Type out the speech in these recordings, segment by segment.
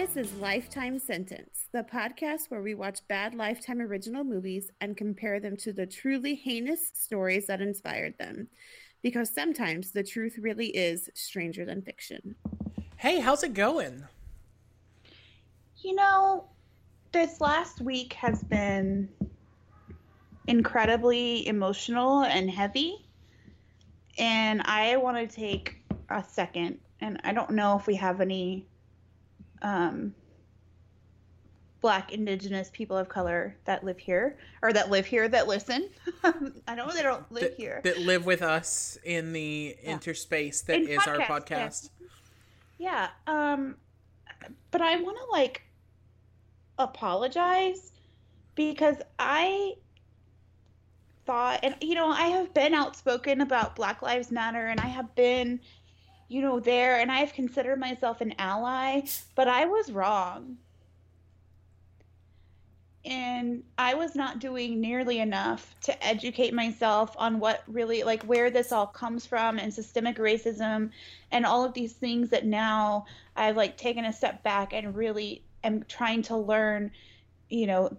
This is Lifetime Sentence, the podcast where we watch bad Lifetime original movies and compare them to the truly heinous stories that inspired them. Because sometimes the truth really is stranger than fiction. Hey, how's it going? You know, this last week has been incredibly emotional and heavy. And I want to take a second, and I don't know if we have any um, black indigenous people of color that live here or that live here that listen i know they don't live that, here that live with us in the yeah. interspace that in is podcast, our podcast yeah. yeah um but i want to like apologize because i thought and you know i have been outspoken about black lives matter and i have been you know, there, and I've considered myself an ally, but I was wrong. And I was not doing nearly enough to educate myself on what really, like, where this all comes from and systemic racism and all of these things that now I've, like, taken a step back and really am trying to learn, you know,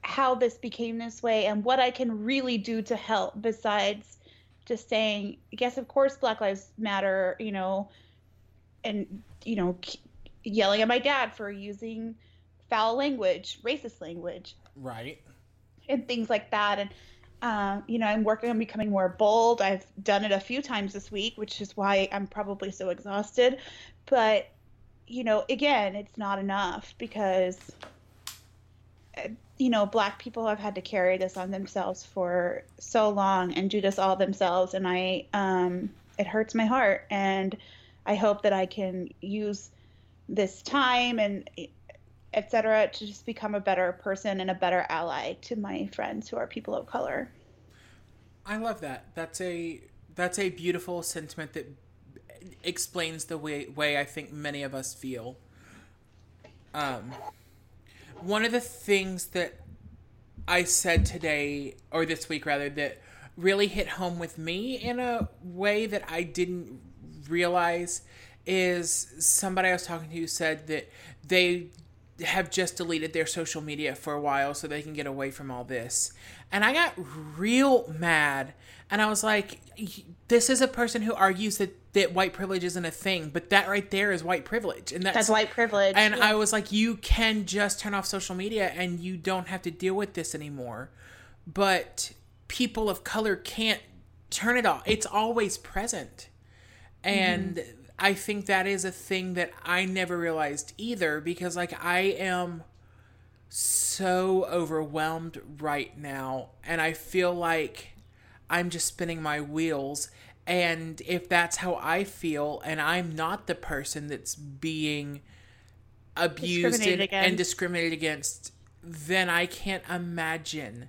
how this became this way and what I can really do to help besides just saying, yes, of course, Black Lives Matter, you know, and, you know, yelling at my dad for using foul language, racist language. Right. And things like that. And, uh, you know, I'm working on becoming more bold. I've done it a few times this week, which is why I'm probably so exhausted. But, you know, again, it's not enough because you know, black people have had to carry this on themselves for so long and do this all themselves. And I, um, it hurts my heart. And I hope that I can use this time and etc. to just become a better person and a better ally to my friends who are people of color. I love that. That's a that's a beautiful sentiment that explains the way way I think many of us feel. Um, one of the things that I said today, or this week rather, that really hit home with me in a way that I didn't realize is somebody I was talking to said that they have just deleted their social media for a while so they can get away from all this. And I got real mad and I was like, this is a person who argues that, that white privilege isn't a thing, but that right there is white privilege. And that's, that's white privilege. And yeah. I was like, you can just turn off social media and you don't have to deal with this anymore. But people of color can't turn it off. It's always present. And mm-hmm. I think that is a thing that I never realized either because, like, I am so overwhelmed right now. And I feel like I'm just spinning my wheels. And if that's how I feel, and I'm not the person that's being abused and, and discriminated against, then I can't imagine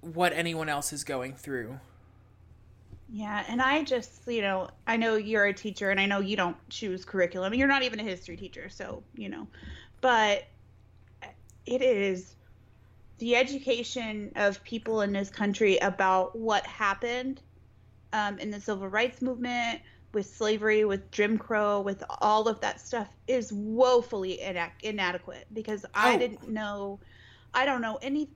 what anyone else is going through. Yeah, and I just, you know, I know you're a teacher and I know you don't choose curriculum. You're not even a history teacher, so, you know. But it is the education of people in this country about what happened um, in the civil rights movement, with slavery, with Jim Crow, with all of that stuff is woefully inadequate because oh. I didn't know. I don't know any.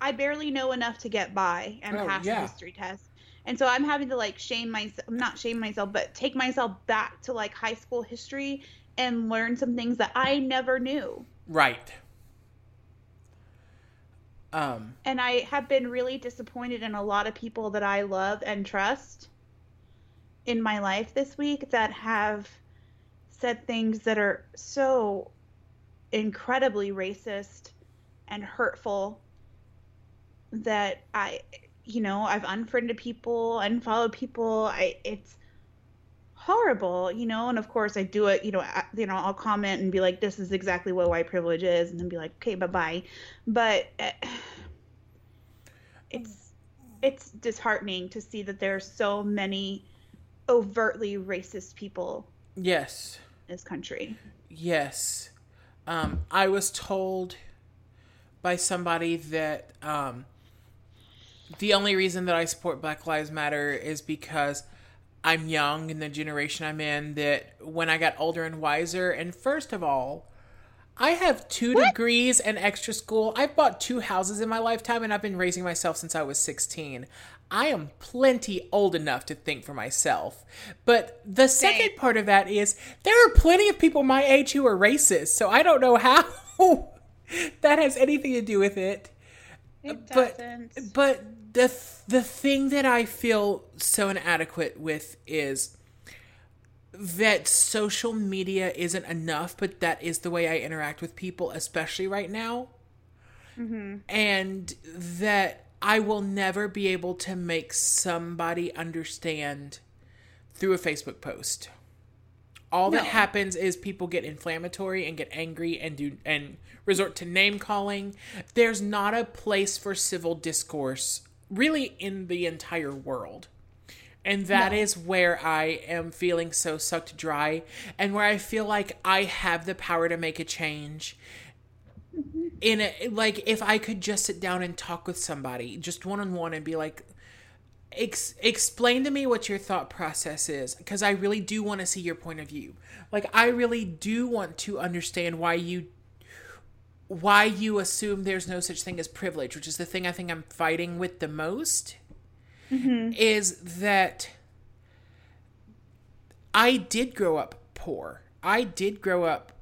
I barely know enough to get by and oh, pass yeah. the history test. And so I'm having to like shame myself, not shame myself, but take myself back to like high school history and learn some things that I never knew. Right. Um, and I have been really disappointed in a lot of people that I love and trust in my life this week that have said things that are so incredibly racist and hurtful that I, you know, I've unfriended people, unfollowed people. I, it's, horrible, you know. And of course, I do it, you know. I, you know, I'll comment and be like, "This is exactly what white privilege is," and then be like, "Okay, bye bye." But uh, it's it's disheartening to see that there are so many overtly racist people. Yes. In this country. Yes. Um, I was told by somebody that um, the only reason that I support Black Lives Matter is because I'm young in the generation I'm in that when I got older and wiser, and first of all, I have two what? degrees and extra school. I've bought two houses in my lifetime and I've been raising myself since I was 16. I am plenty old enough to think for myself. But the Same. second part of that is there are plenty of people my age who are racist, so I don't know how that has anything to do with it. It doesn't. But, but the the thing that I feel so inadequate with is that social media isn't enough, but that is the way I interact with people, especially right now. Mm-hmm. And that I will never be able to make somebody understand through a Facebook post. All no. that happens is people get inflammatory and get angry and do and resort to name calling. There's not a place for civil discourse really in the entire world. And that no. is where I am feeling so sucked dry and where I feel like I have the power to make a change. Mm-hmm. In a, like if I could just sit down and talk with somebody just one on one and be like ex- explain to me what your thought process is because I really do want to see your point of view. Like I really do want to understand why you why you assume there's no such thing as privilege, which is the thing I think I'm fighting with the most mm-hmm. is that I did grow up poor. I did grow up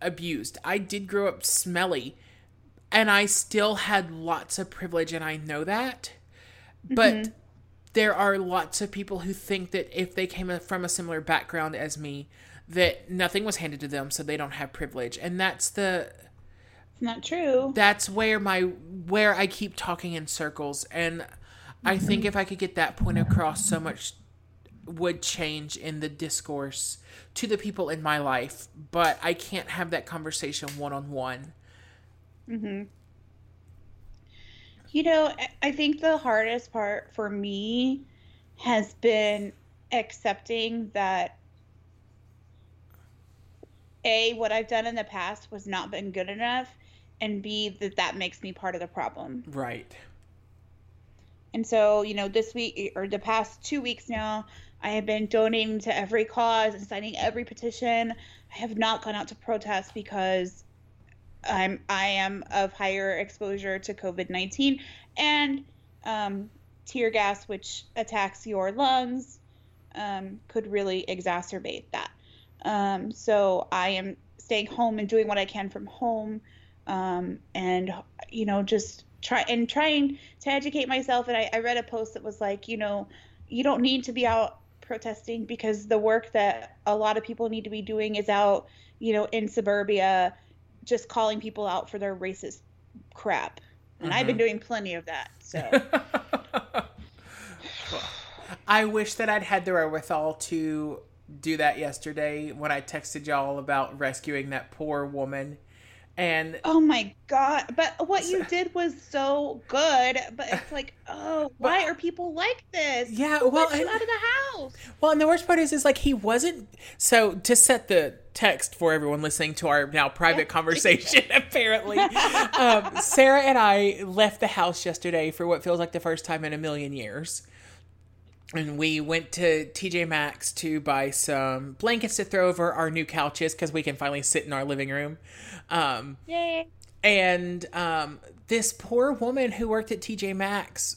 abused. I did grow up smelly. And I still had lots of privilege, and I know that. But mm-hmm. there are lots of people who think that if they came from a similar background as me, that nothing was handed to them, so they don't have privilege. And that's the not true. That's where my where I keep talking in circles and I think if I could get that point across, so much would change in the discourse to the people in my life. But I can't have that conversation one on one. Hmm. You know, I think the hardest part for me has been accepting that a what I've done in the past was not been good enough, and b that that makes me part of the problem. Right. And so, you know, this week or the past two weeks now, I have been donating to every cause and signing every petition. I have not gone out to protest because I'm I am of higher exposure to COVID nineteen and um, tear gas, which attacks your lungs, um, could really exacerbate that. Um, so I am staying home and doing what I can from home, um, and you know just try and trying to educate myself. And I, I read a post that was like, you know, you don't need to be out protesting because the work that a lot of people need to be doing is out, you know, in suburbia, just calling people out for their racist crap. And mm-hmm. I've been mm-hmm. doing plenty of that. So I wish that I'd had the wherewithal to do that yesterday when I texted y'all about rescuing that poor woman and oh my god. But what you did was so good but it's like oh why are people like this? yeah Who well and, you out of the house? well and the worst part is is like he wasn't so to set the text for everyone listening to our now private conversation apparently um, sarah and i left the house yesterday for what feels like the first time in a million years and we went to TJ Maxx to buy some blankets to throw over our new couches because we can finally sit in our living room. Um, Yay! And um, this poor woman who worked at TJ Maxx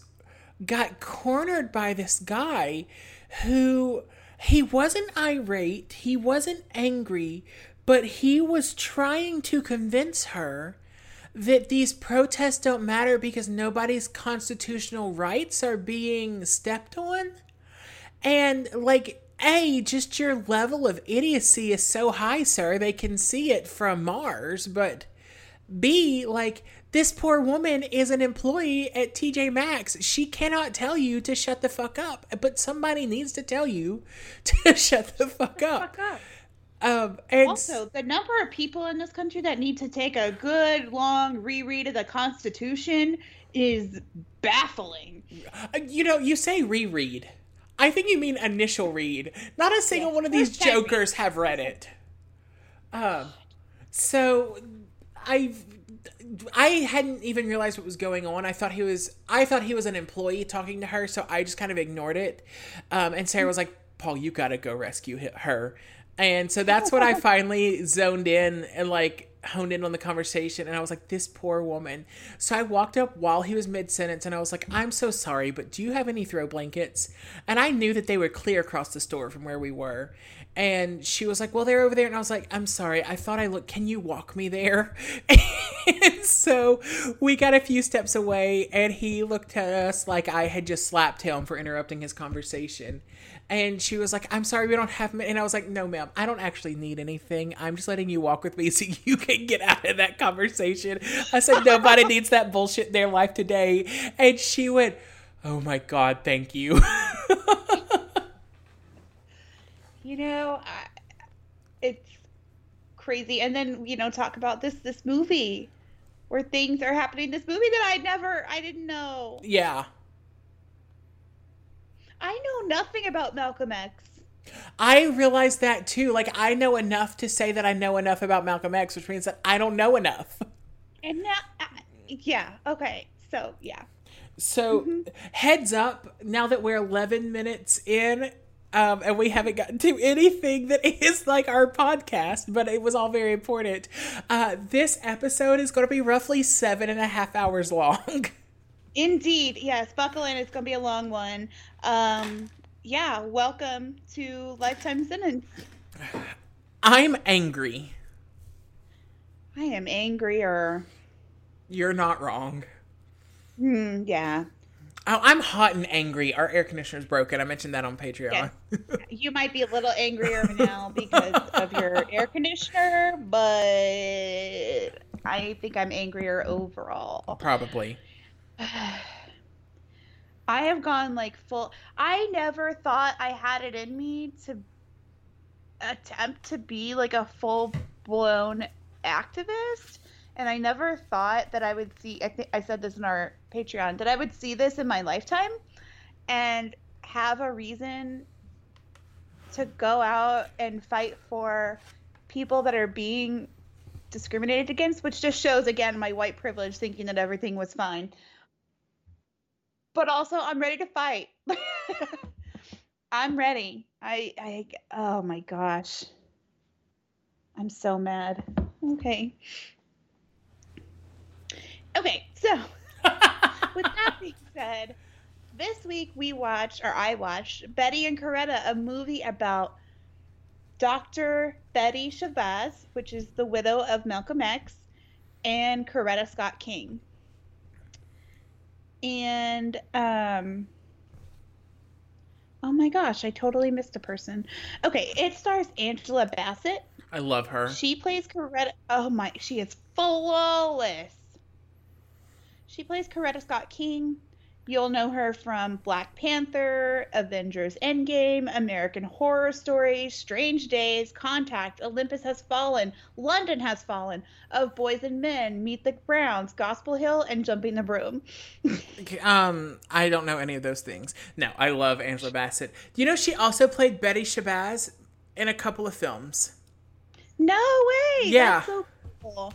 got cornered by this guy who he wasn't irate, he wasn't angry, but he was trying to convince her that these protests don't matter because nobody's constitutional rights are being stepped on. And like, A, just your level of idiocy is so high, sir, they can see it from Mars. But B, like, this poor woman is an employee at TJ Maxx. She cannot tell you to shut the fuck up, but somebody needs to tell you to shut the fuck up. Fuck up. Um, and also, the number of people in this country that need to take a good long reread of the Constitution is baffling. Uh, you know, you say reread. I think you mean initial read. Not a single one of these jokers have read it. Um, so I I hadn't even realized what was going on. I thought he was I thought he was an employee talking to her, so I just kind of ignored it. Um, and Sarah was like, "Paul, you got to go rescue her." And so that's what I finally zoned in and like honed in on the conversation and I was like, this poor woman. So I walked up while he was mid sentence and I was like, I'm so sorry, but do you have any throw blankets? And I knew that they were clear across the store from where we were. And she was like, Well, they're over there. And I was like, I'm sorry. I thought I looked. Can you walk me there? and so we got a few steps away, and he looked at us like I had just slapped him for interrupting his conversation. And she was like, I'm sorry, we don't have. And I was like, No, ma'am, I don't actually need anything. I'm just letting you walk with me so you can get out of that conversation. I said, Nobody needs that bullshit in their life today. And she went, Oh my God, thank you. you know, I, it's crazy. And then, you know, talk about this this movie where things are happening. This movie that I never, I didn't know. Yeah. I know nothing about Malcolm X. I realized that too. Like I know enough to say that I know enough about Malcolm X, which means that I don't know enough. And now, uh, yeah, okay, so yeah. So mm-hmm. heads up, now that we're 11 minutes in, um, and we haven't gotten to anything that is like our podcast, but it was all very important. Uh, this episode is going to be roughly seven and a half hours long. Indeed, yes. Buckle in; it's going to be a long one. Um, yeah, welcome to Lifetime Sentence. I'm angry. I am angrier. You're not wrong. Hmm, yeah. Oh, I'm hot and angry. Our air conditioner's broken. I mentioned that on Patreon. Yes. you might be a little angrier now because of your air conditioner, but I think I'm angrier overall. Probably. I have gone like full. I never thought I had it in me to attempt to be like a full blown activist and I never thought that I would see. I think I said this in our Patreon that I would see this in my lifetime, and have a reason to go out and fight for people that are being discriminated against, which just shows again my white privilege thinking that everything was fine. But also, I'm ready to fight. I'm ready. I, I, oh my gosh. I'm so mad. Okay. Okay, so with that being said, this week we watched, or I watched, Betty and Coretta, a movie about Dr. Betty Shabazz, which is the widow of Malcolm X, and Coretta Scott King. And, um, oh my gosh, I totally missed a person. Okay, it stars Angela Bassett. I love her. She plays Coretta. Oh my, she is flawless. She plays Coretta Scott King. You'll know her from Black Panther, Avengers Endgame, American Horror Story, Strange Days, Contact, Olympus Has Fallen, London Has Fallen, Of Boys and Men, Meet the Browns, Gospel Hill, and Jumping the Broom. um, I don't know any of those things. No, I love Angela Bassett. Do you know she also played Betty Shabazz in a couple of films? No way! Yeah. That's so cool.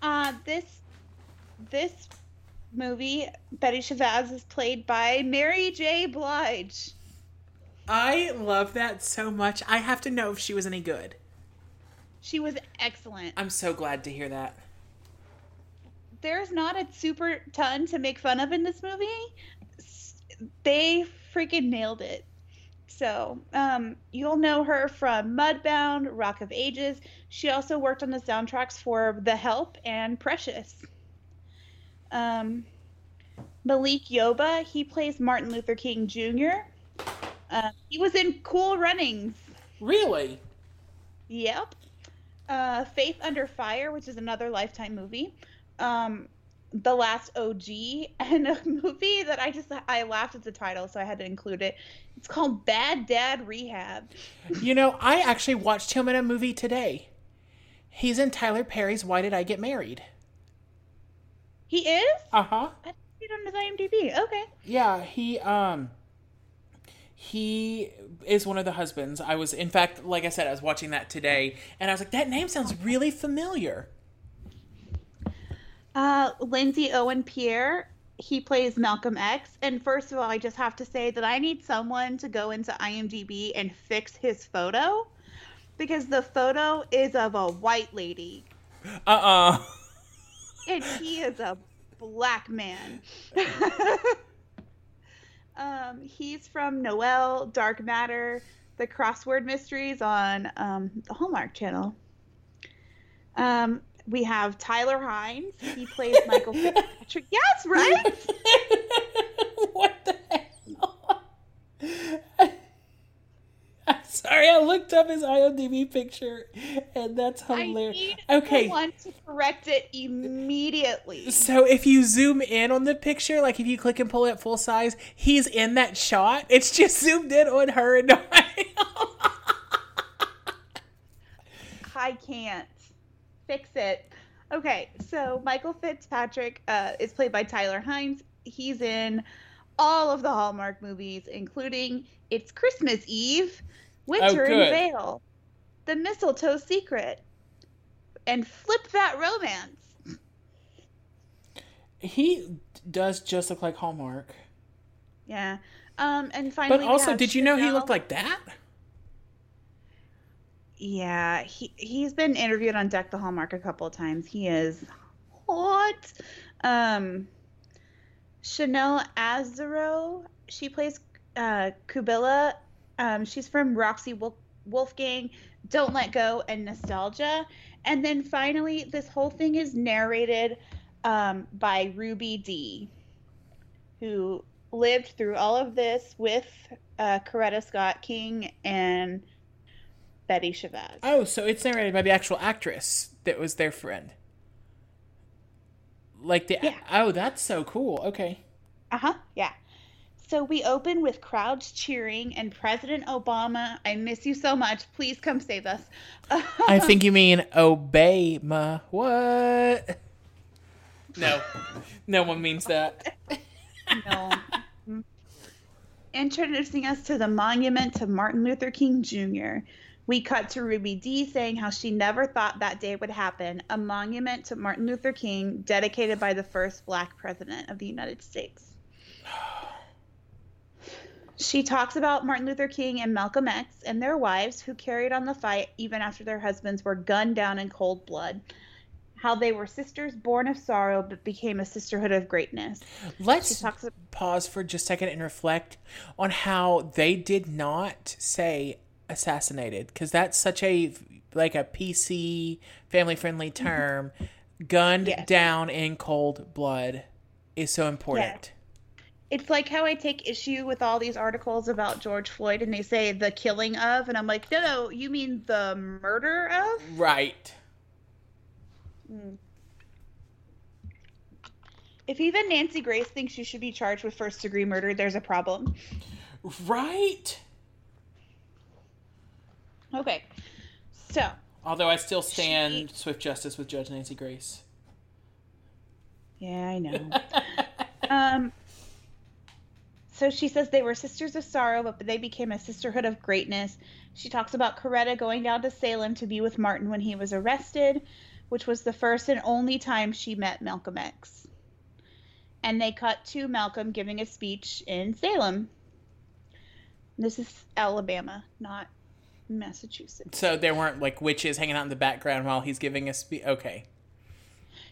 Uh, this this movie, Betty Shabazz is played by Mary J. Blige. I love that so much. I have to know if she was any good. She was excellent. I'm so glad to hear that. There's not a super ton to make fun of in this movie. They freaking nailed it. So, um, you'll know her from Mudbound, Rock of Ages. She also worked on the soundtracks for The Help and Precious. Um, Malik Yoba, he plays Martin Luther King Jr. Uh, he was in Cool Runnings. Really? Yep. Uh, Faith Under Fire, which is another Lifetime movie. Um, the Last OG, and a movie that I just I laughed at the title, so I had to include it. It's called Bad Dad Rehab. You know, I actually watched him in a movie today. He's in Tyler Perry's Why Did I Get Married? He is? Uh huh. I see it on his IMDb. Okay. Yeah, he um he is one of the husbands. I was in fact, like I said, I was watching that today and I was like, that name sounds really familiar. Uh Lindsay Owen Pierre, he plays Malcolm X. And first of all, I just have to say that I need someone to go into IMDb and fix his photo because the photo is of a white lady Uh uh and he is a black man. um, he's from Noel, Dark Matter, the crossword mysteries on um, the Hallmark Channel. Um, we have Tyler Hynes. He plays Michael Fitzpatrick. Yes, right? what the hell? Sorry, I looked up his IMDb picture, and that's hilarious. I need okay, someone to correct it immediately. so if you zoom in on the picture, like if you click and pull it full size, he's in that shot. It's just zoomed in on her and I. I can't fix it. Okay, so Michael Fitzpatrick uh, is played by Tyler Hynes. He's in all of the Hallmark movies, including It's Christmas Eve, Winter in good. Vail, The Mistletoe Secret, and Flip That Romance. he does just look like Hallmark. Yeah. Um, and finally, But also, did you know he looked like that? Yeah, he he's been interviewed on Deck the Hallmark a couple of times. He is hot. Um, Chanel Azaro, she plays uh, Kubilla. Um, she's from Roxy Wolf- Wolfgang, Don't Let Go, and Nostalgia. And then finally, this whole thing is narrated um, by Ruby Dee, who lived through all of this with uh, Coretta Scott King and Betty Shabazz. Oh, so it's narrated by the actual actress that was their friend. Like the Yeah. oh, that's so cool. Okay. Uh huh. Yeah. So we open with crowds cheering and President Obama, I miss you so much. Please come save us. I think you mean Obama. What? No, no one means that. no. Introducing us to the monument to Martin Luther King Jr. We cut to Ruby Dee saying how she never thought that day would happen a monument to Martin Luther King dedicated by the first black president of the United States. She talks about Martin Luther King and Malcolm X and their wives who carried on the fight even after their husbands were gunned down in cold blood. How they were sisters born of sorrow but became a sisterhood of greatness. Let's She talks ab- pause for just a second and reflect on how they did not say assassinated because that's such a like a PC family friendly mm-hmm. term. Gunned Yes. down in cold blood is so important. It's like how I take issue with all these articles about George Floyd and they say the killing of, and I'm like, no, no, you mean the murder of? Right. If even Nancy Grace thinks you should be charged with first degree murder, there's a problem. Right. Okay. So, Although I still stand swift justice with Judge Nancy Grace. yeah, I know. um, so she says they were sisters of sorrow, but they became a sisterhood of greatness. She talks about Coretta going down to Salem to be with Martin when he was arrested, which was the first and only time she met Malcolm X. And they cut to Malcolm giving a speech in Salem. This is Alabama, not Massachusetts. So there weren't like witches hanging out in the background while he's giving a speech. Okay.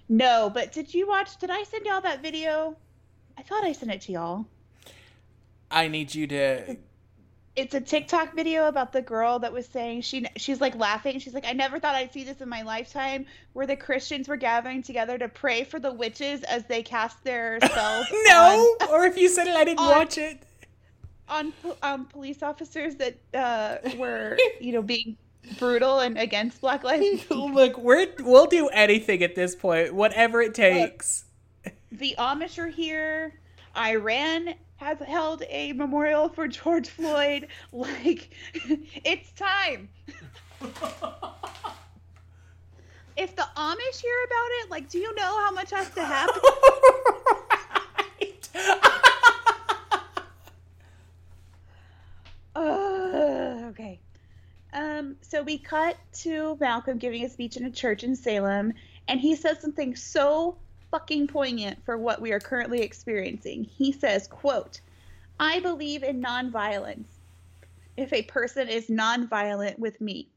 No, but did you watch? Did I send y'all that video? I thought I sent it to y'all. I need you to. it's a TikTok video about the girl that was saying she she's like laughing. She's like, I never thought I'd see this in my lifetime, where the Christians were gathering together to pray for the witches as they cast their spells. No! or if you said it, I didn't on- watch it. on on um, police officers that uh, were you know being brutal and against Black Lives. Look, we're, we'll do anything at this point, whatever it takes. the Amish are here. Iran has held a memorial for George Floyd. Like, it's time. if the Amish hear about it, like, do you know how much has to happen? Uh, okay. Um, so we cut to Malcolm giving a speech in a church in Salem, and he says something so fucking poignant for what we are currently experiencing. He says, quote, I believe in nonviolence if a person is nonviolent with me.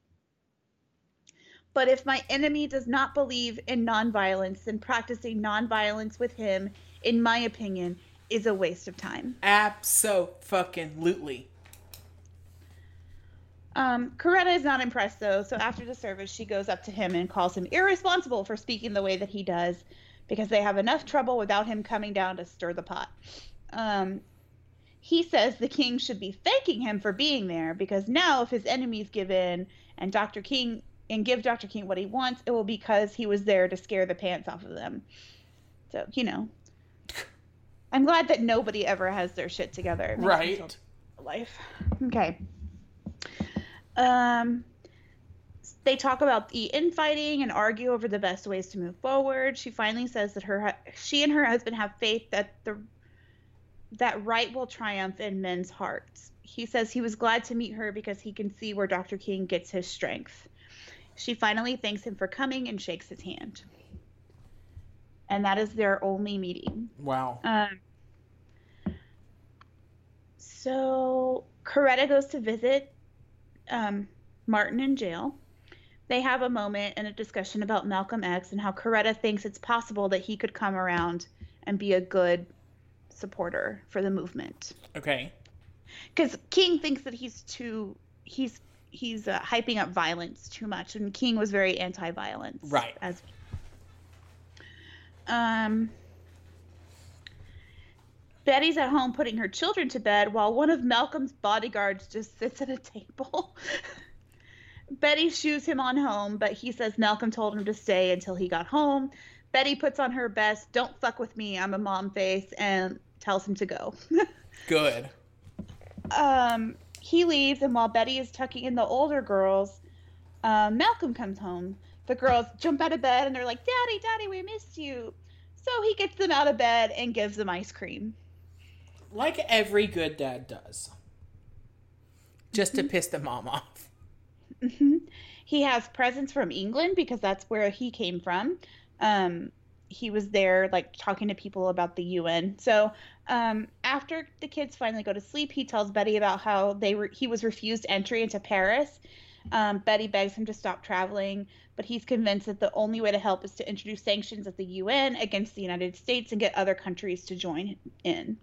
But if my enemy does not believe in nonviolence, then practicing nonviolence with him, in my opinion, is a waste of time. Abso-fucking-lutely. Um, Coretta is not impressed though, so after the service, she goes up to him and calls him irresponsible for speaking the way that he does because they have enough trouble without him coming down to stir the pot. Um, he says the king should be thanking him for being there because now if his enemies give in and Dr. King and give Dr. King what he wants, it will be because he was there to scare the pants off of them. So, you know. I'm glad that nobody ever has their shit together. It makes me Right. Life. Okay. Um they talk about the infighting and argue over the best ways to move forward. She finally says that her she and her husband have faith that the that right will triumph in men's hearts. He says he was glad to meet her because he can see where Dr. King gets his strength. She finally thanks him for coming and shakes his hand. And that is their only meeting. Wow. Um, so Coretta goes to visit um, Martin in jail. They have a moment and a discussion about Malcolm X and how Coretta thinks it's possible that he could come around and be a good supporter for the movement. Okay. Because King thinks that he's too he's he's uh, hyping up violence too much, and King was very anti-violence. Right. As um. Betty's at home putting her children to bed while one of Malcolm's bodyguards just sits at a table. Betty shoos him on home, but he says Malcolm told him to stay until he got home. Betty puts on her best, don't fuck with me, I'm a mom face, and tells him to go. Good. um, he leaves, and while Betty is tucking in the older girls, um, Malcolm comes home. The girls jump out of bed and they're like, Daddy, Daddy, we missed you. So he gets them out of bed and gives them ice cream. Like every good dad does. Just to piss the mom off. Hmm He has presents from England because that's where he came from. Um, he was there, like talking to people about the UN. So um, after the kids finally go to sleep, he tells Betty about how they he was refused entry into Paris. Um, Betty begs him to stop traveling, but he's convinced that the only way to help is to introduce sanctions at the UN against the United States and get other countries to join in.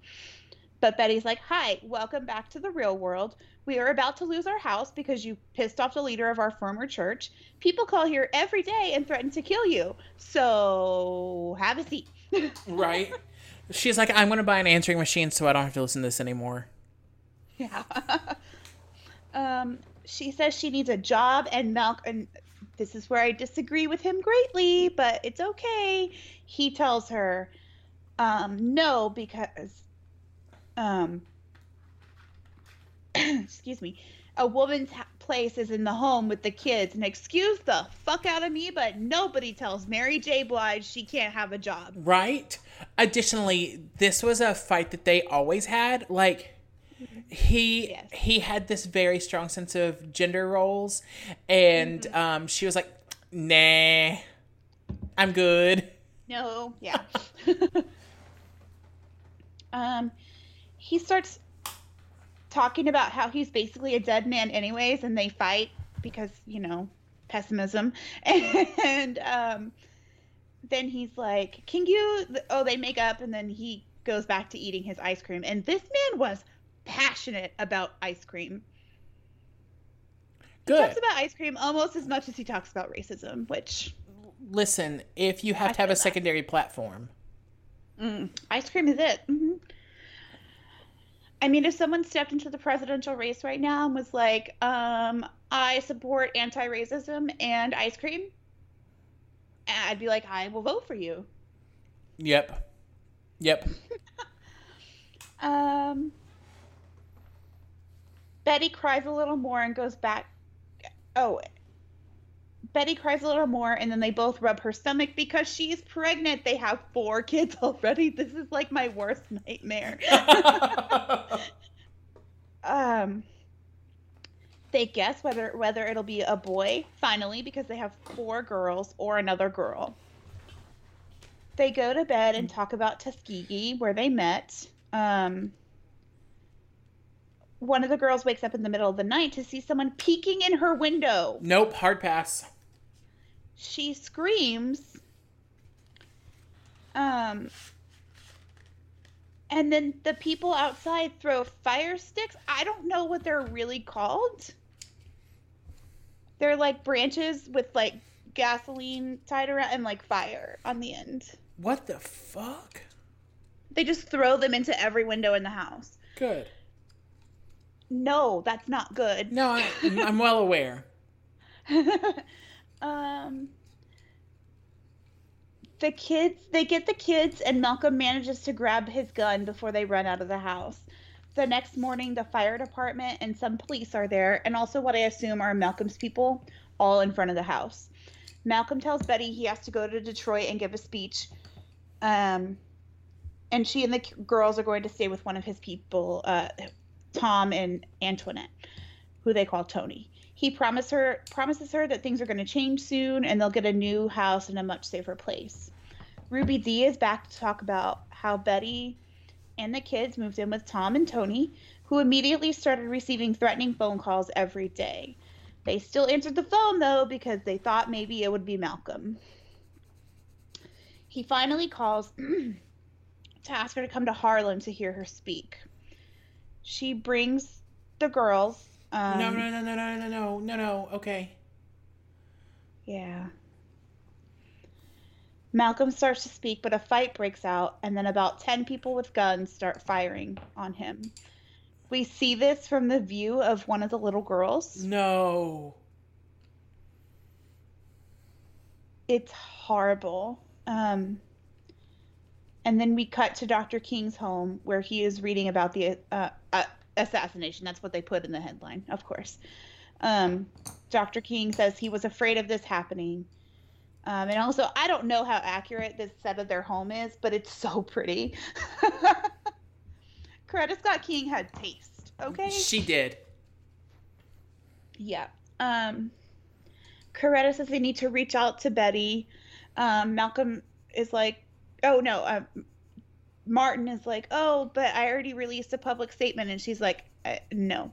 But Betty's like, Hi, welcome back to the real world. We are about to lose our house because you pissed off the leader of our former church. People call here every day and threaten to kill you. So have a seat. Right? She's like, I'm going to buy an answering machine so I don't have to listen to this anymore. Yeah. um, she says she needs a job and Malcolm. And this is where I disagree with him greatly, but it's okay. He tells her, um, no, because, um, excuse me, a woman's place is in the home with the kids. And excuse the fuck out of me, but nobody tells Mary J. Blige she can't have a job. Right? Additionally, this was a fight that they always had. Like, he Yes. he had this very strong sense of gender roles and um she was like nah i'm good No, yeah. um, he starts talking about how he's basically a dead man, anyways, and they fight because you know pessimism. And um, then he's like, "Can you?" Oh, they make up, and then he goes back to eating his ice cream. And this man was passionate about ice cream. He good talks about ice cream almost as much as he talks about racism, which listen if you have I to have a that. secondary platform Mm, ice cream is it. hmm I mean, if someone stepped into the presidential race right now and was like, um, I support anti racism and ice cream, I'd be like, I will vote for you. yep yep Um, Betty cries a little more and goes back. Oh, Betty cries a little more, and then they both rub her stomach because she's pregnant. They have four kids already. This is like my worst nightmare. um, they guess whether whether it'll be a boy finally because they have four girls or another girl. They go to bed and talk about Tuskegee where they met. Um, one of the girls wakes up in the middle of the night to see someone peeking in her window. nope hard pass she screams. Um, and then the people outside throw fire sticks. I don't know what they're really called. They're like branches with like gasoline tied around and like fire on the end. What the fuck? They just throw them into every window in the house. Good. No, that's not good. No, I, I'm well aware. um the kids they get the kids and Malcolm manages to grab his gun before they run out of the house. The next morning the fire department and some police are there and also what I assume are Malcolm's people all in front of the house. Malcolm tells Betty he has to go to Detroit and give a speech. Um and she and the girls are going to stay with one of his people, uh, Tom and Antoinette, who they call Tony. He promises her promises her that things are going to change soon and they'll get a new house in a much safer place. Ruby Dee is back to talk about how Betty and the kids moved in with Tom and Tony, who immediately started receiving threatening phone calls every day. They still answered the phone though because they thought maybe it would be Malcolm. He finally calls to ask her to come to Harlem to hear her speak. She brings the girls. Um, no, no, no, no, no, no, no, no, no. Okay. Yeah. Malcolm starts to speak, but a fight breaks out, and then about 10 people with guns start firing on him. We see this from the view of one of the little girls. No. It's horrible. Um, and then we cut to Dr. King's home where he is reading about the uh, uh, assassination. That's what they put in the headline, of course. Um, Dr. King says he was afraid of this happening. Um, and also, I don't know how accurate this set of their home is, but it's so pretty. Coretta Scott King had taste, okay? She did. Yeah. Um, Coretta says they need to reach out to Betty. Um, Malcolm is like, oh no, uh, Martin is like, oh, but I already released a public statement, and she's like, uh, no.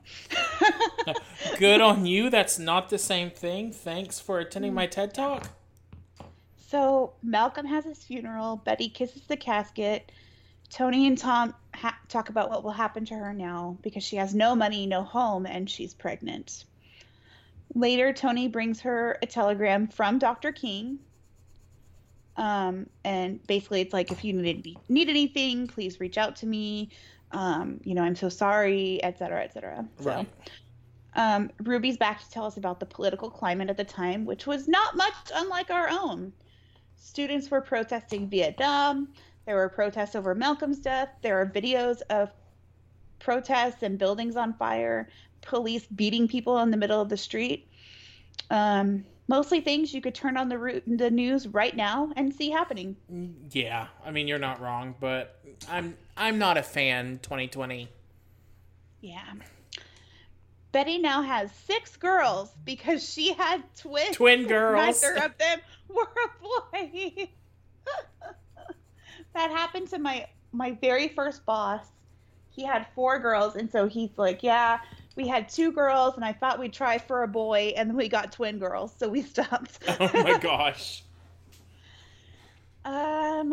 Good on you. That's not the same thing. Thanks for attending my TED talk. So Malcolm has his funeral. Betty kisses the casket. Tony and Tom ha- talk about what will happen to her now because she has no money, no home, and she's pregnant. Later, Tony brings her a telegram from Dr. King. Um, and basically, it's like if you need, need anything, please reach out to me. Um, you know, I'm so sorry, et cetera, et cetera. So, um, Ruby's back to tell us about the political climate at the time, which was not much unlike our own. Students were protesting Vietnam. There were protests over Malcolm's death. There are videos of protests and buildings on fire, police beating people in the middle of the street. Um, mostly things you could turn on the, the news right now and see happening. Yeah, I mean you're not wrong, but I'm I'm not a fan. 2020. Yeah. Betty now has six girls because she had twins. Twin girls. Neither of them were a boy. that happened to my my very first boss. He had four girls, and so he's like, "Yeah, we had two girls, and I thought we'd try for a boy, and then we got twin girls, so we stopped." Oh my gosh. Um,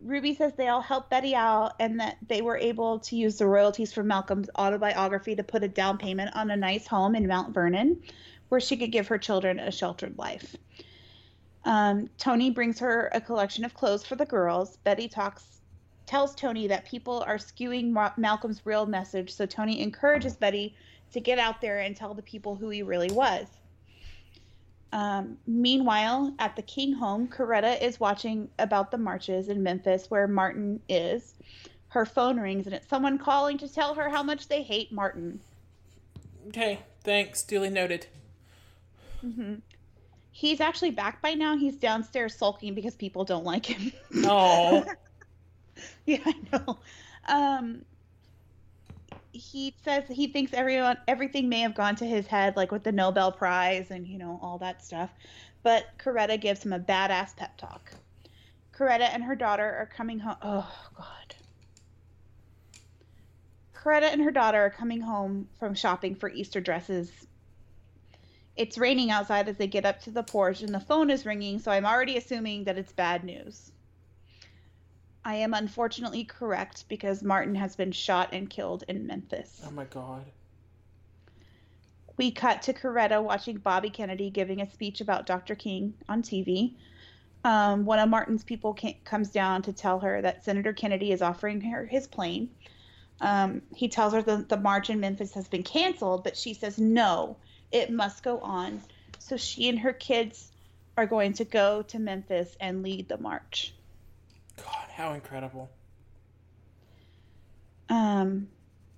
Ruby says they all helped Betty out and that they were able to use the royalties from Malcolm's autobiography to put a down payment on a nice home in Mount Vernon where she could give her children a sheltered life. Um, Tony brings her a collection of clothes for the girls. Betty talks tells Tony that people are skewing Ma- Malcolm's real message, so Tony encourages Betty to get out there and tell the people who he really was. Um, meanwhile, at the King home, Coretta is watching about the marches in Memphis where Martin is. Her phone rings and it's someone calling to tell her how much they hate Martin. Okay, thanks. Duly noted. He's actually back by now. He's downstairs sulking because people don't like him. Oh, yeah, I know. Um, he says he thinks everyone everything may have gone to his head, like with the Nobel Prize and you know all that stuff. But Coretta gives him a badass pep talk. Coretta and her daughter are coming home. Oh God. Coretta and her daughter are coming home from shopping for Easter dresses. It's raining outside as they get up to the porch, and the phone is ringing, so I'm already assuming that it's bad news. I am unfortunately correct because Martin has been shot and killed in Memphis. Oh my god. We cut to Coretta watching Bobby Kennedy giving a speech about Dr. King on TV. Um, one of Martin's people comes down to tell her that Senator Kennedy is offering her his plane. Um, he tells her that the march in Memphis has been canceled, but she says no, it must go on. So she and her kids are going to go to Memphis and lead the march. God, how incredible. Um,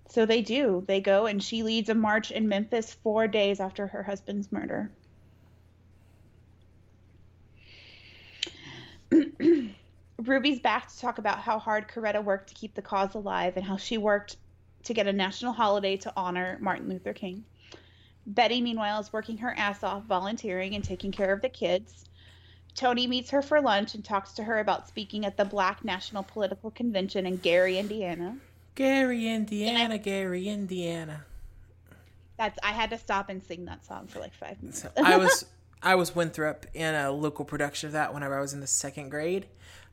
so they do. They go, and she leads a march in Memphis four days after her husband's murder. Ruby's back to talk about how hard Coretta worked to keep the cause alive and how she worked to get a national holiday to honor Martin Luther King. Betty, meanwhile, is working her ass off volunteering and taking care of the kids. Tony meets her for lunch and talks to her about speaking at the Black National Political Convention in Gary, Indiana. Gary, Indiana, Gary, Indiana. That's I had to stop and sing that song for like five minutes. So I was I was Winthrop in a local production of that whenever I was in the second grade.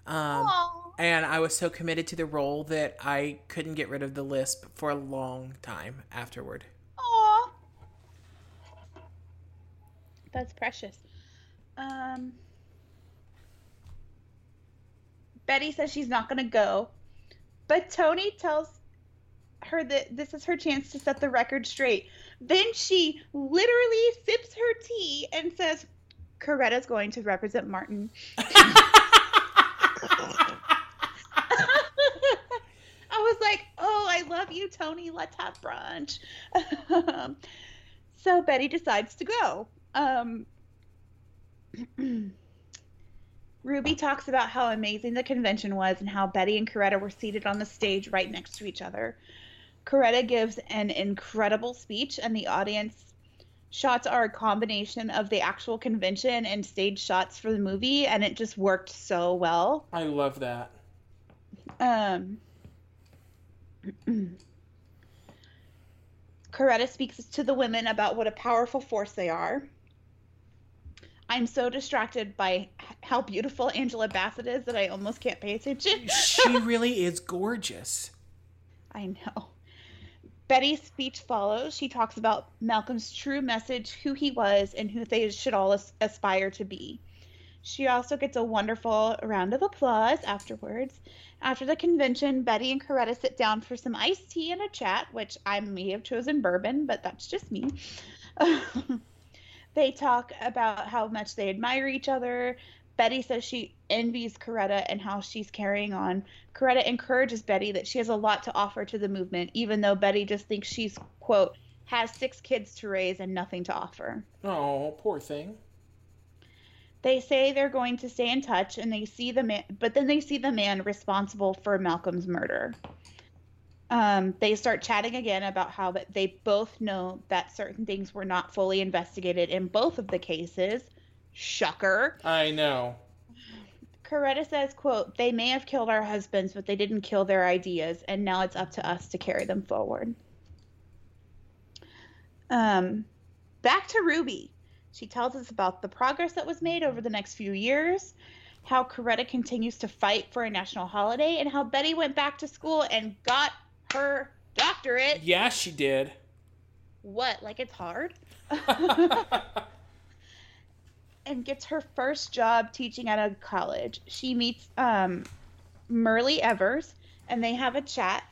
Um, and I was so committed to the role that I couldn't get rid of the lisp for a long time afterward. Aww. That's precious. Um, Betty says she's not going to go, but Tony tells her that this is her chance to set the record straight. Then she literally sips her tea and says, Coretta's going to represent Martin. I was like, oh, I love you, Tony. Let's have brunch. so Betty decides to go. Um, Ruby talks about how amazing the convention was and how Betty and Coretta were seated on the stage right next to each other. Coretta gives an incredible speech, and the audience shots are a combination of the actual convention and stage shots for the movie, and it just worked so well. I love that. Um, Coretta speaks to the women about what a powerful force they are. I'm so distracted by how beautiful Angela Bassett is that I almost can't pay attention. she really is gorgeous. I know. Betty's speech follows. She talks about Malcolm's true message, who he was, and who they should all aspire to be. She also gets a wonderful round of applause afterwards. After the convention, Betty and Coretta sit down for some iced tea and a chat, which I may have chosen bourbon, but that's just me. they talk about how much they admire each other. Betty says she envies Coretta and how she's carrying on. Coretta encourages Betty that she has a lot to offer to the movement, even though Betty just thinks she's, quote, has six kids to raise and nothing to offer. Oh, poor thing. They say they're going to stay in touch and they see the man, but then they see the man responsible for Malcolm's murder. Um, they start chatting again about how they both know that certain things were not fully investigated in both of the cases Shucker. I know. Coretta says, quote, they may have killed our husbands, but they didn't kill their ideas, and now it's up to us to carry them forward. Um, back to Ruby. She tells us about the progress that was made over the next few years, how Coretta continues to fight for a national holiday, and how Betty went back to school and got her doctorate. Yeah, she did. What? Like it's hard? and gets her first job teaching at a college. She meets um, Myrlie Evers and they have a chat.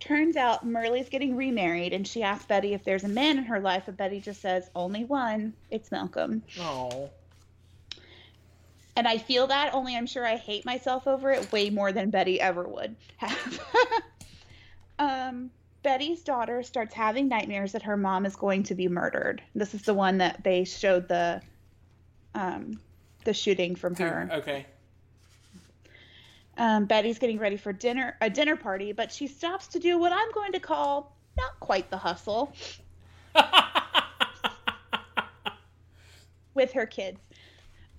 Turns out Myrlie's getting remarried and she asks Betty if there's a man in her life, and Betty just says, Only one. It's Malcolm. Oh. And I feel that, only I'm sure I hate myself over it way more than Betty ever would have. um, Betty's daughter starts having nightmares that her mom is going to be murdered. This is the one that they showed the um, the shooting from her. Okay. Um, Betty's getting ready for dinner, a dinner party, but she stops to do what I'm going to call not quite the hustle with her kids.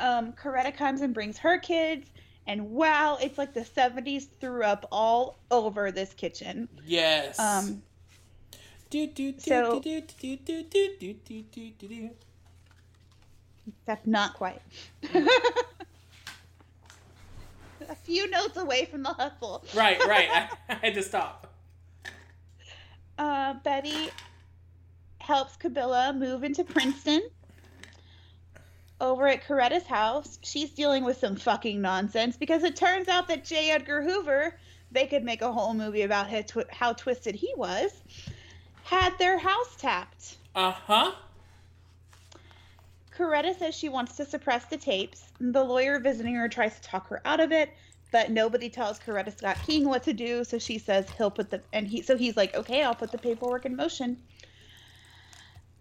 Um, Coretta comes and brings her kids, and wow, it's like the 70s threw up all over this kitchen. Yes. Um, do, do, do, so, do, do, do, do, do, do, do, do, do. except not quite. a few notes away from the hustle. Right, right. I, I had to stop. Uh, Betty helps Qubilah move into Princeton. Over at Coretta's house, she's dealing with some fucking nonsense because it turns out that J. Edgar Hoover, they could make a whole movie about how, how twisted he was, had their house tapped. Uh huh. Coretta says she wants to suppress the tapes. The lawyer visiting her tries to talk her out of it, but nobody tells Coretta Scott King what to do. So she says he'll put the and he so he's like, okay, I'll put the paperwork in motion.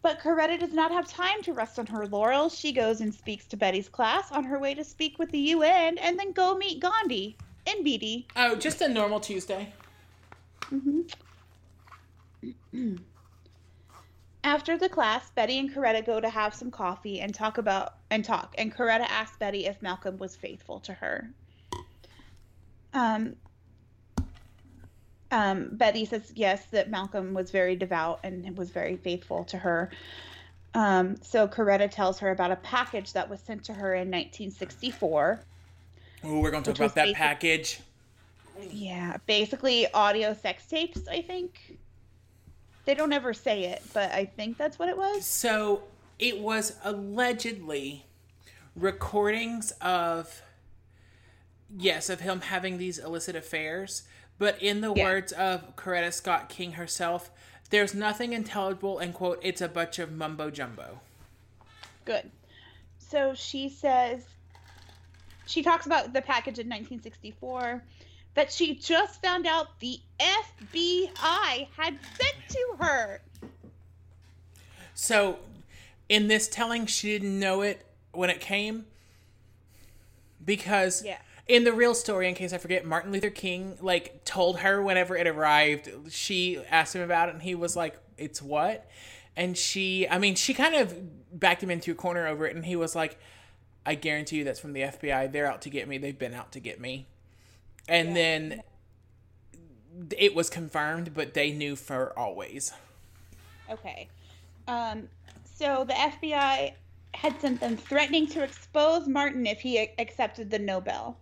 But Coretta does not have time to rest on her laurels. She goes and speaks to Betty's class on her way to speak with the UN and then go meet Gandhi in BD. Oh, just a normal Tuesday. After the class, Betty and Coretta go to have some coffee and talk about and talk. And Coretta asks Betty if Malcolm was faithful to her. Um, um, Betty says yes, that Malcolm was very devout and was very faithful to her. Um, so Coretta tells her about a package that was sent to her in 1964. Oh, we're gonna talk about that package. Yeah, basically audio sex tapes, I think. They don't ever say it, but I think that's what it was. So it was allegedly recordings of yes of him having these illicit affairs, but in the Yeah. words of Coretta Scott King herself, there's nothing intelligible and quote it's a bunch of mumbo jumbo. Good. So she says she talks about the package in 1964 that she just found out the FBI had sent to her. So in this telling, she didn't know it when it came because Yeah. In the real story, in case I forget, Martin Luther King like told her whenever it arrived. She asked him about it, and he was like, "It's what?" And she, I mean, she kind of backed him into a corner over it, and he was like, "I guarantee you, that's from the FBI. They're out to get me. They've been out to get me." And then it was confirmed, but they knew for always. Okay. Um, so the FBI had sent them threatening to expose Martin if he accepted the Nobel.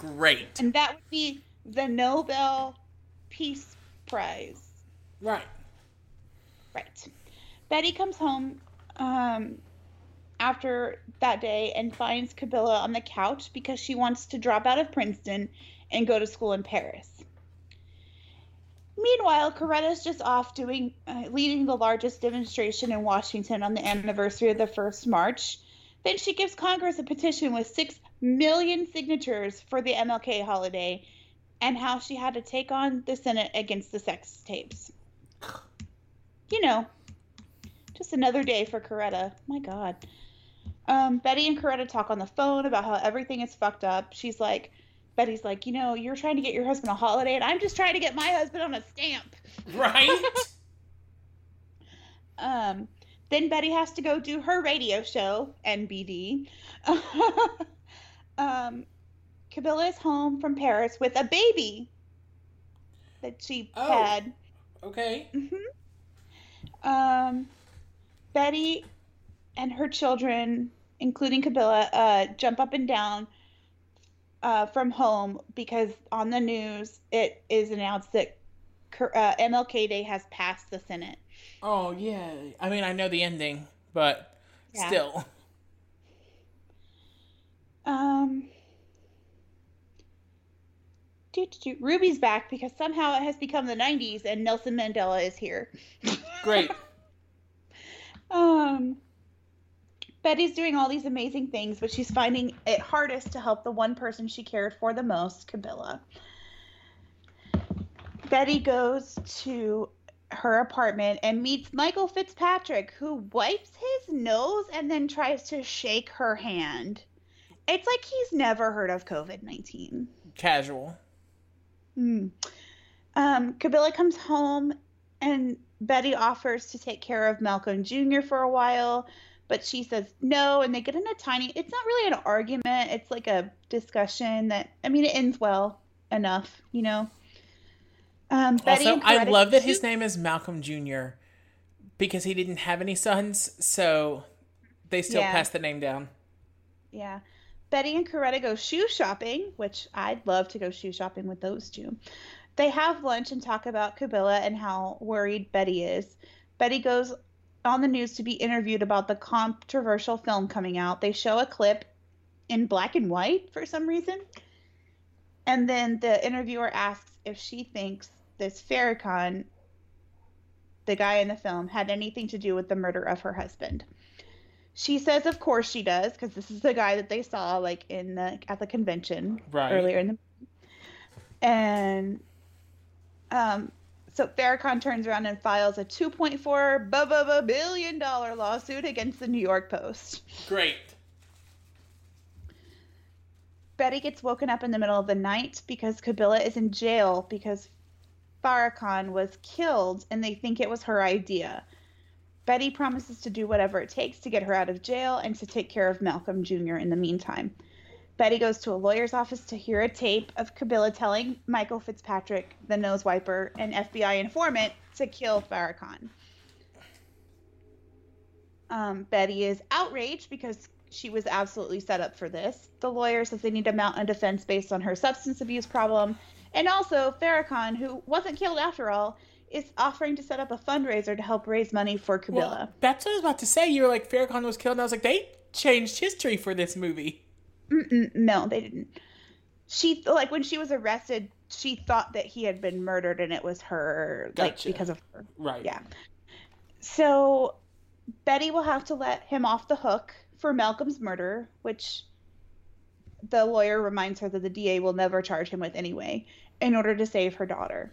Great. And that would be the Nobel Peace Prize. Right. Right. Betty comes home um, after that day and finds Qubilah on the couch because she wants to drop out of Princeton and go to school in Paris. Meanwhile, Coretta's just off doing uh, leading the largest demonstration in Washington on the anniversary of the first march. Then she gives Congress a petition with six million signatures for the MLK holiday, and how she had to take on the Senate against the sex tapes. You know, just another day for Coretta. My God. Um, Betty and Coretta talk on the phone about how everything is fucked up. She's like, Betty's like, you know, you're trying to get your husband a holiday, and I'm just trying to get my husband on a stamp. Right? Um, then Betty has to go do her radio show, NBD. um, is home from Paris with a baby that she Oh. had. okay. Mhm. Um, Betty and her children, including Qubilah, uh, jump up and down uh, from home because on the news it is announced that uh, MLK Day has passed the Senate. Oh, yeah. I mean, I know the ending, but Yeah. still. Um, doo, doo, doo. Ruby's back because somehow it has become the 90s and Nelson Mandela is here. Great. Um, Betty's doing all these amazing things, but she's finding it hardest to help the one person she cared for the most, Qubilah. Betty goes to her apartment and meets Michael Fitzpatrick, who wipes his nose and then tries to shake her hand. It's like he's never heard of COVID 19. Casual. Hmm. Um, Qubilah comes home and Betty offers to take care of Malcolm Jr. for a while, but she says no, and they get in a tiny it's not really an argument, it's like a discussion that I mean it ends well enough, you know. Um, Betty Also, I love that his name is Malcolm Jr., because he didn't have any sons, so they still Yeah. passed the name down. Yeah. Betty and Coretta go shoe shopping, which I'd love to go shoe shopping with those two. They have lunch and talk about Qubilah and how worried Betty is. Betty goes on the news to be interviewed about the controversial film coming out. They show a clip in black and white for some reason. And then the interviewer asks if she thinks this Farrakhan, the guy in the film, had anything to do with the murder of her husband. She says, of course she does, because this is the guy that they saw like in the at the convention Right. earlier in the and um so Farrakhan turns around and files a 2.4 bu- bu- bu- billion dollar lawsuit against the New York Post. Great. Betty gets woken up in the middle of the night because Qubilah is in jail because Farrakhan was killed and they think it was her idea. Betty promises to do whatever it takes to get her out of jail and to take care of Malcolm Jr. in the meantime. Betty goes to a lawyer's office to hear a tape of Qubilah telling Michael Fitzpatrick, the nose wiper, and FBI informant to kill Farrakhan. Um, Betty is outraged because she was absolutely set up for this. The lawyer says they need to mount a defense based on her substance abuse problem. And also, Farrakhan, who wasn't killed after all, is offering to set up a fundraiser to help raise money for Qubilah. Well, that's what I was about to say. You were like, Farrakhan was killed, and I was like, they changed history for this movie. Mm-mm, no, they didn't. She like when she was arrested, she thought that he had been murdered, and it was her, like because of her. Right. Yeah. So Betty will have to let him off the hook for Malcolm's murder, which the lawyer reminds her that the DA will never charge him with anyway, in order to save her daughter.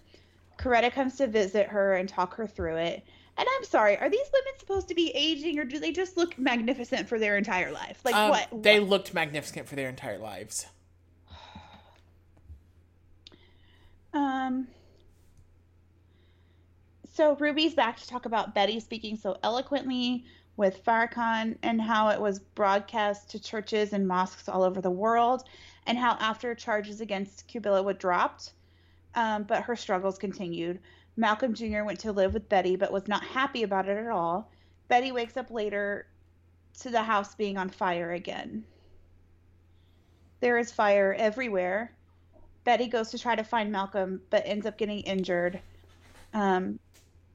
Coretta comes to visit her and talk her through it. And I'm sorry, are these women supposed to be aging or do they just look magnificent for their entire life? Like Um, what? They what? looked magnificent for their entire lives. Um. So Ruby's back to talk about Betty speaking so eloquently with Farrakhan and how it was broadcast to churches and mosques all over the world, and how after charges against Qubilah were dropped, um, but her struggles continued. Malcolm Jr. went to live with Betty, but was not happy about it at all. Betty wakes up later to the house being on fire again. There is fire everywhere. Betty goes to try to find Malcolm, but ends up getting injured. Um,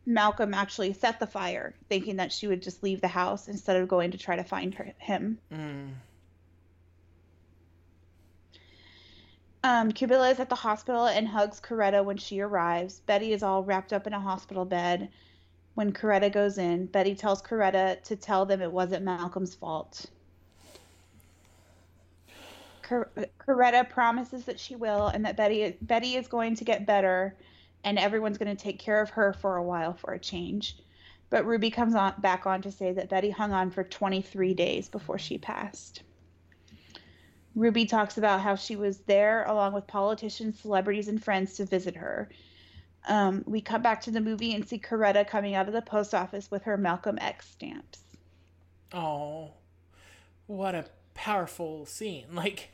Malcolm actually set the fire, thinking that she would just leave the house instead of going to try to find her, him. Mm. Um, is at the hospital and hugs Coretta when she arrives. Betty is all wrapped up in a hospital bed. When Coretta goes in, Betty tells Coretta to tell them it wasn't Malcolm's fault. Cor- Coretta promises that she will and that Betty Betty is going to get better and everyone's going to take care of her for a while for a change. But Ruby comes on back on to say that Betty hung on for 23 days before she passed. Ruby talks about how she was there along with politicians, celebrities, and friends to visit her. Um, we cut back to the movie and see Coretta coming out of the post office with her Malcolm X stamps. Oh, what a powerful scene! Like,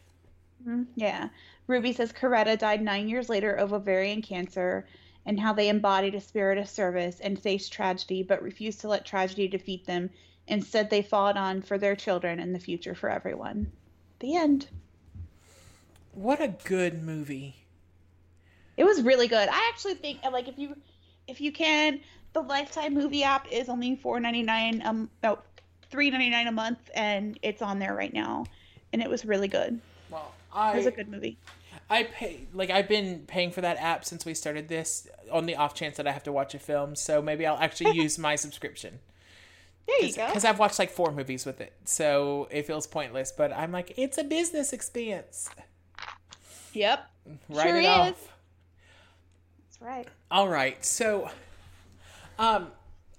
Mhm, Yeah. Ruby says Coretta died nine years later of ovarian cancer and how they embodied a spirit of service and faced tragedy but refused to let tragedy defeat them. Instead, they fought on for their children and the future for everyone. The end. what a good movie. It was really good. I actually think like if you if you can, the Lifetime movie app is only four ninety nine um no three ninety nine a month and it's on there right now. And it was really good. Well, It was a good movie. I pay like I've been paying for that app since we started this on the off chance that I have to watch a film. So maybe I'll actually use my subscription There you go. because I've watched like four movies with it, so it feels pointless. But I'm like, it's a business expense. Yep. Write Sure it is. off. That's right. All right, so um,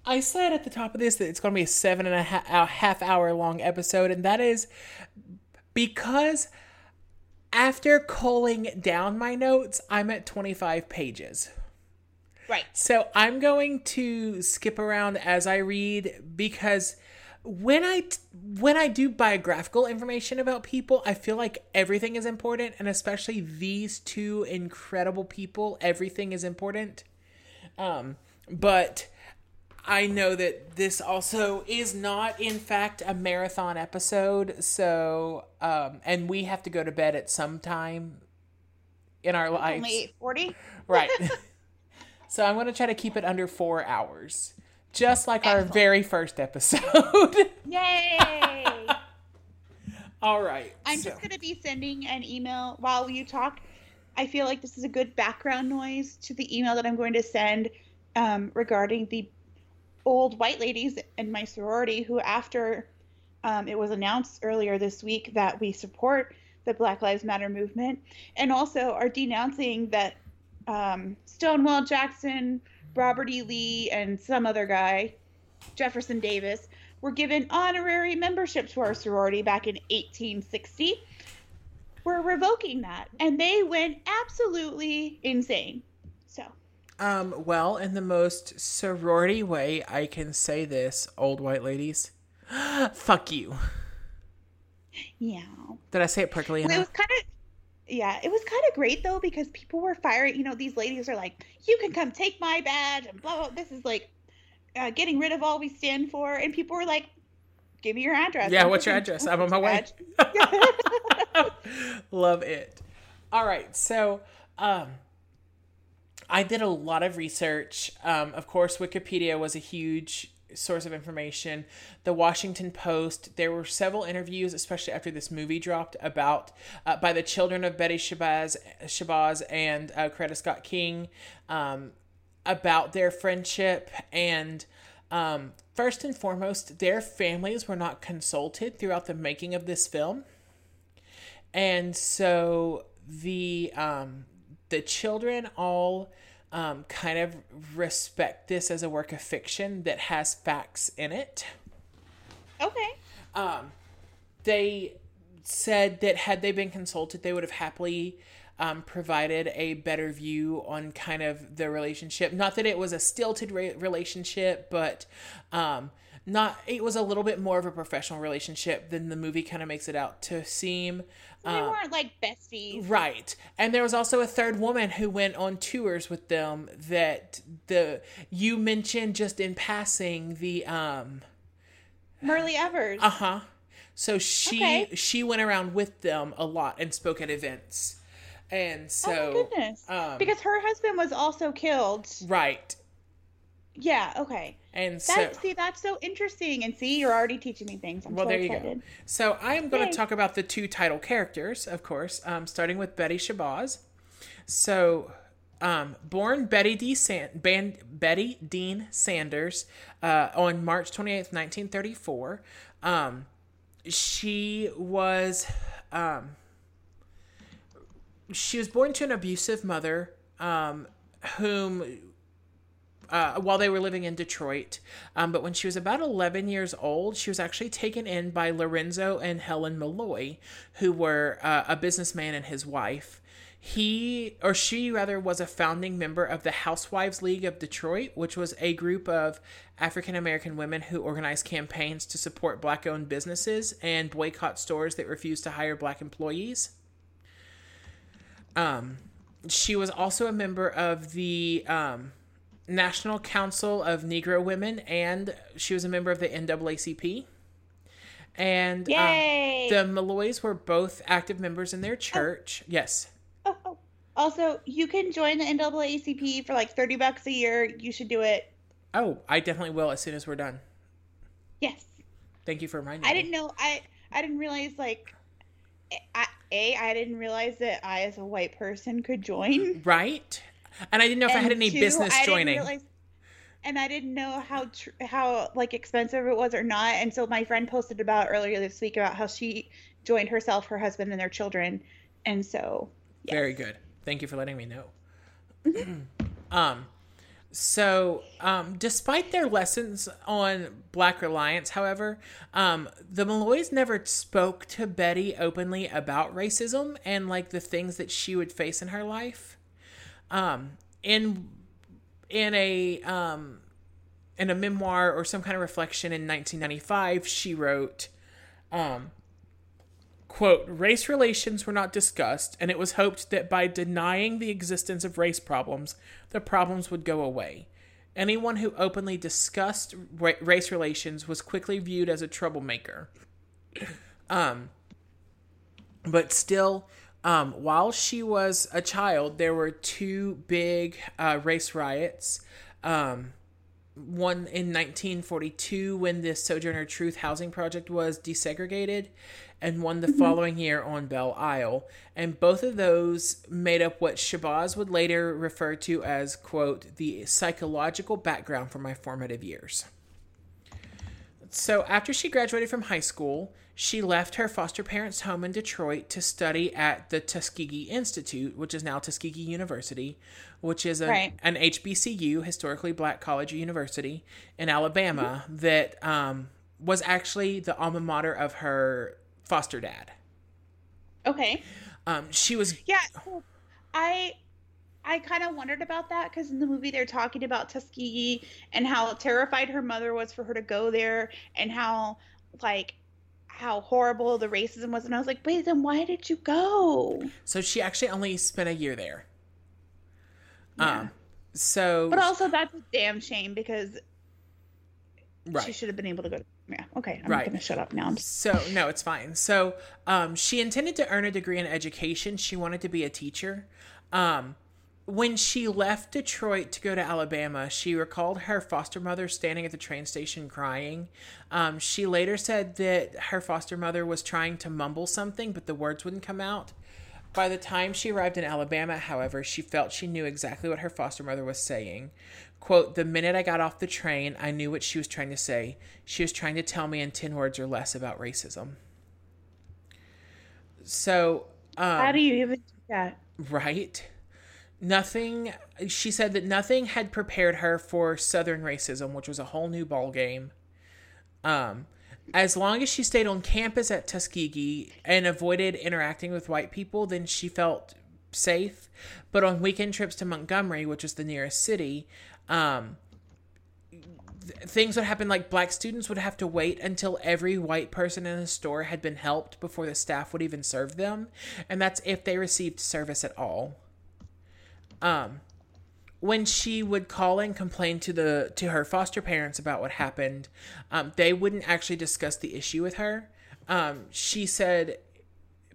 I said at the top of this that it's going to be a seven and a half, a half hour long episode, and that is because after culling down my notes, I'm at 25 pages. Right. So I'm going to skip around as I read because when I when I do biographical information about people, I feel like everything is important, and especially these two incredible people, everything is important. Um, but I know that this also is not, in fact, a marathon episode. So, um, and we have to go to bed at some time in our lives. Only eight forty. Right. so I'm going to try to keep it under four hours, just like our very first episode. Yay! All right. I'm so- just gonna be sending an email while you talk. I feel like this is a good background noise to the email that I'm going to send um, regarding the old white ladies in my sorority who, after um, it was announced earlier this week that we support the Black Lives Matter movement, and also are denouncing that um, Stonewall Jackson, Robert E. Lee, and some other guy, Jefferson Davis, were given honorary membership to our sorority back in 1860. We're revoking that, and they went absolutely insane. So, Um, well, in the most sorority way I can say this, old white ladies. Fuck you. yeah. Did I say it perkily Well, it was kind of yeah it was kind of great though because people were firing you know these ladies are like you can come take my badge and blah blah this is like uh, getting rid of all we stand for and people were like give me your address Yeah, I'm what's your address? I'm on my way. Love it. All right, so um I did a lot of research. Um, of course, Wikipedia was a huge source of information. The Washington Post. There were several interviews, especially after this movie dropped, about uh, by the children of Betty Shabazz, Shabazz and uh, Coretta Scott King um, about their friendship and. Um, first and foremost, their families were not consulted throughout the making of this film and so the um the children all um kind of respect this as a work of fiction that has facts in it. Okay. Um they said that had they been consulted they would have happily um, provided a better view on kind of the relationship. Not that it was a stilted re- relationship but um not it was a little bit more of a professional relationship than the movie kind of makes it out to seem they Um, weren't like besties Right. And there was also a third woman who went on tours with them that the you mentioned just in passing the um Myrlie Evers uh-huh. So she Okay. she went around with them a lot and spoke at events. And so oh my goodness um, because her husband was also killed right. Yeah okay And so that see that's so interesting and see you're already teaching me things i'm well, so there you excited go. So I am going Yay. to talk about the two title characters, of course, um, starting with Betty Shabazz. So, um, born Betty D. San- Ban- Betty Dean Sanders uh, on March 28th, 1934. Um, she was um, she was born to an abusive mother um, whom uh, while they were living in Detroit. Um, but when she was about 11 years old, she was actually taken in by Lorenzo and Helen Malloy, who were uh, a businessman and his wife. He, or she rather, was a founding member of the Housewives League of Detroit, which was a group of African American women who organized campaigns to support black owned businesses and boycott stores that refused to hire black employees. Um, she was also a member of the um, National Council of Negro Women, and she was a member of the NAACP. And um, the Malloys were both active members in their church. Yes. Oh, oh. Also, you can join the NAACP for like 30 bucks a year. You should do it. Oh, I definitely will as soon as we're done. Yes. Thank you for reminding I me. didn't know I I didn't realize like I, a I didn't realize that I as a white person could join. Right? And I didn't know if I had any two, business joining. realize- and I didn't know how tr- how like expensive it was or not. And so my friend posted about earlier this week about how she joined herself, her husband, and their children. And so yes. Very good. Thank you for letting me know. um, so, um, despite their lessons on Black Reliance, however, um, the Malloys never spoke to Betty openly about racism and like the things that she would face in her life. Um, in in a um, in a memoir or some kind of reflection in 1995, she wrote, um, quote, race relations were not discussed, and it was hoped that by denying the existence of race problems, the problems would go away. Anyone who openly discussed ra- race relations was quickly viewed as a troublemaker. Um, but still, um, while she was a child, there were two big uh, race riots. Um, one in 1942 when the Sojourner Truth housing project was desegregated, and one the mm-hmm. following year on Belle Isle. And both of those made up what Shabazz would later refer to as, quote, the psychological background for my formative years. So after she graduated from high school, she left her foster parents' home in Detroit to study at the Tuskegee Institute, which is now Tuskegee University, which is a, right. an HBCU, historically black college or university in Alabama, mm-hmm. that um, was actually the alma mater of her foster dad. Okay. Um, she was. Yeah, I I kind of wondered about that because in the movie they're talking about Tuskegee and how terrified her mother was for her to go there and how like how horrible the racism was and I was like, "Wait, then why did you go?" So she actually only spent a year there. Yeah. Um so But also that's a damn shame because right. she should have been able to go to yeah okay i'm right. gonna shut up now so no it's fine so um, she intended to earn a degree in education she wanted to be a teacher um, when she left detroit to go to alabama she recalled her foster mother standing at the train station crying um, she later said that her foster mother was trying to mumble something but the words wouldn't come out by the time she arrived in Alabama, however, she felt she knew exactly what her foster mother was saying. Quote, the minute I got off the train, I knew what she was trying to say. She was trying to tell me in 10 words or less about racism. So, um, how do you even do that? Right? Nothing, she said that nothing had prepared her for Southern racism, which was a whole new ball game. Um, as long as she stayed on campus at Tuskegee and avoided interacting with white people, then she felt safe. But on weekend trips to Montgomery, which was the nearest city, um, th- things would happen like black students would have to wait until every white person in the store had been helped before the staff would even serve them, and that's if they received service at all. Um, when she would call and complain to the to her foster parents about what happened, um, they wouldn't actually discuss the issue with her. Um, she said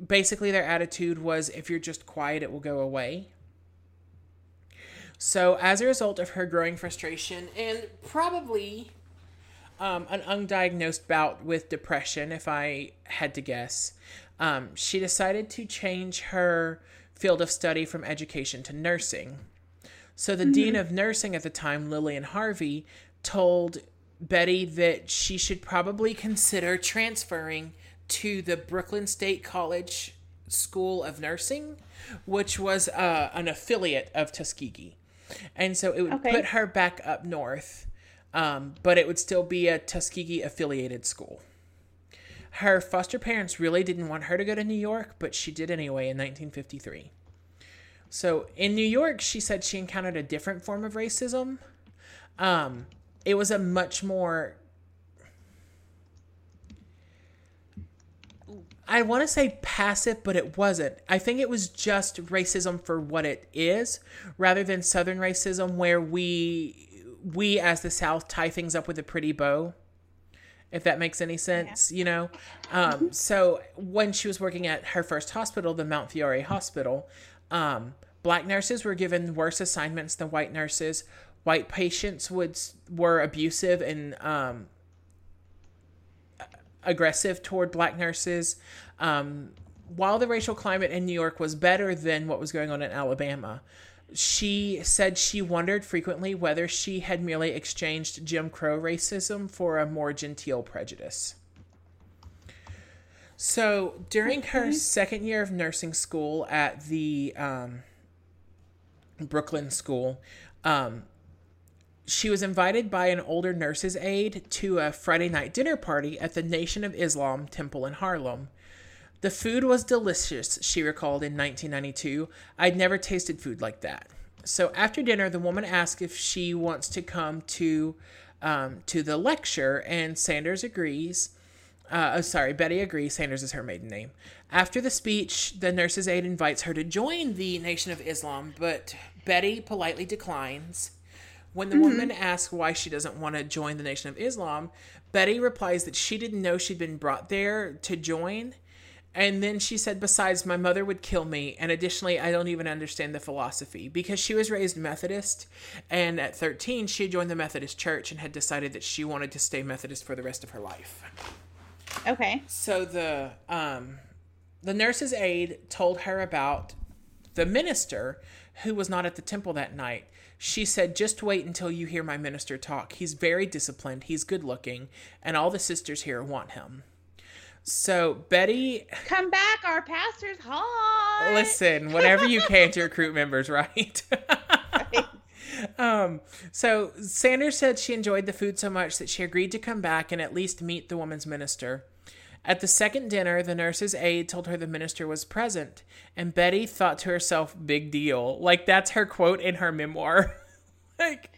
basically their attitude was if you're just quiet, it will go away. So, as a result of her growing frustration and probably um, an undiagnosed bout with depression, if I had to guess, um, she decided to change her field of study from education to nursing. So, the mm-hmm. dean of nursing at the time, Lillian Harvey, told Betty that she should probably consider transferring to the Brooklyn State College School of Nursing, which was uh, an affiliate of Tuskegee and so it would okay. put her back up north, um, but it would still be a Tuskegee affiliated school. Her foster parents really didn't want her to go to New York, but she did anyway in 1953. So in New York, she said she encountered a different form of racism. Um, it was a much more I want to say passive, but it wasn't. I think it was just racism for what it is, rather than Southern racism, where we we as the South tie things up with a pretty bow. If that makes any sense, yeah. you know. Um, so when she was working at her first hospital, the Montefiore Hospital, um, black nurses were given worse assignments than white nurses. White patients would were abusive and um, aggressive toward black nurses. Um, while the racial climate in New York was better than what was going on in Alabama, she said she wondered frequently whether she had merely exchanged Jim Crow racism for a more genteel prejudice. So during her second year of nursing school at the um, Brooklyn School, um, she was invited by an older nurse's aide to a Friday night dinner party at the Nation of Islam temple in Harlem. The food was delicious, she recalled in 1992. I'd never tasted food like that. So after dinner, the woman asked if she wants to come to um, to the lecture, and Sanders agrees. Uh, oh, sorry, Betty agrees. Sanders is her maiden name. After the speech, the nurse's aide invites her to join the Nation of Islam, but Betty politely declines. When the mm-hmm. woman asks why she doesn't want to join the Nation of Islam, Betty replies that she didn't know she'd been brought there to join. And then she said, besides, my mother would kill me. And additionally, I don't even understand the philosophy because she was raised Methodist. And at 13, she joined the Methodist church and had decided that she wanted to stay Methodist for the rest of her life. Okay. So the, um, the nurse's aide told her about the minister who was not at the temple that night. She said, Just wait until you hear my minister talk. He's very disciplined, he's good looking, and all the sisters here want him. So Betty, come back. Our pastor's hot. Listen, whatever you can to recruit members, right? right. Um. So Sanders said she enjoyed the food so much that she agreed to come back and at least meet the woman's minister. At the second dinner, the nurse's aide told her the minister was present, and Betty thought to herself, "Big deal!" Like that's her quote in her memoir. like,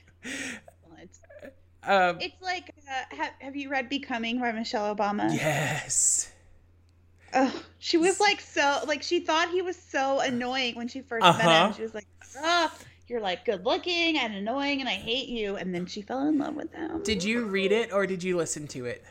um, it's like, uh, have, have you read Becoming by Michelle Obama? Yes. Oh, she was like so like she thought he was so annoying when she 1st uh-huh. met him. She was like, "Oh, you're like good looking and annoying, and I hate you." And then she fell in love with him. Did you read it or did you listen to it?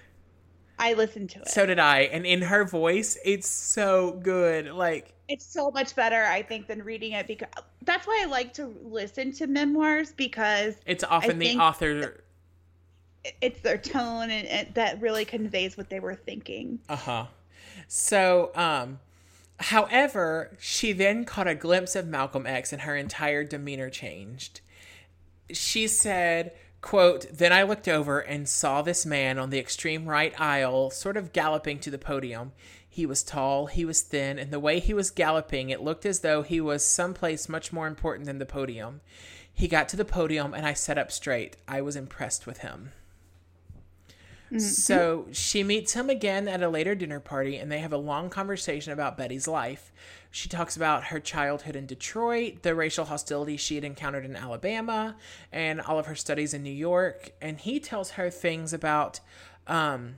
I listened to it. So did I, and in her voice, it's so good. Like it's so much better, I think, than reading it because that's why I like to listen to memoirs because it's often the author it's their tone and, and that really conveys what they were thinking. Uh huh. So, um, however, she then caught a glimpse of Malcolm X and her entire demeanor changed. She said, quote, Then I looked over and saw this man on the extreme right aisle, sort of galloping to the podium. He was tall, he was thin, and the way he was galloping, it looked as though he was someplace much more important than the podium. He got to the podium and I sat up straight. I was impressed with him. Mm-hmm. So she meets him again at a later dinner party, and they have a long conversation about Betty's life. She talks about her childhood in Detroit, the racial hostility she had encountered in Alabama, and all of her studies in New York. And he tells her things about um,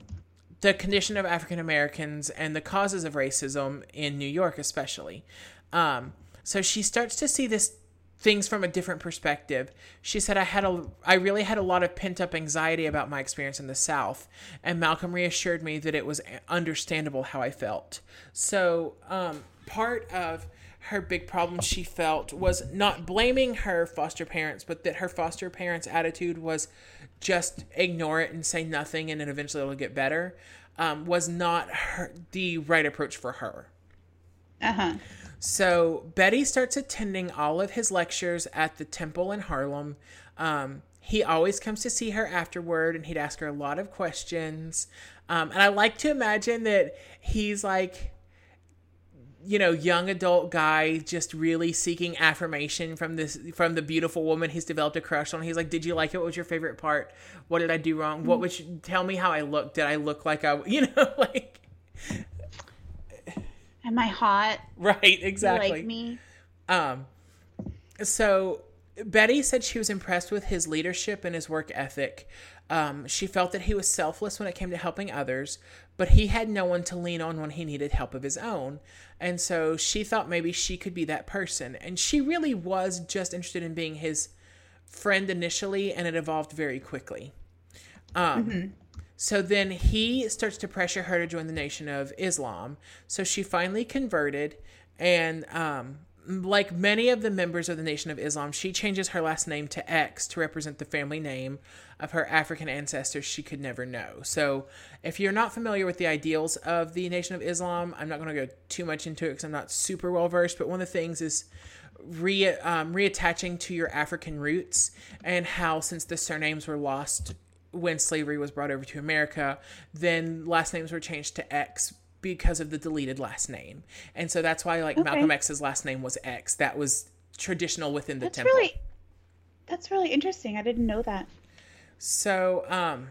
the condition of African Americans and the causes of racism in New York, especially. Um, so she starts to see this things from a different perspective. She said I had a I really had a lot of pent-up anxiety about my experience in the South, and Malcolm reassured me that it was understandable how I felt. So, um, part of her big problem she felt was not blaming her foster parents, but that her foster parents' attitude was just ignore it and say nothing, and then eventually it'll get better. Um, was not her, the right approach for her. Uh huh. So Betty starts attending all of his lectures at the temple in Harlem. Um, he always comes to see her afterward and he'd ask her a lot of questions. Um, and I like to imagine that he's like, you know, young adult guy just really seeking affirmation from this from the beautiful woman he's developed a crush on. He's like, "Did you like it? What was your favorite part? What did I do wrong? What would you, tell me how I looked? Did I look like I, you know, like Am I hot? Right, exactly. like me? Um so Betty said she was impressed with his leadership and his work ethic. Um, she felt that he was selfless when it came to helping others, but he had no one to lean on when he needed help of his own. And so she thought maybe she could be that person. And she really was just interested in being his friend initially, and it evolved very quickly. Um, mm-hmm. So then he starts to pressure her to join the Nation of Islam. So she finally converted, and um, like many of the members of the Nation of Islam, she changes her last name to X to represent the family name of her African ancestors she could never know. So, if you're not familiar with the ideals of the Nation of Islam, I'm not going to go too much into it because I'm not super well versed, but one of the things is re um, reattaching to your African roots and how since the surnames were lost when slavery was brought over to America, then last names were changed to X because of the deleted last name. And so that's why like okay. Malcolm X's last name was X. That was traditional within the that's temple. Really, that's really interesting. I didn't know that. So, um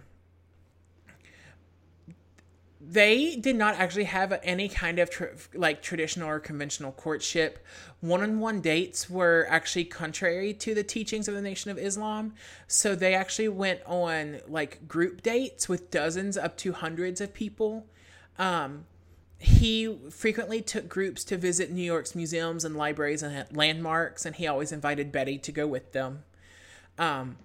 they did not actually have any kind of tra- like traditional or conventional courtship. One on one dates were actually contrary to the teachings of the Nation of Islam. So they actually went on like group dates with dozens up to hundreds of people. Um, he frequently took groups to visit New York's museums and libraries and landmarks, and he always invited Betty to go with them. Um,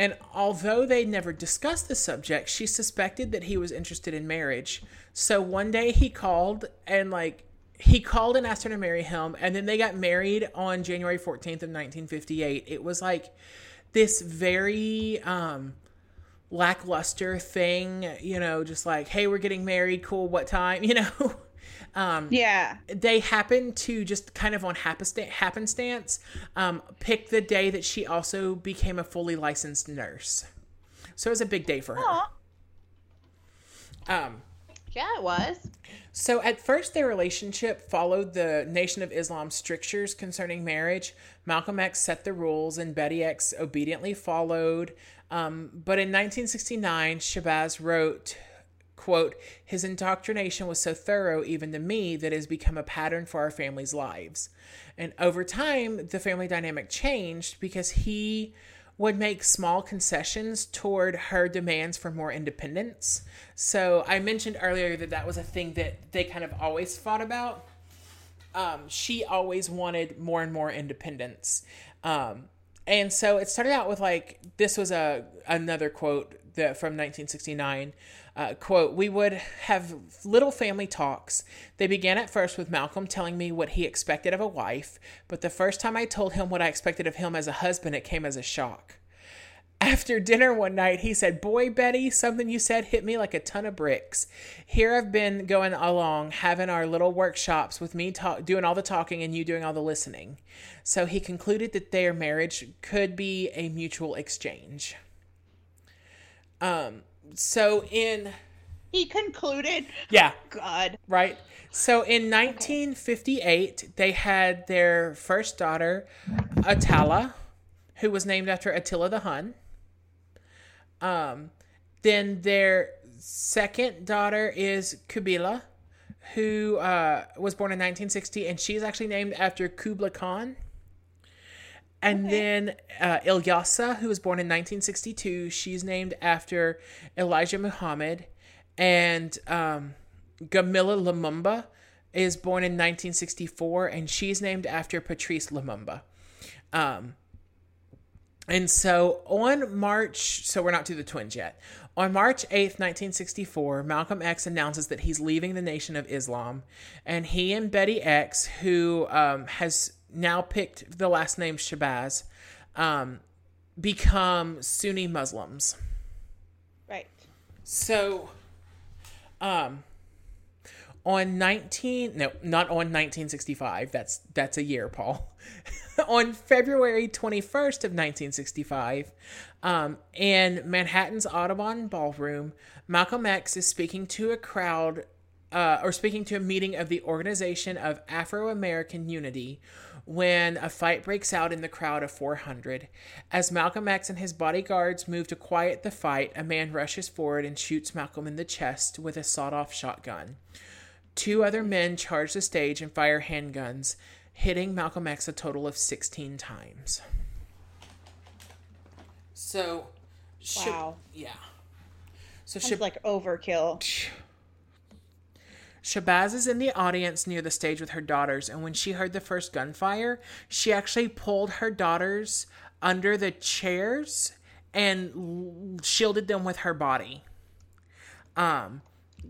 and although they never discussed the subject, she suspected that he was interested in marriage. So one day he called and like he called and asked her to marry him, and then they got married on January 14th of 1958. It was like this very um lackluster thing, you know, just like, hey, we're getting married, cool, what time, you know? Um, yeah. They happened to just kind of on happenstance um, pick the day that she also became a fully licensed nurse. So it was a big day for her. Aww. Um, yeah, it was. So at first, their relationship followed the Nation of Islam's strictures concerning marriage. Malcolm X set the rules, and Betty X obediently followed. Um, but in 1969, Shabazz wrote Quote, his indoctrination was so thorough, even to me, that it has become a pattern for our family's lives. And over time, the family dynamic changed because he would make small concessions toward her demands for more independence. So I mentioned earlier that that was a thing that they kind of always fought about. Um, she always wanted more and more independence. Um, and so it started out with like this was a another quote that from 1969 uh, quote, we would have little family talks. They began at first with Malcolm telling me what he expected of a wife, but the first time I told him what I expected of him as a husband, it came as a shock. After dinner one night, he said, Boy, Betty, something you said hit me like a ton of bricks. Here I've been going along, having our little workshops with me talk, doing all the talking and you doing all the listening. So he concluded that their marriage could be a mutual exchange. Um, so in he concluded. Yeah. God. Right? So in 1958 okay. they had their first daughter Attallah who was named after attila the hun. Um then their second daughter is Qubilah who uh, was born in 1960 and she's actually named after kubla khan and okay. then uh, Ilyasah, who was born in 1962, she's named after Elijah Muhammad. And um, Gamilah Lumumba is born in 1964, and she's named after Patrice Lumumba. Um, and so on March, so we're not to the twins yet. On March 8th, 1964, Malcolm X announces that he's leaving the Nation of Islam, and he and Betty X, who um, has now picked the last name Shabazz, um, become Sunni Muslims. Right. So, um, on 19 no not on 1965 that's that's a year paul on february 21st of 1965 um, in manhattan's audubon ballroom malcolm x is speaking to a crowd uh, or speaking to a meeting of the organization of afro-american unity when a fight breaks out in the crowd of 400. As Malcolm X and his bodyguards move to quiet the fight, a man rushes forward and shoots Malcolm in the chest with a sawed off shotgun. Two other men charge the stage and fire handguns, hitting Malcolm X a total of 16 times. So, wow. yeah. So, Sounds like overkill. Shabazz is in the audience near the stage with her daughters, and when she heard the first gunfire, she actually pulled her daughters under the chairs and shielded them with her body. Um,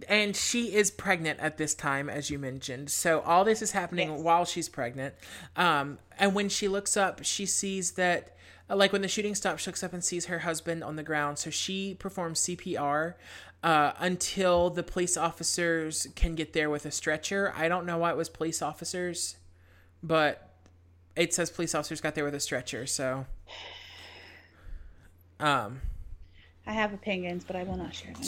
and she is pregnant at this time, as you mentioned. So all this is happening yes. while she's pregnant. Um, and when she looks up, she sees that, like when the shooting stops, she looks up and sees her husband on the ground. So she performs CPR uh, until the police officers can get there with a stretcher. I don't know why it was police officers, but it says police officers got there with a stretcher. So, um, I have opinions, but I will not share them.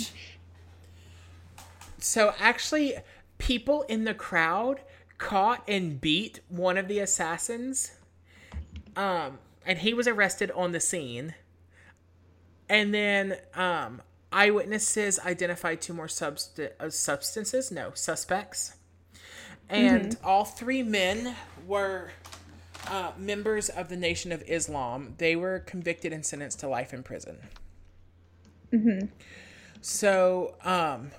So actually, people in the crowd caught and beat one of the assassins. Um, and he was arrested on the scene. And then um, eyewitnesses identified two more subst- uh, substances, no, suspects. And mm-hmm. all three men were uh, members of the Nation of Islam. They were convicted and sentenced to life in prison. Mm-hmm. So, um,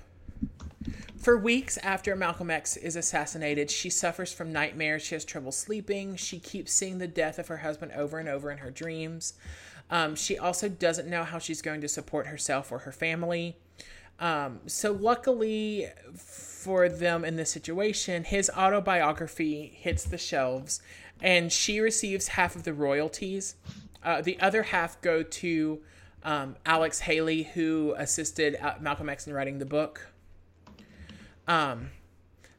for weeks after Malcolm X is assassinated, she suffers from nightmares. She has trouble sleeping. She keeps seeing the death of her husband over and over in her dreams. Um, she also doesn't know how she's going to support herself or her family. Um, so, luckily for them in this situation, his autobiography hits the shelves and she receives half of the royalties. Uh, the other half go to um, Alex Haley, who assisted uh, Malcolm X in writing the book. Um,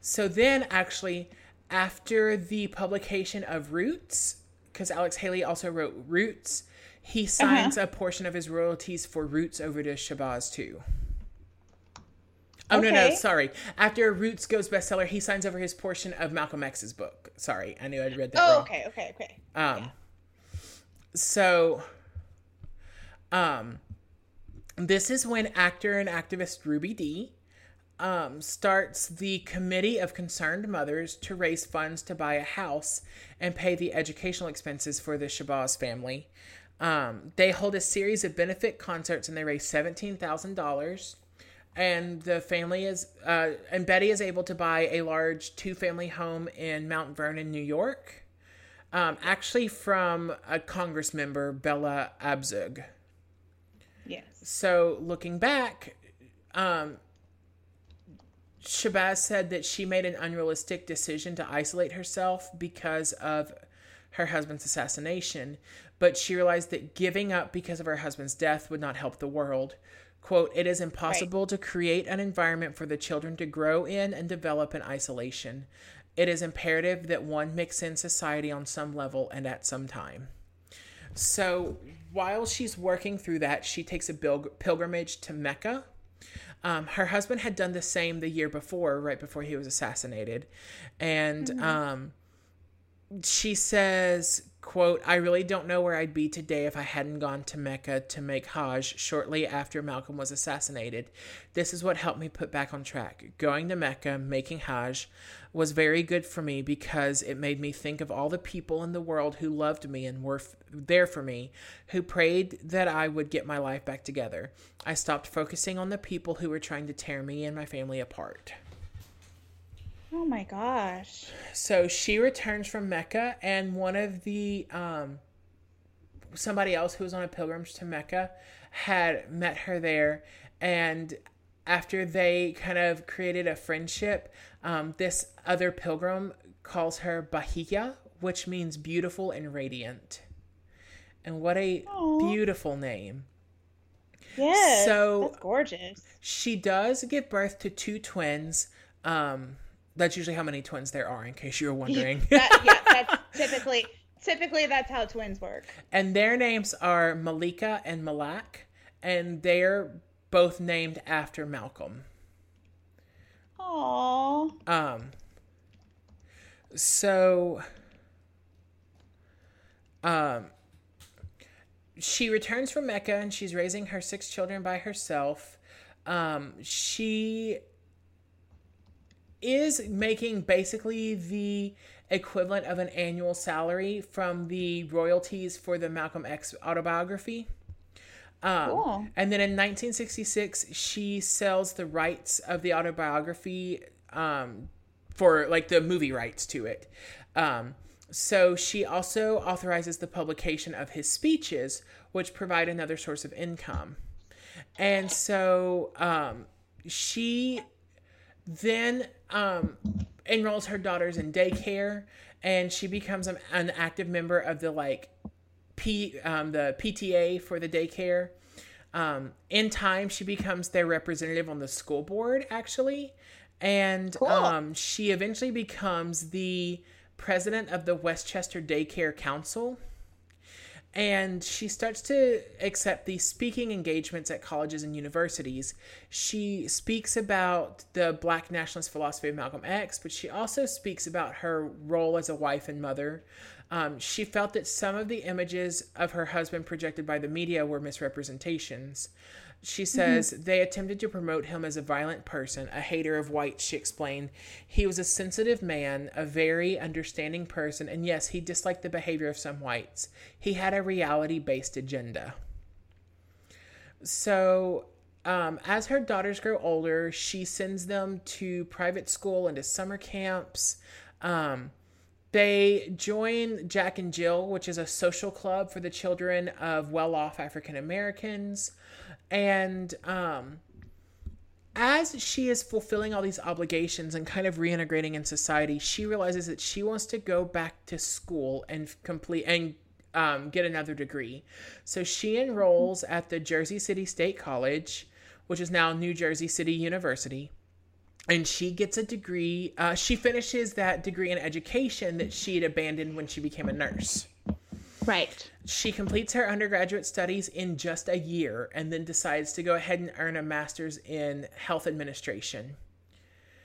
so then, actually, after the publication of Roots, because Alex Haley also wrote Roots, he signs uh-huh. a portion of his royalties for Roots over to Shabazz too. Oh okay. no no sorry. After Roots goes bestseller, he signs over his portion of Malcolm X's book. Sorry, I knew I'd read that. Oh wrong. okay okay okay. Um. Yeah. So. Um. This is when actor and activist Ruby Dee um, starts the Committee of Concerned Mothers to raise funds to buy a house and pay the educational expenses for the Shabazz family. Um, they hold a series of benefit concerts and they raise seventeen thousand dollars and the family is uh, and Betty is able to buy a large two-family home in Mount Vernon, New York, um, actually from a Congress member, Bella Abzug. Yes. So looking back, um, Shabazz said that she made an unrealistic decision to isolate herself because of her husband's assassination, but she realized that giving up because of her husband's death would not help the world quote it is impossible right. to create an environment for the children to grow in and develop in isolation it is imperative that one mix in society on some level and at some time so while she's working through that she takes a pilgrimage to mecca um, her husband had done the same the year before right before he was assassinated and mm-hmm. um, she says quote, I really don't know where I'd be today if I hadn't gone to Mecca to make Hajj shortly after Malcolm was assassinated. This is what helped me put back on track. Going to Mecca, making Hajj, was very good for me because it made me think of all the people in the world who loved me and were f- there for me, who prayed that I would get my life back together. I stopped focusing on the people who were trying to tear me and my family apart. Oh my gosh. So she returns from Mecca, and one of the um, somebody else who was on a pilgrimage to Mecca had met her there, and after they kind of created a friendship, um, this other pilgrim calls her Bahia, which means beautiful and radiant. And what a Aww. beautiful name. Yes. So that's gorgeous. She does give birth to two twins. Um, that's usually how many twins there are, in case you were wondering. that, yeah, that's typically typically that's how twins work. And their names are Malikah and Malaak, and they're both named after Malcolm. Aww. Um. So. Um. She returns from Mecca and she's raising her six children by herself. Um, she is making basically the equivalent of an annual salary from the royalties for the Malcolm X autobiography. Um, cool. And then in 1966, she sells the rights of the autobiography um, for like the movie rights to it. Um, so she also authorizes the publication of his speeches, which provide another source of income. And so um, she then um, enrolls her daughters in daycare, and she becomes an, an active member of the like P um, the PTA for the daycare. Um, in time, she becomes their representative on the school board, actually, and cool. um, she eventually becomes the president of the Westchester Daycare Council and she starts to accept these speaking engagements at colleges and universities. She speaks about the black nationalist philosophy of Malcolm X, but she also speaks about her role as a wife and mother. Um, she felt that some of the images of her husband projected by the media were misrepresentations. She says mm-hmm. they attempted to promote him as a violent person, a hater of whites, she explained. He was a sensitive man, a very understanding person, and yes, he disliked the behavior of some whites. He had a reality based agenda. So, um, as her daughters grow older, she sends them to private school and to summer camps. Um, they join Jack and Jill, which is a social club for the children of well off African Americans. And um, as she is fulfilling all these obligations and kind of reintegrating in society, she realizes that she wants to go back to school and complete and um, get another degree. So she enrolls at the Jersey City State College, which is now New Jersey City University. And she gets a degree. Uh, she finishes that degree in education that she had abandoned when she became a nurse. Right. She completes her undergraduate studies in just a year and then decides to go ahead and earn a master's in health administration.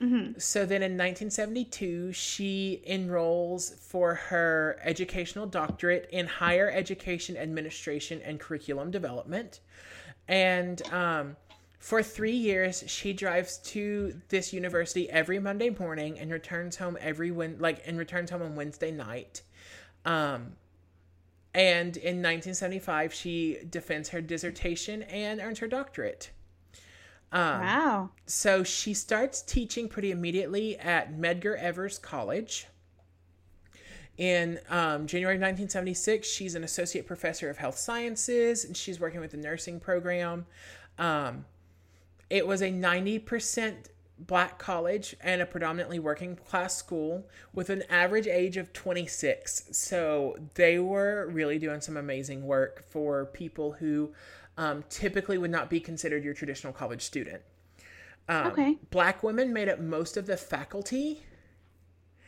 Mm-hmm. So then in 1972, she enrolls for her educational doctorate in higher education administration and curriculum development. And um, for three years, she drives to this university every Monday morning and returns home every when like and returns home on Wednesday night. Um, and in 1975, she defends her dissertation and earns her doctorate. Um, wow. So she starts teaching pretty immediately at Medgar Evers College. In um, January 1976, she's an associate professor of health sciences and she's working with the nursing program. Um, it was a 90% black college and a predominantly working class school with an average age of 26. So they were really doing some amazing work for people who um, typically would not be considered your traditional college student. Um, okay. Black women made up most of the faculty.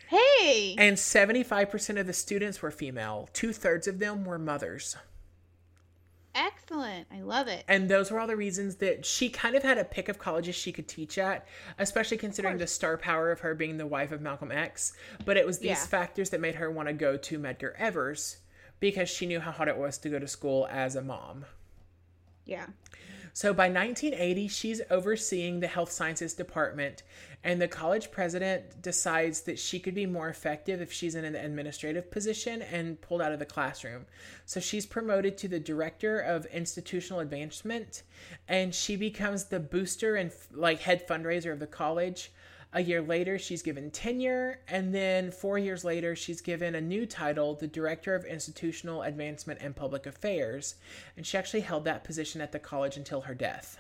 Hey! And 75% of the students were female. Two thirds of them were mothers. Excellent. I love it. And those were all the reasons that she kind of had a pick of colleges she could teach at, especially considering the star power of her being the wife of Malcolm X. But it was these yeah. factors that made her want to go to Medgar Evers because she knew how hard it was to go to school as a mom. Yeah. So by 1980, she's overseeing the health sciences department, and the college president decides that she could be more effective if she's in an administrative position and pulled out of the classroom. So she's promoted to the director of institutional advancement, and she becomes the booster and like head fundraiser of the college. A year later, she's given tenure, and then four years later, she's given a new title, the Director of Institutional Advancement and Public Affairs, and she actually held that position at the college until her death.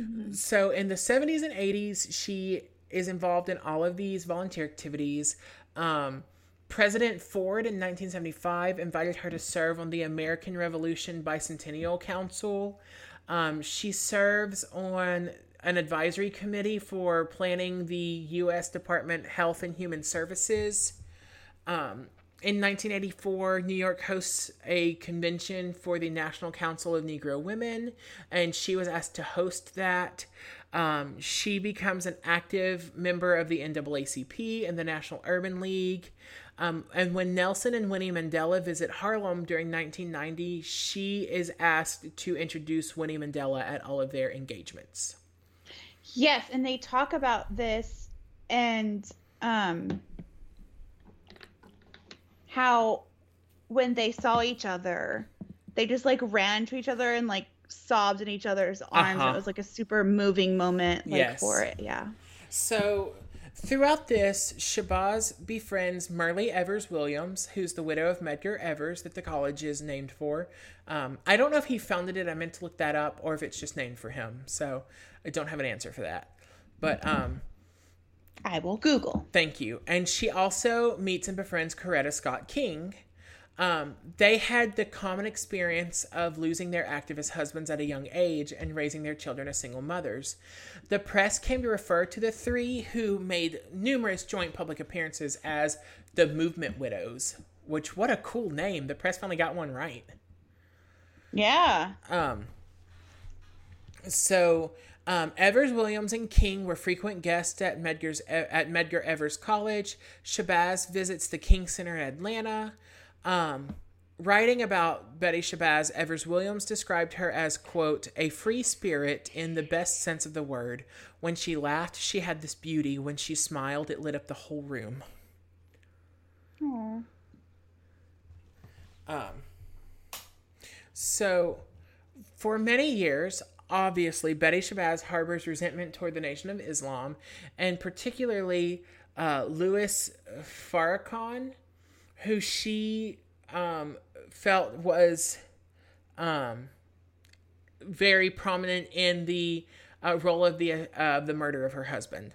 Mm-hmm. So, in the 70s and 80s, she is involved in all of these volunteer activities. Um, President Ford in 1975 invited her to serve on the American Revolution Bicentennial Council. Um, she serves on an advisory committee for planning the U.S. Department Health and Human Services. Um, in 1984, New York hosts a convention for the National Council of Negro Women, and she was asked to host that. Um, she becomes an active member of the NAACP and the National Urban League. Um, and when Nelson and Winnie Mandela visit Harlem during 1990, she is asked to introduce Winnie Mandela at all of their engagements. Yes, and they talk about this and um how when they saw each other, they just like ran to each other and like sobbed in each other's arms. Uh-huh. It was like a super moving moment like yes. for it. Yeah. So throughout this, Shabazz befriends Myrlie Evers Williams, who's the widow of Medgar Evers that the college is named for. Um, I don't know if he founded it. I meant to look that up, or if it's just named for him. So I don't have an answer for that. But um I will Google. Thank you. And she also meets and befriends Coretta Scott King. Um, they had the common experience of losing their activist husbands at a young age and raising their children as single mothers. The press came to refer to the three who made numerous joint public appearances as the Movement Widows, which, what a cool name. The press finally got one right. Yeah. Um, so um, Evers, Williams, and King were frequent guests at Medgar's at Medgar Evers College. Shabazz visits the King Center in Atlanta. Um, writing about Betty Shabazz, Evers Williams described her as quote a free spirit in the best sense of the word. When she laughed, she had this beauty. When she smiled, it lit up the whole room. Aww. Um. So, for many years, obviously Betty Shabazz harbors resentment toward the Nation of Islam, and particularly uh, Louis Farrakhan, who she um, felt was um, very prominent in the uh, role of the uh, the murder of her husband.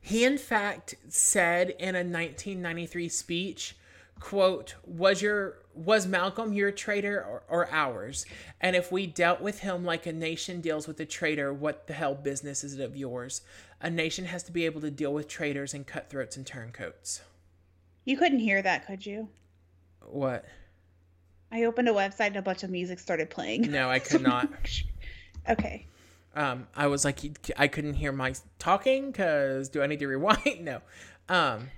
He, in fact, said in a 1993 speech, "quote Was your was Malcolm your traitor or, or ours? And if we dealt with him like a nation deals with a traitor, what the hell business is it of yours? A nation has to be able to deal with traitors and cutthroats and turncoats." You couldn't hear that, could you? What? I opened a website and a bunch of music started playing. No, I could not. okay. Um, I was like, I couldn't hear my talking because do I need to rewind? no. Um,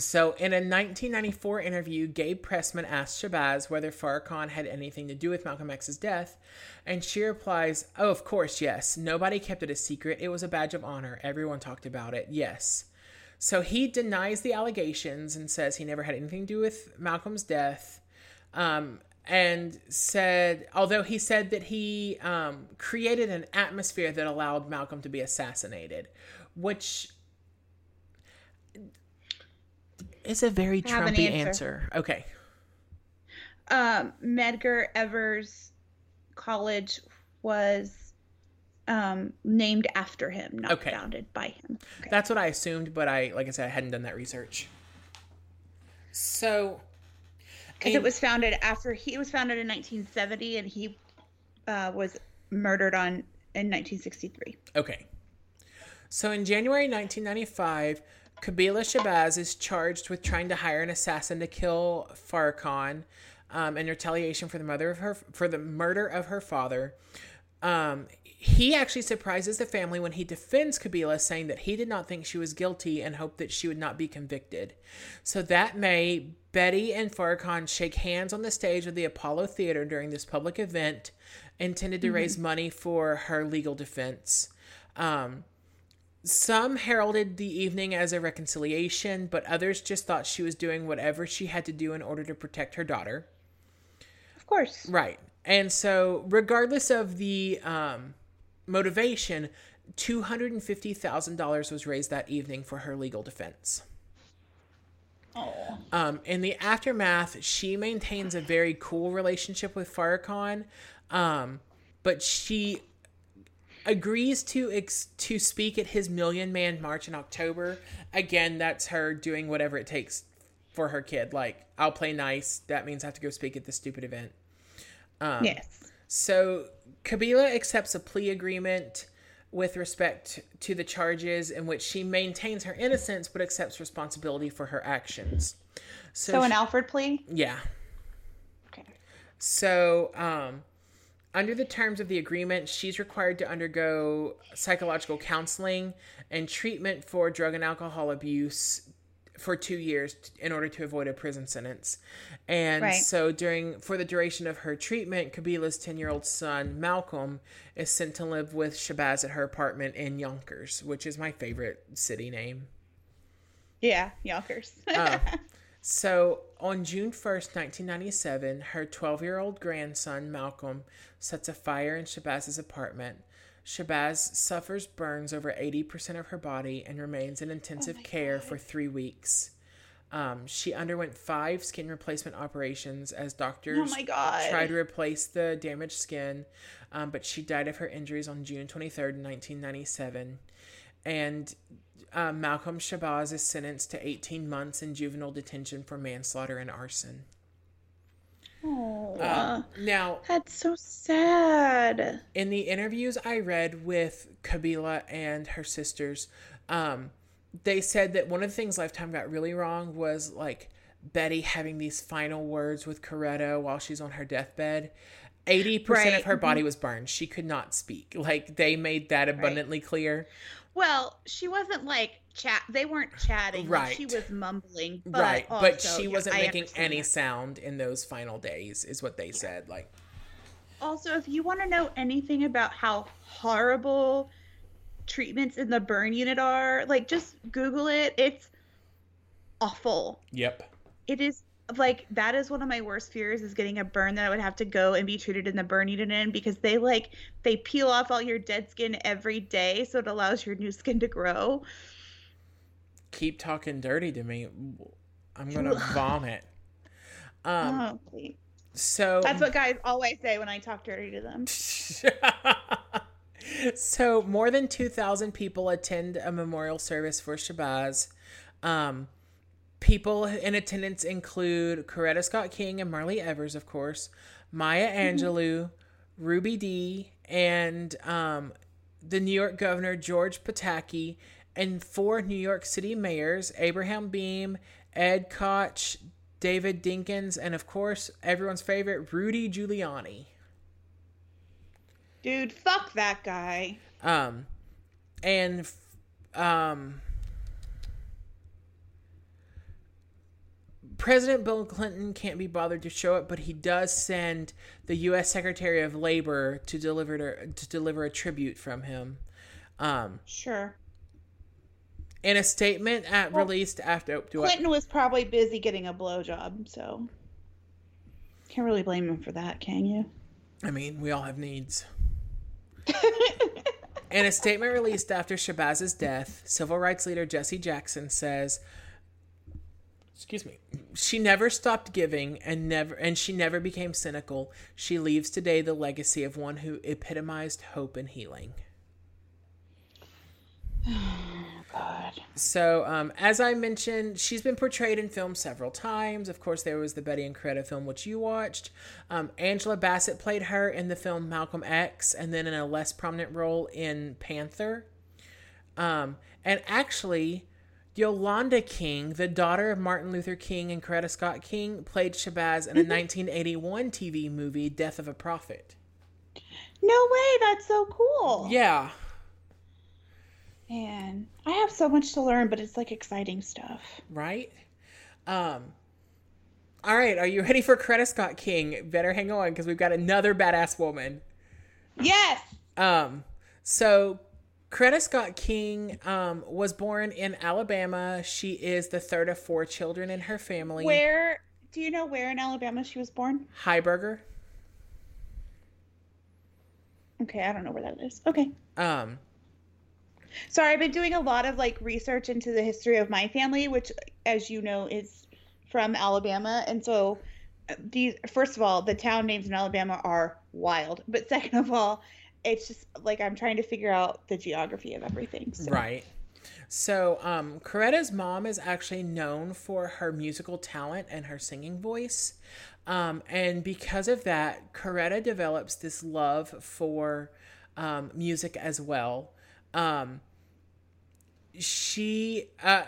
so in a 1994 interview, Gabe Pressman asked Shabazz whether Farrakhan had anything to do with Malcolm X's death, and she replies, "Oh, of course, yes. Nobody kept it a secret. It was a badge of honor. Everyone talked about it. Yes." So he denies the allegations and says he never had anything to do with Malcolm's death. Um, and said, although he said that he um, created an atmosphere that allowed Malcolm to be assassinated, which is a very Trumpy answer. answer. Okay. Um, Medgar Evers College was um, named after him, not okay. founded by him. Okay. That's what I assumed, but I, like I said, I hadn't done that research. So because it was founded after he was founded in 1970 and he uh, was murdered on in 1963. Okay. So in January 1995, Qubilah Shabazz is charged with trying to hire an assassin to kill Farrakhan um, in retaliation for the mother of her for the murder of her father. Um, he actually surprises the family when he defends Qubilah, saying that he did not think she was guilty and hoped that she would not be convicted. So that May, Betty and Farrakhan shake hands on the stage of the Apollo Theater during this public event intended to mm-hmm. raise money for her legal defense. Um, some heralded the evening as a reconciliation, but others just thought she was doing whatever she had to do in order to protect her daughter. Of course. Right. And so, regardless of the um, motivation, $250,000 was raised that evening for her legal defense. Oh. Um, in the aftermath, she maintains a very cool relationship with Farrakhan, um, but she agrees to ex- to speak at his Million Man March in October. Again, that's her doing whatever it takes for her kid. Like, I'll play nice. That means I have to go speak at this stupid event. Um, yes. So Qubilah accepts a plea agreement with respect to the charges in which she maintains her innocence but accepts responsibility for her actions. So, so an she, Alford plea? Yeah. Okay. So, um, under the terms of the agreement, she's required to undergo psychological counseling and treatment for drug and alcohol abuse for two years in order to avoid a prison sentence. And right. so during for the duration of her treatment, Qubilah's 10-year-old son, Malcolm, is sent to live with Shabazz at her apartment in Yonkers, which is my favorite city name. Yeah, Yonkers. uh, so on June 1st, 1997, her 12-year-old grandson, Malcolm, sets a fire in Shabazz's apartment Shabazz suffers burns over 80% of her body and remains in intensive oh care God. for three weeks. Um, she underwent five skin replacement operations as doctors oh tried to replace the damaged skin, um, but she died of her injuries on June 23rd, 1997. And uh, Malcolm Shabazz is sentenced to 18 months in juvenile detention for manslaughter and arson. Oh, uh, now that's so sad. In the interviews I read with Qubilah and her sisters, um, they said that one of the things Lifetime got really wrong was like Betty having these final words with Coretta while she's on her deathbed. 80% right. of her body mm-hmm. was burned. She could not speak. Like they made that abundantly right. clear. Well, she wasn't like chat. They weren't chatting. Right. She was mumbling. But right. Also, but she wasn't yeah, making any that. sound in those final days, is what they yeah. said. Like. Also, if you want to know anything about how horrible treatments in the burn unit are, like just Google it. It's awful. Yep. It is like that is one of my worst fears is getting a burn that I would have to go and be treated in the burn unit in because they like they peel off all your dead skin every day so it allows your new skin to grow. keep talking dirty to me, I'm gonna vomit. Um, oh, so That's what guys always say when I talk dirty to them. so more than 2,000 people attend a memorial service for Shabazz. Um, people in attendance include Coretta Scott King and Myrlie Evers, of course, Maya Angelou, Ruby Dee, and um, the New York Governor George Pataki, and four New York City mayors Abraham Beame, Ed Koch, David Dinkins, and of course, everyone's favorite, Rudy Giuliani. Dude, fuck that guy. Um, and um, President Bill Clinton can't be bothered to show up, but he does send the U.S. Secretary of Labor to deliver to, to deliver a tribute from him. Um, Sure. in a statement at Well, released after do I- Clinton was probably busy getting a blowjob, so can't really blame him for that, can you? I mean, we all have needs. In a statement released after Shabazz's death, civil rights leader Jesse Jackson says, "Excuse me. She never stopped giving and never and she never became cynical. She leaves today the legacy of one who epitomized hope and healing." God. So, um, as I mentioned, she's been portrayed in film several times. Of course, there was the Betty and Coretta film, which you watched. Um, Angela Bassett played her in the film Malcolm X, and then in a less prominent role in Panther. Um, and actually, Yolanda King, the daughter of Martin Luther King and Coretta Scott King, played Shabazz in a 1981 TV movie, Death of a Prophet. No way, that's so cool. Yeah. Man, I have so much to learn, but it's like exciting stuff. right? Um, all right, are you ready for Coretta Scott King? Better hang on because we've got another badass woman. Yes. Um, so Coretta Scott King um, was born in Alabama. She is the third of four children in her family. Where do you know where in Alabama she was born? Heiberger. Okay, I don't know where that is. Okay. Um, Sorry, I've been doing a lot of like research into the history of my family, which, as you know, is from Alabama. And so, uh, these first of all, the town names in Alabama are wild. But second of all, it's just like I'm trying to figure out the geography of everything. So. Right. So, um, Coretta's mom is actually known for her musical talent and her singing voice. Um, and because of that, Coretta develops this love for um, music as well. Um, she, uh,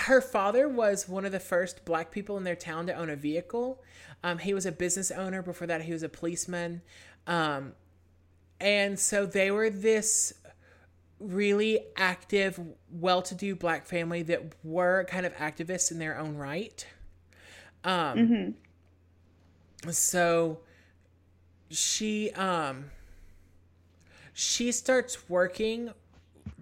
her father was one of the first black people in their town to own a vehicle. Um, he was a business owner. Before that, he was a policeman. Um, and so they were this really active, well to do black family that were kind of activists in their own right. Um, Mm-hmm. so she um she starts working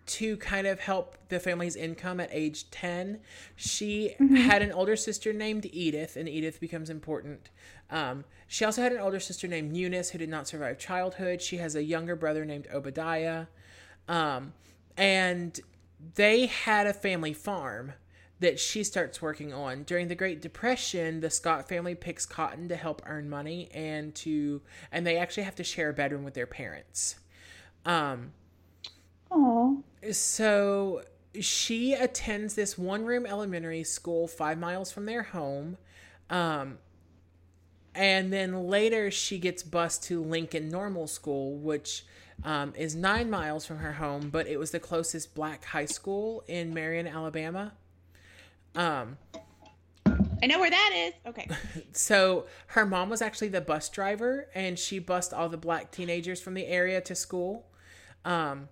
to kind of help the family's income at age 10 she had an older sister named edith and edith becomes important um, she also had an older sister named eunice who did not survive childhood she has a younger brother named obadiah um, and they had a family farm that she starts working on. During the Great Depression, the Scott family picks cotton to help earn money and to and they actually have to share a bedroom with their parents. Um Oh. so she attends this one room elementary school 5 miles from their home. Um and then later she gets bused to Lincoln Normal School, which um, is nine miles from her home, but it was the closest black high school in Marion, Alabama. Um, I know where that is. Okay. so her mom was actually the bus driver, and she bused all the black teenagers from the area to school. Um,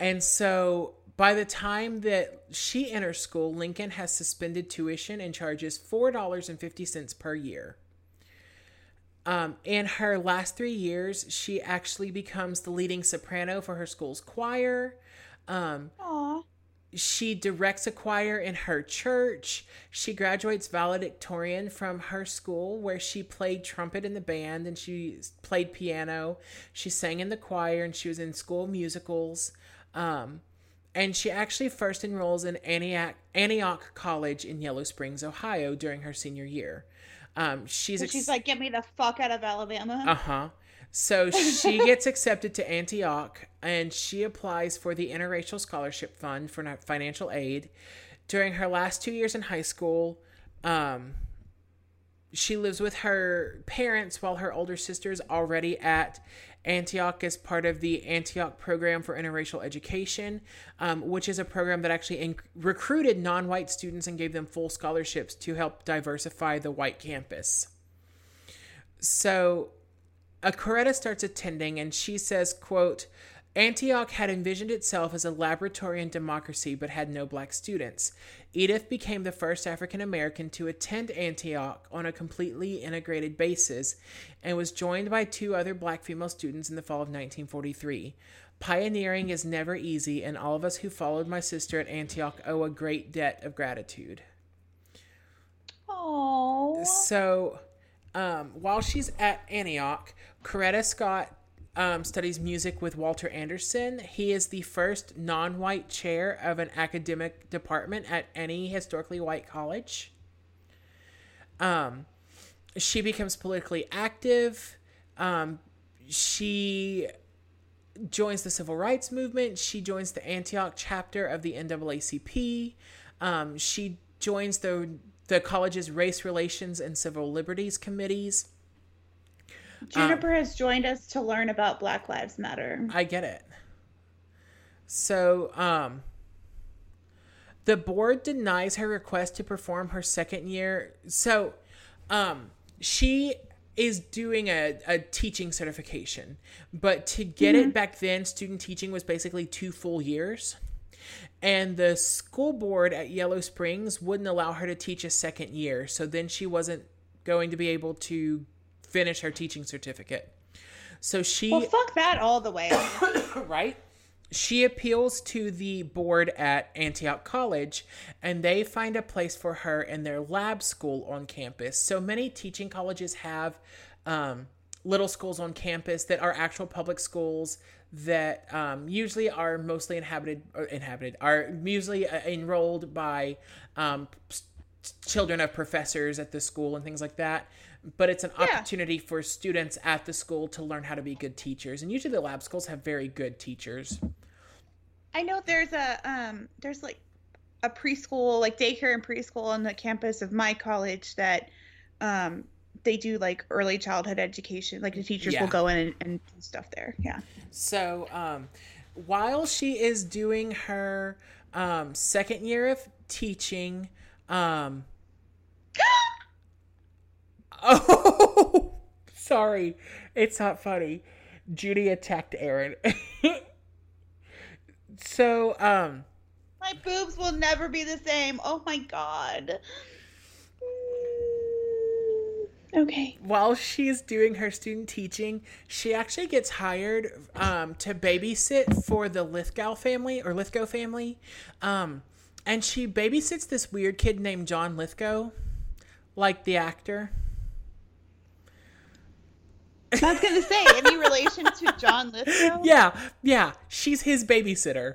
and so by the time that she enters school, Lincoln has suspended tuition and charges four dollars and fifty cents per year. Um, in her last three years, she actually becomes the leading soprano for her school's choir. Um, Aw. she directs a choir in her church. She graduates valedictorian from her school, where she played trumpet in the band and she played piano. She sang in the choir and she was in school musicals. Um, and she actually first enrolls in Antioch, Antioch College in Yellow Springs, Ohio, during her senior year. Um, she's ex- she's like, get me the fuck out of Alabama. Uh huh. So she gets accepted to Antioch, and she applies for the Interracial Scholarship Fund for financial aid. During her last two years in high school, um, she lives with her parents while her older sister is already at Antioch is part of the Antioch Program for Interracial Education, um, which is a program that actually recruited non white students and gave them full scholarships to help diversify the white campus. So, Coretta starts attending and she says, quote, Antioch had envisioned itself as a laboratory in democracy but had no black students. Edith became the first African American to attend Antioch on a completely integrated basis and was joined by two other black female students in the fall of 1943. Pioneering is never easy, and all of us who followed my sister at Antioch owe a great debt of gratitude. Oh. So, um, while she's at Antioch, Coretta Scott um, studies music with Walter Anderson. He is the first non white chair of an academic department at any historically white college. Um, she becomes politically active. Um, she joins the civil rights movement. She joins the Antioch chapter of the NAACP. Um, she joins the the college's race relations and civil liberties committees. Juniper um, has joined us to learn about Black Lives Matter. I get it. So, um, the board denies her request to perform her second year. So, um, she is doing a, a teaching certification, but to get mm-hmm. it back then, student teaching was basically two full years. And the school board at Yellow Springs wouldn't allow her to teach a second year. So then she wasn't going to be able to finish her teaching certificate. So she Well fuck that all the way. right? She appeals to the board at Antioch College and they find a place for her in their lab school on campus. So many teaching colleges have um, little schools on campus that are actual public schools that um, usually are mostly inhabited or inhabited are usually uh, enrolled by um, children of professors at the school and things like that but it's an yeah. opportunity for students at the school to learn how to be good teachers and usually the lab schools have very good teachers i know there's a um there's like a preschool like daycare and preschool on the campus of my college that um they do like early childhood education like the teachers yeah. will go in and, and do stuff there yeah so um while she is doing her um second year of teaching um Oh, sorry. It's not funny. Judy attacked Aaron. so, um. My boobs will never be the same. Oh my god. Okay. While she's doing her student teaching, she actually gets hired um, to babysit for the Lithgow family or Lithgow family. Um, and she babysits this weird kid named John Lithgow, like the actor. I was gonna say, any relation to John Lithgow? Yeah, yeah. She's his babysitter.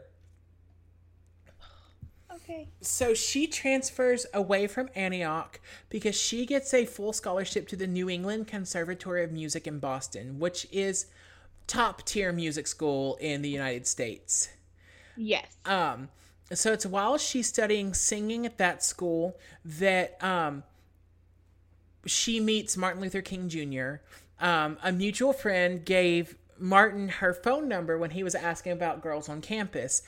Okay. So she transfers away from Antioch because she gets a full scholarship to the New England Conservatory of Music in Boston, which is top tier music school in the United States. Yes. Um so it's while she's studying singing at that school that um she meets Martin Luther King Jr um, a mutual friend gave Martin her phone number when he was asking about girls on campus.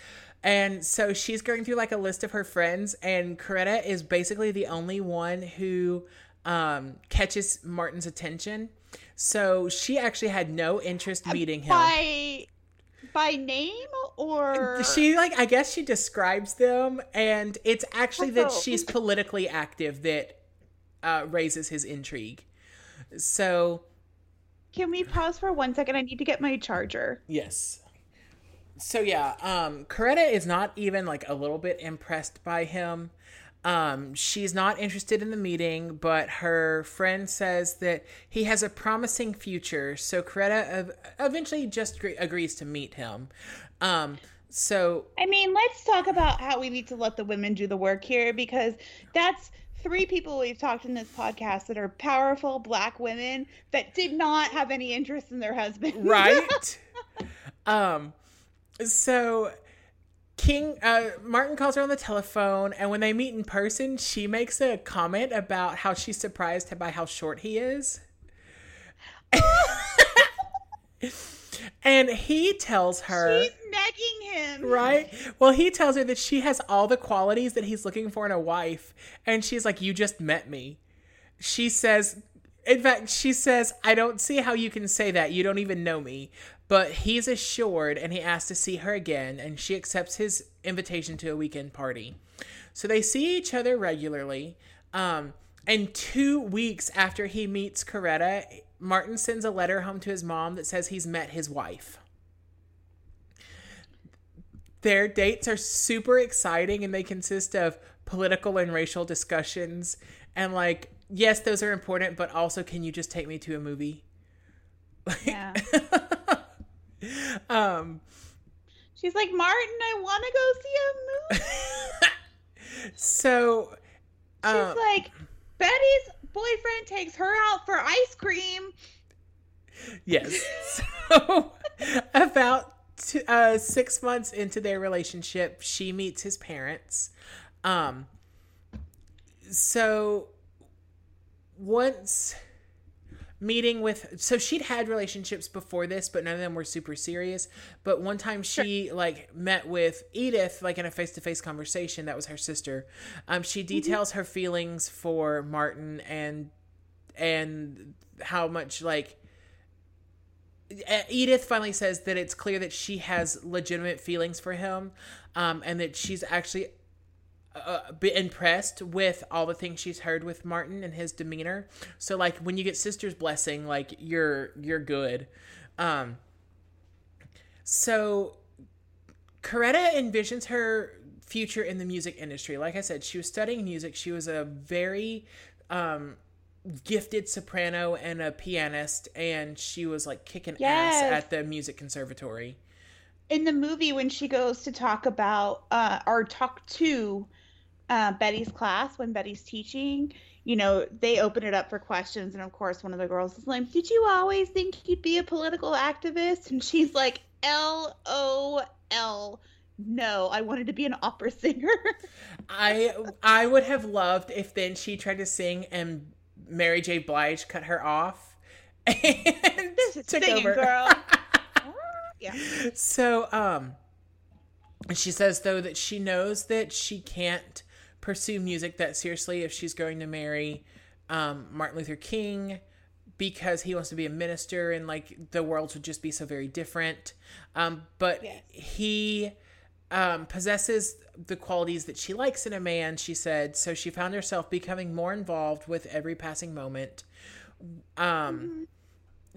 And so she's going through like a list of her friends, and Coretta is basically the only one who um, catches Martin's attention. So she actually had no interest meeting him. By by name or she like I guess she describes them and it's actually that she's politically active that uh, raises his intrigue. So can we pause for one second? I need to get my charger. Yes. So yeah, um Coretta is not even like a little bit impressed by him. Um, she's not interested in the meeting, but her friend says that he has a promising future. So Coretta eventually just agrees to meet him. Um, so I mean, let's talk about how we need to let the women do the work here because that's three people we've talked in this podcast that are powerful black women that did not have any interest in their husband. right um so king uh martin calls her on the telephone and when they meet in person she makes a comment about how she's surprised by how short he is and he tells her She's negging him. right? Well he tells her that she has all the qualities that he's looking for in a wife. And she's like you just met me. She says in fact she says i don't see how you can say that. You don't even know me. But he's assured and he asks to see her again and she accepts his invitation to a weekend party. So they see each other regularly um, and two weeks after he meets coretta martin sends a letter home to his mom that says he's met his wife their dates are super exciting and they consist of political and racial discussions and like yes those are important but also can you just take me to a movie Yeah. um She's like, Martin, I want to go see a movie. so She's um, like, Betty's boyfriend takes her out for ice cream. yes so about uh, six months into their relationship she meets his parents um so once meeting with so she'd had relationships before this but none of them were super serious. But one time she like met with edith like in a face-to-face conversation that was her sister. Um she details her feelings for martin and and how much like Edith finally says that it's clear that she has legitimate feelings for him, um, and that she's actually uh, impressed with all the things she's heard with Martin and his demeanor. So, like when you get sister's blessing, like you're you're good. Um, so, Coretta envisions her future in the music industry. Like I said, she was studying music. She was a very um, gifted soprano and a pianist, and she was like kicking Yes. ass at the music conservatory. In the movie, when she goes to talk about, uh, or talk to uh, Betty's class when Betty's teaching, you know, they open it up for questions. And of course, one of the girls is like, Did you always think you'd be a political activist? And she's like, L O L. No, I wanted to be an opera singer. I I would have loved if then she tried to sing and Mary J. Blige cut her off and this is took singing, over. girl. yeah. So um and she says though that she knows that she can't pursue music that seriously if she's going to marry um Martin Luther King because he wants to be a minister and like the world would just be so very different. Um but Yes. he um, possesses the qualities that she likes in a man, she said. So she found herself becoming more involved with every passing moment. Um,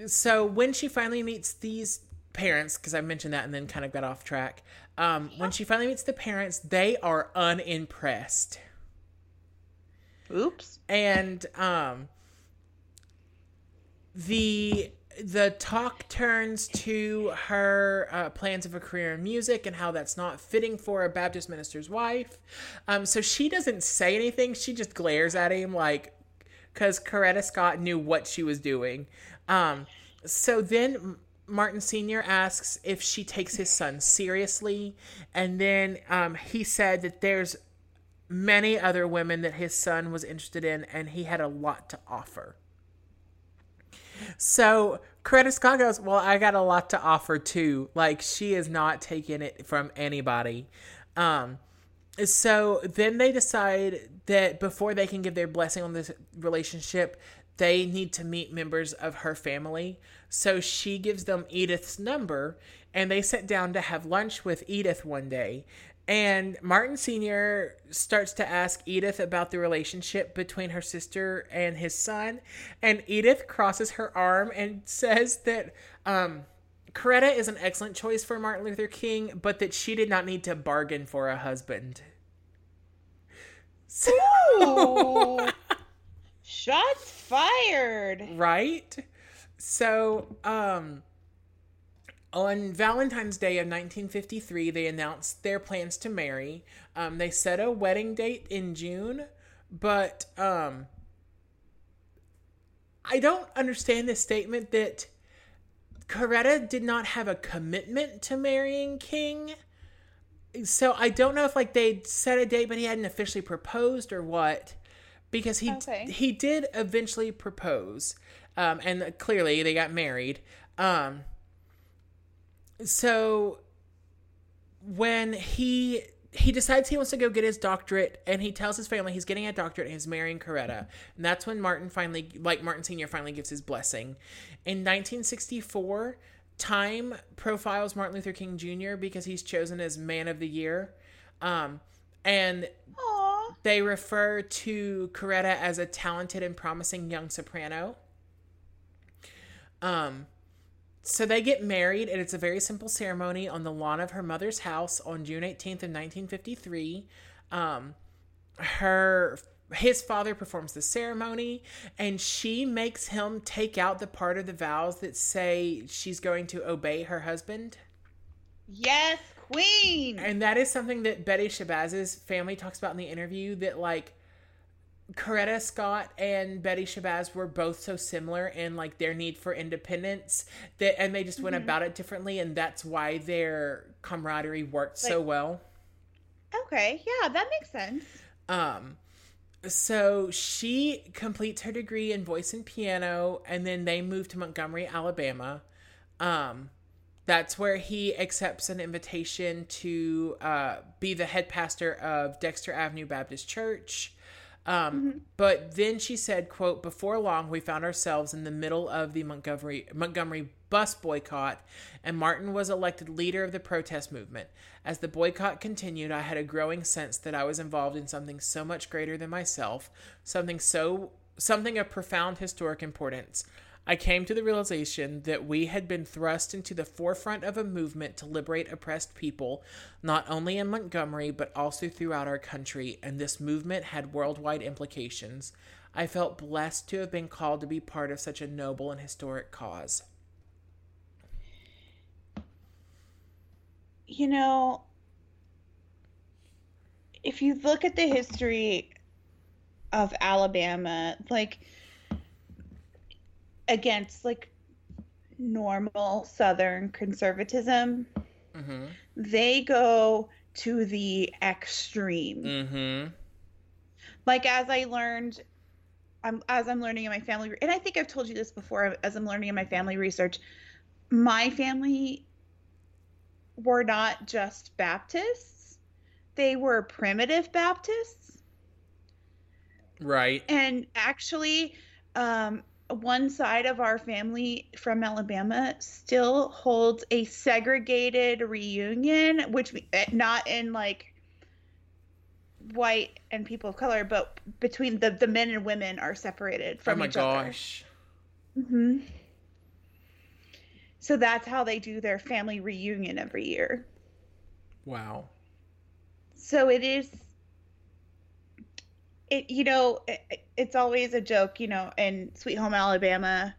So when she finally meets these parents, because I mentioned that and then kind of got off track, um, when she finally meets the parents, they are unimpressed. Oops. And um, the the talk turns to her uh, plans of a career in music and how that's not fitting for a Baptist minister's wife. Um, so she doesn't say anything. She just glares at him like, because Coretta Scott knew what she was doing. Um, so then Martin Sr. asks if she takes his son seriously. And then um, he said that there's many other women that his son was interested in and he had a lot to offer. So Coretta Scott goes, Well, I got a lot to offer too. Like she is not taking it from anybody. Um so then they decide that before they can give their blessing on this relationship, they need to meet members of her family. So she gives them Edith's number and they sit down to have lunch with Edith one day. And Martin Sr. starts to ask Edith about the relationship between her sister and his son. And Edith crosses her arm and says that um, Coretta is an excellent choice for Martin Luther King, but that she did not need to bargain for a husband. So. Shots fired. right? So, um, on Valentine's Day of 1953, they announced their plans to marry. Um, they set a wedding date in June, but um, I don't understand this statement that Coretta did not have a commitment to marrying King. So I don't know if like they set a date, but he hadn't officially proposed or what, because he Okay. he did eventually propose, um, and clearly they got married. Um, so when he he decides he wants to go get his doctorate and he tells his family he's getting a doctorate and he's marrying Coretta. And that's when Martin finally like Martin Sr. finally gives his blessing. In 1964, Time profiles Martin Luther King Jr. because he's chosen as man of the year. Um and Aw. they refer to Coretta as a talented and promising young soprano. Um, so they get married, and it's a very simple ceremony on the lawn of her mother's house on June 18th of 1953. Um, her his father performs the ceremony and she makes him take out the part of the vows that say she's going to obey her husband Yes, queen. and that is something that Betty Shabazz's family talks about in the interview that like Coretta Scott and Betty Shabazz were both so similar in like their need for independence that and they just went about it differently and that's why their camaraderie worked so well. Okay, yeah, that makes sense. Um so she completes her degree in voice and piano and then they move to Montgomery, Alabama. Um that's where he accepts an invitation to uh, be the head pastor of Dexter Avenue Baptist Church. Um, But then she said, "quote Before long, we found ourselves in the middle of the Montgomery Montgomery bus boycott, and Martin was elected leader of the protest movement. As the boycott continued, I had a growing sense that I was involved in something so much greater than myself, something so something of profound historic importance." I came to the realization that we had been thrust into the forefront of a movement to liberate oppressed people, not only in Montgomery, but also throughout our country, and this movement had worldwide implications. I felt blessed to have been called to be part of such a noble and historic cause. You know, if you look at the history of Alabama, like against like normal Southern conservatism, Mm-hmm. they go to the extreme. Mm-hmm. like as I learned, I'm as I'm learning in my family, and I think I've told you this before. As I'm learning in my family research, my family were not just Baptists; they were primitive Baptists, Right. and actually, um, one side of our family from Alabama still holds a segregated reunion, which we, eh, not in like white and people of color, but between the the men and women are separated Oh from my each other. gosh. hmm So that's how they do their family reunion every year. Wow. So it is. It you know it, it's always a joke you know in Sweet Home Alabama,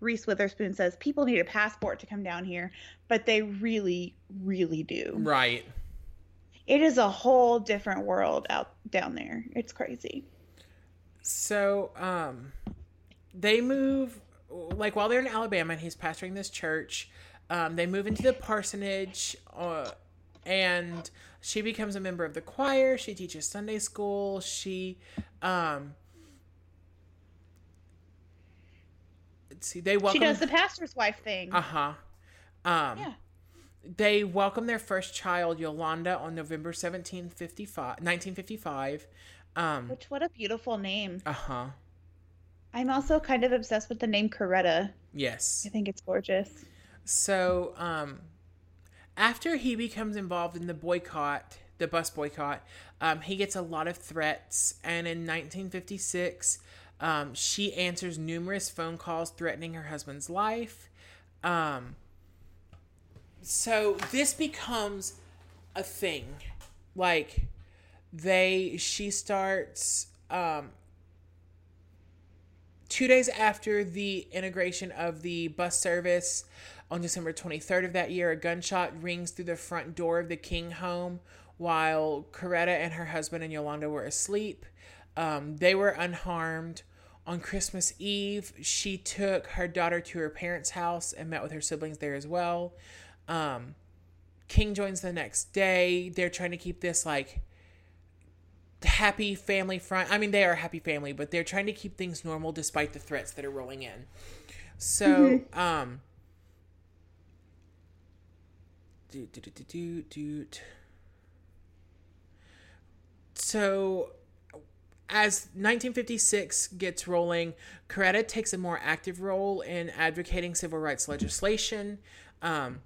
Reese Witherspoon says people need a passport to come down here, but they really really do. Right. It is a whole different world out down there. It's crazy. So, um, they move like while they're in Alabama and he's pastoring this church. Um, they move into the parsonage, uh, and she becomes a member of the choir. She teaches Sunday school. She, um, let's see, they welcome. She does the pastor's wife thing. Uh huh. Um, yeah. they welcome their first child, Yolanda, on November 17, 1955. Um, Which what a beautiful name. uh huh. I'm also kind of obsessed with the name Coretta. Yes. I think it's gorgeous. So, um, after he becomes involved in the boycott, the bus boycott, um, he gets a lot of threats. And in 1956, um, she answers numerous phone calls threatening her husband's life. Um, so this becomes a thing. Like, they, she starts, um, two days after the integration of the bus service on December 23rd of that year, a gunshot rings through the front door of the King home while Coretta and her husband and Yolanda were asleep. Um, they were unharmed. On Christmas Eve, she took her daughter to her parents' house and met with her siblings there as well. Um, King joins the next day. They're trying to keep this like happy family front. I mean, they are a happy family, but they're trying to keep things normal despite the threats that are rolling in. So, mm-hmm. um, So, as 1956 gets rolling, Coretta takes a more active role in advocating civil rights legislation. Um,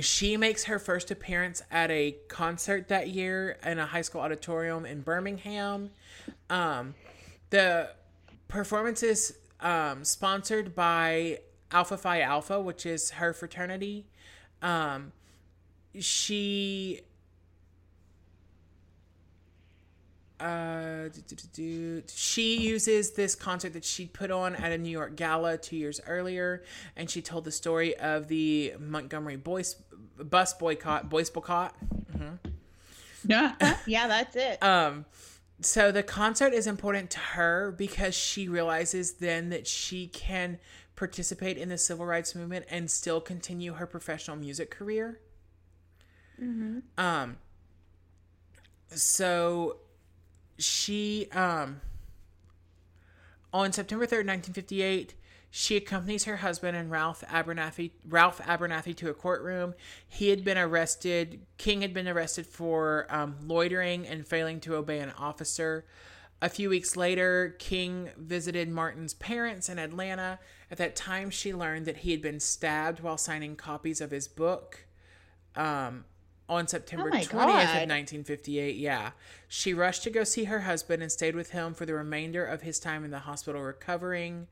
she makes her first appearance at a concert that year in a high school auditorium in Birmingham. Um, the performance is um, sponsored by Alpha Phi Alpha, which is her fraternity. Um, she uh, she uses this concert that she put on at a New York gala two years earlier, and she told the story of the Montgomery boys bus boycott, boys boycott. Mm-hmm. Yeah, yeah, that's it. um, so the concert is important to her because she realizes then that she can participate in the civil rights movement and still continue her professional music career. Mm-hmm. Um. So she um on September 3rd, 1958, she accompanies her husband and Ralph Abernathy Ralph Abernathy to a courtroom. He had been arrested. King had been arrested for um, loitering and failing to obey an officer. A few weeks later, King visited Martin's parents in Atlanta. At that time, she learned that he had been stabbed while signing copies of his book. Um, on September oh 20th God. of 1958. Yeah. She rushed to go see her husband and stayed with him for the remainder of his time in the hospital recovering.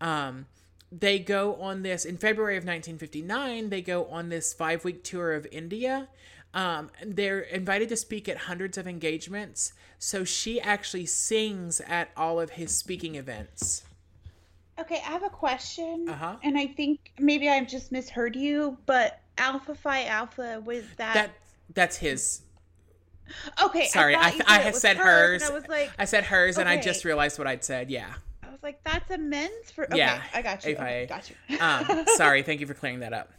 Um, they go on this in February of 1959, they go on this five week tour of India. Um, they're invited to speak at hundreds of engagements. So she actually sings at all of his speaking events. Okay, I have a question. Uh-huh. And I think maybe I've just misheard you, but Alpha Phi Alpha was that that that's his. Okay, sorry, I I, I said hers. hers I was like, I said hers, okay. and I just realized what I'd said. Yeah. I was like, that's a men's for. Okay, yeah, I got you. Okay, got you. um, sorry, thank you for clearing that up.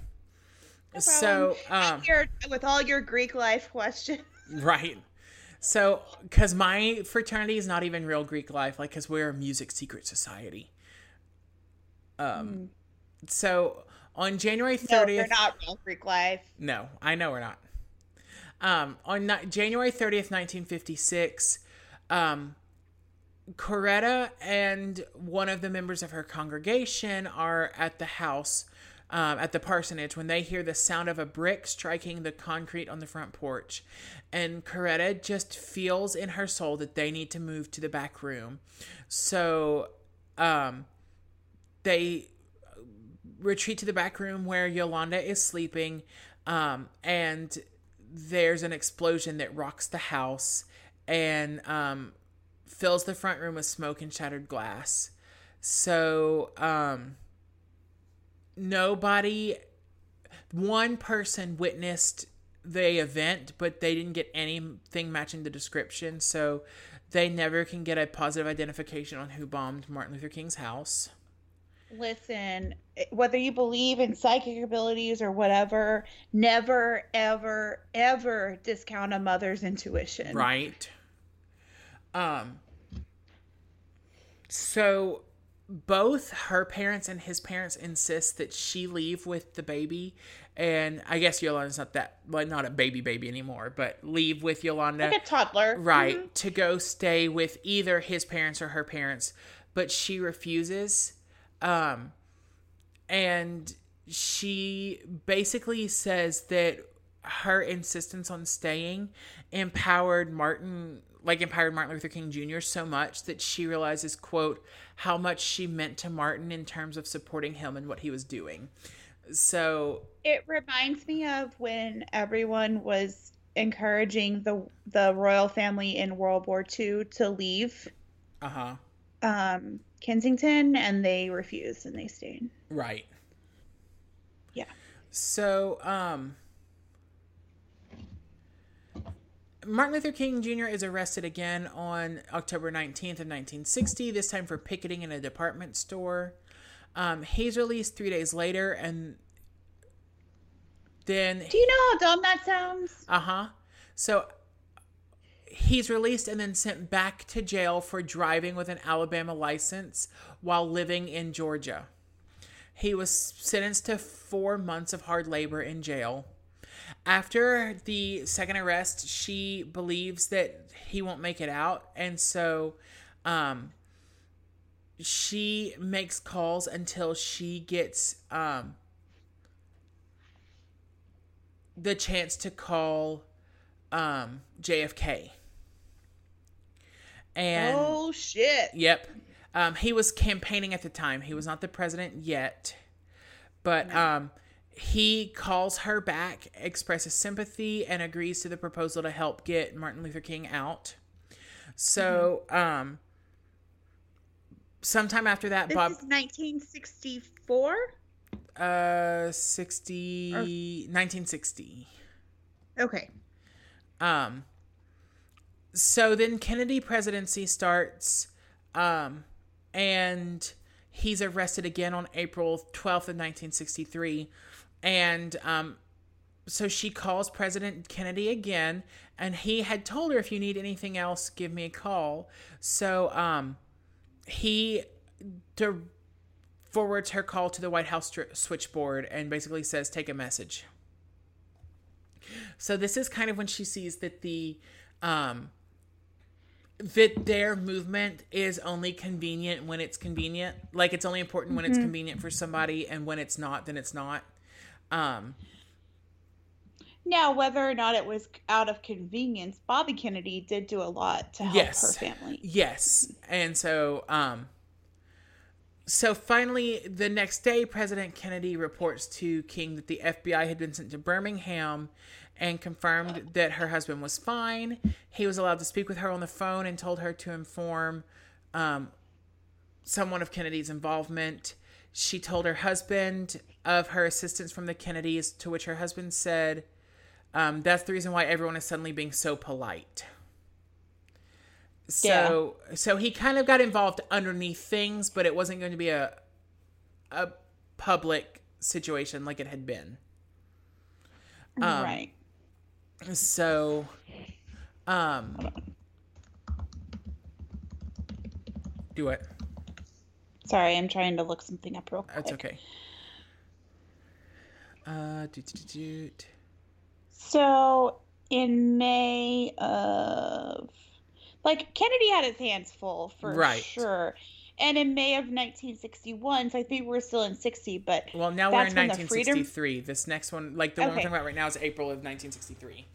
No so, um, with all your Greek life questions, right? So, because my fraternity is not even real Greek life, like, because we're a music secret society. Um, mm. so on January 30th. No, we're not real Greek life. No, I know we're not. Um, on January 30th, 1956, um, Coretta and one of the members of her congregation are at the house, um, at the parsonage, when they hear the sound of a brick striking the concrete on the front porch. And Coretta just feels in her soul that they need to move to the back room. So um, they retreat to the back room where Yolanda is sleeping, um, and there's an explosion that rocks the house and um, fills the front room with smoke and shattered glass. So, um, nobody, one person witnessed the event, but they didn't get anything matching the description. So, they never can get a positive identification on who bombed Martin Luther King's house listen, whether you believe in psychic abilities or whatever, never, ever, ever discount a mother's intuition. Right. Um. So both her parents and his parents insist that she leave with the baby and I guess Yolanda's not that well, not a baby baby anymore, but leave with Yolanda, like a toddler, right, mm-hmm. to go stay with either his parents or her parents. But she refuses, um, and she basically says that her insistence on staying empowered Martin like empowered Martin Luther King Jr. so much that she realizes, quote, how much she meant to Martin in terms of supporting him and what he was doing. So it reminds me of when everyone was encouraging the the royal family in World War II to leave. Uh-huh. Um Kensington, and they refused and they stayed. Right. Yeah. So, um, Martin Luther King Jr. is arrested again on October 19th of 1960, this time for picketing in a department store. Um, he's released three days later, and then. Do you know how dumb that sounds? Uh huh. So he's released and then sent back to jail for driving with an Alabama license while living in Georgia. He was sentenced to four months of hard labor in jail. After the second arrest, she believes that he won't make it out, and so um, she makes calls until she gets um, the chance to call um, JFK. And oh shit! Yep, um, he was campaigning at the time. He was not the president yet, but um, he calls her back, expresses sympathy, and agrees to the proposal to help get Martin Luther King out. So, Mm-hmm. um, sometime after that, This Bob, is 1964. uh, 60, 1960. Okay. Um, so then Kennedy presidency starts, um, and he's arrested again on April 12th of 1963. And um, so she calls President Kennedy again, and he had told her, if you need anything else, give me a call. So um, he forwards her call to the White House stri- switchboard and basically says, take a message. So this is kind of when she sees that the um that their movement is only convenient when it's convenient. Like it's only important when it's convenient for somebody and when it's not then it's not. Um Now, whether or not it was out of convenience, Bobby Kennedy did do a lot to help Yes. her family. Yes. And so um so finally the next day President Kennedy reports to King that the FBI had been sent to Birmingham and confirmed that her husband was fine. He was allowed to speak with her on the phone and told her to inform um someone of Kennedy's involvement. She told her husband of her assistance from the Kennedys, to which her husband said, um, That's the reason why everyone is suddenly being so polite. So so he kind of got involved underneath things, but it wasn't going to be a a public situation like it had been. Um, right. So um do it. Sorry, I'm trying to look something up real quick. That's okay. Uh doot, doot, doot. So, in May of. Like, Kennedy had his hands full for Right. sure. And in May of 1961, so I think we're still in 60, but Well, now we're in when the freedom- 1963. This next one, like the one we're talking about right now, is April of 1963.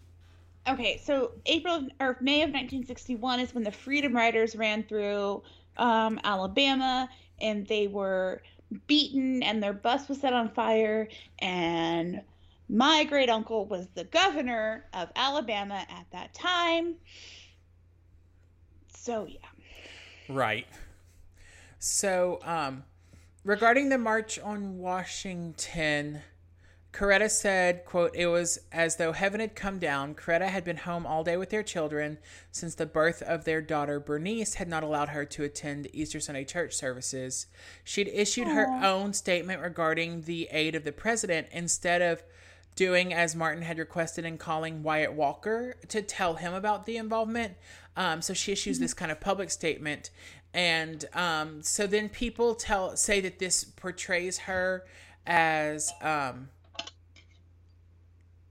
Okay, so April of- or May of 1961 is when the Freedom Riders ran through um, Alabama, and they were beaten, and their bus was set on fire, and my great uncle was the governor of Alabama at that time. So yeah, Right. So, um, regarding the March on Washington, Coretta said, quote, it was as though heaven had come down. Coretta had been home all day with their children since the birth of their daughter Bernice had not allowed her to attend Easter Sunday church services. She'd issued her own statement regarding the aid of the president instead of doing as Martin had requested and calling Wyatt Walker to tell him about the involvement. Um, so she issues this kind of public statement, and um, so then people tell say that this portrays her as um,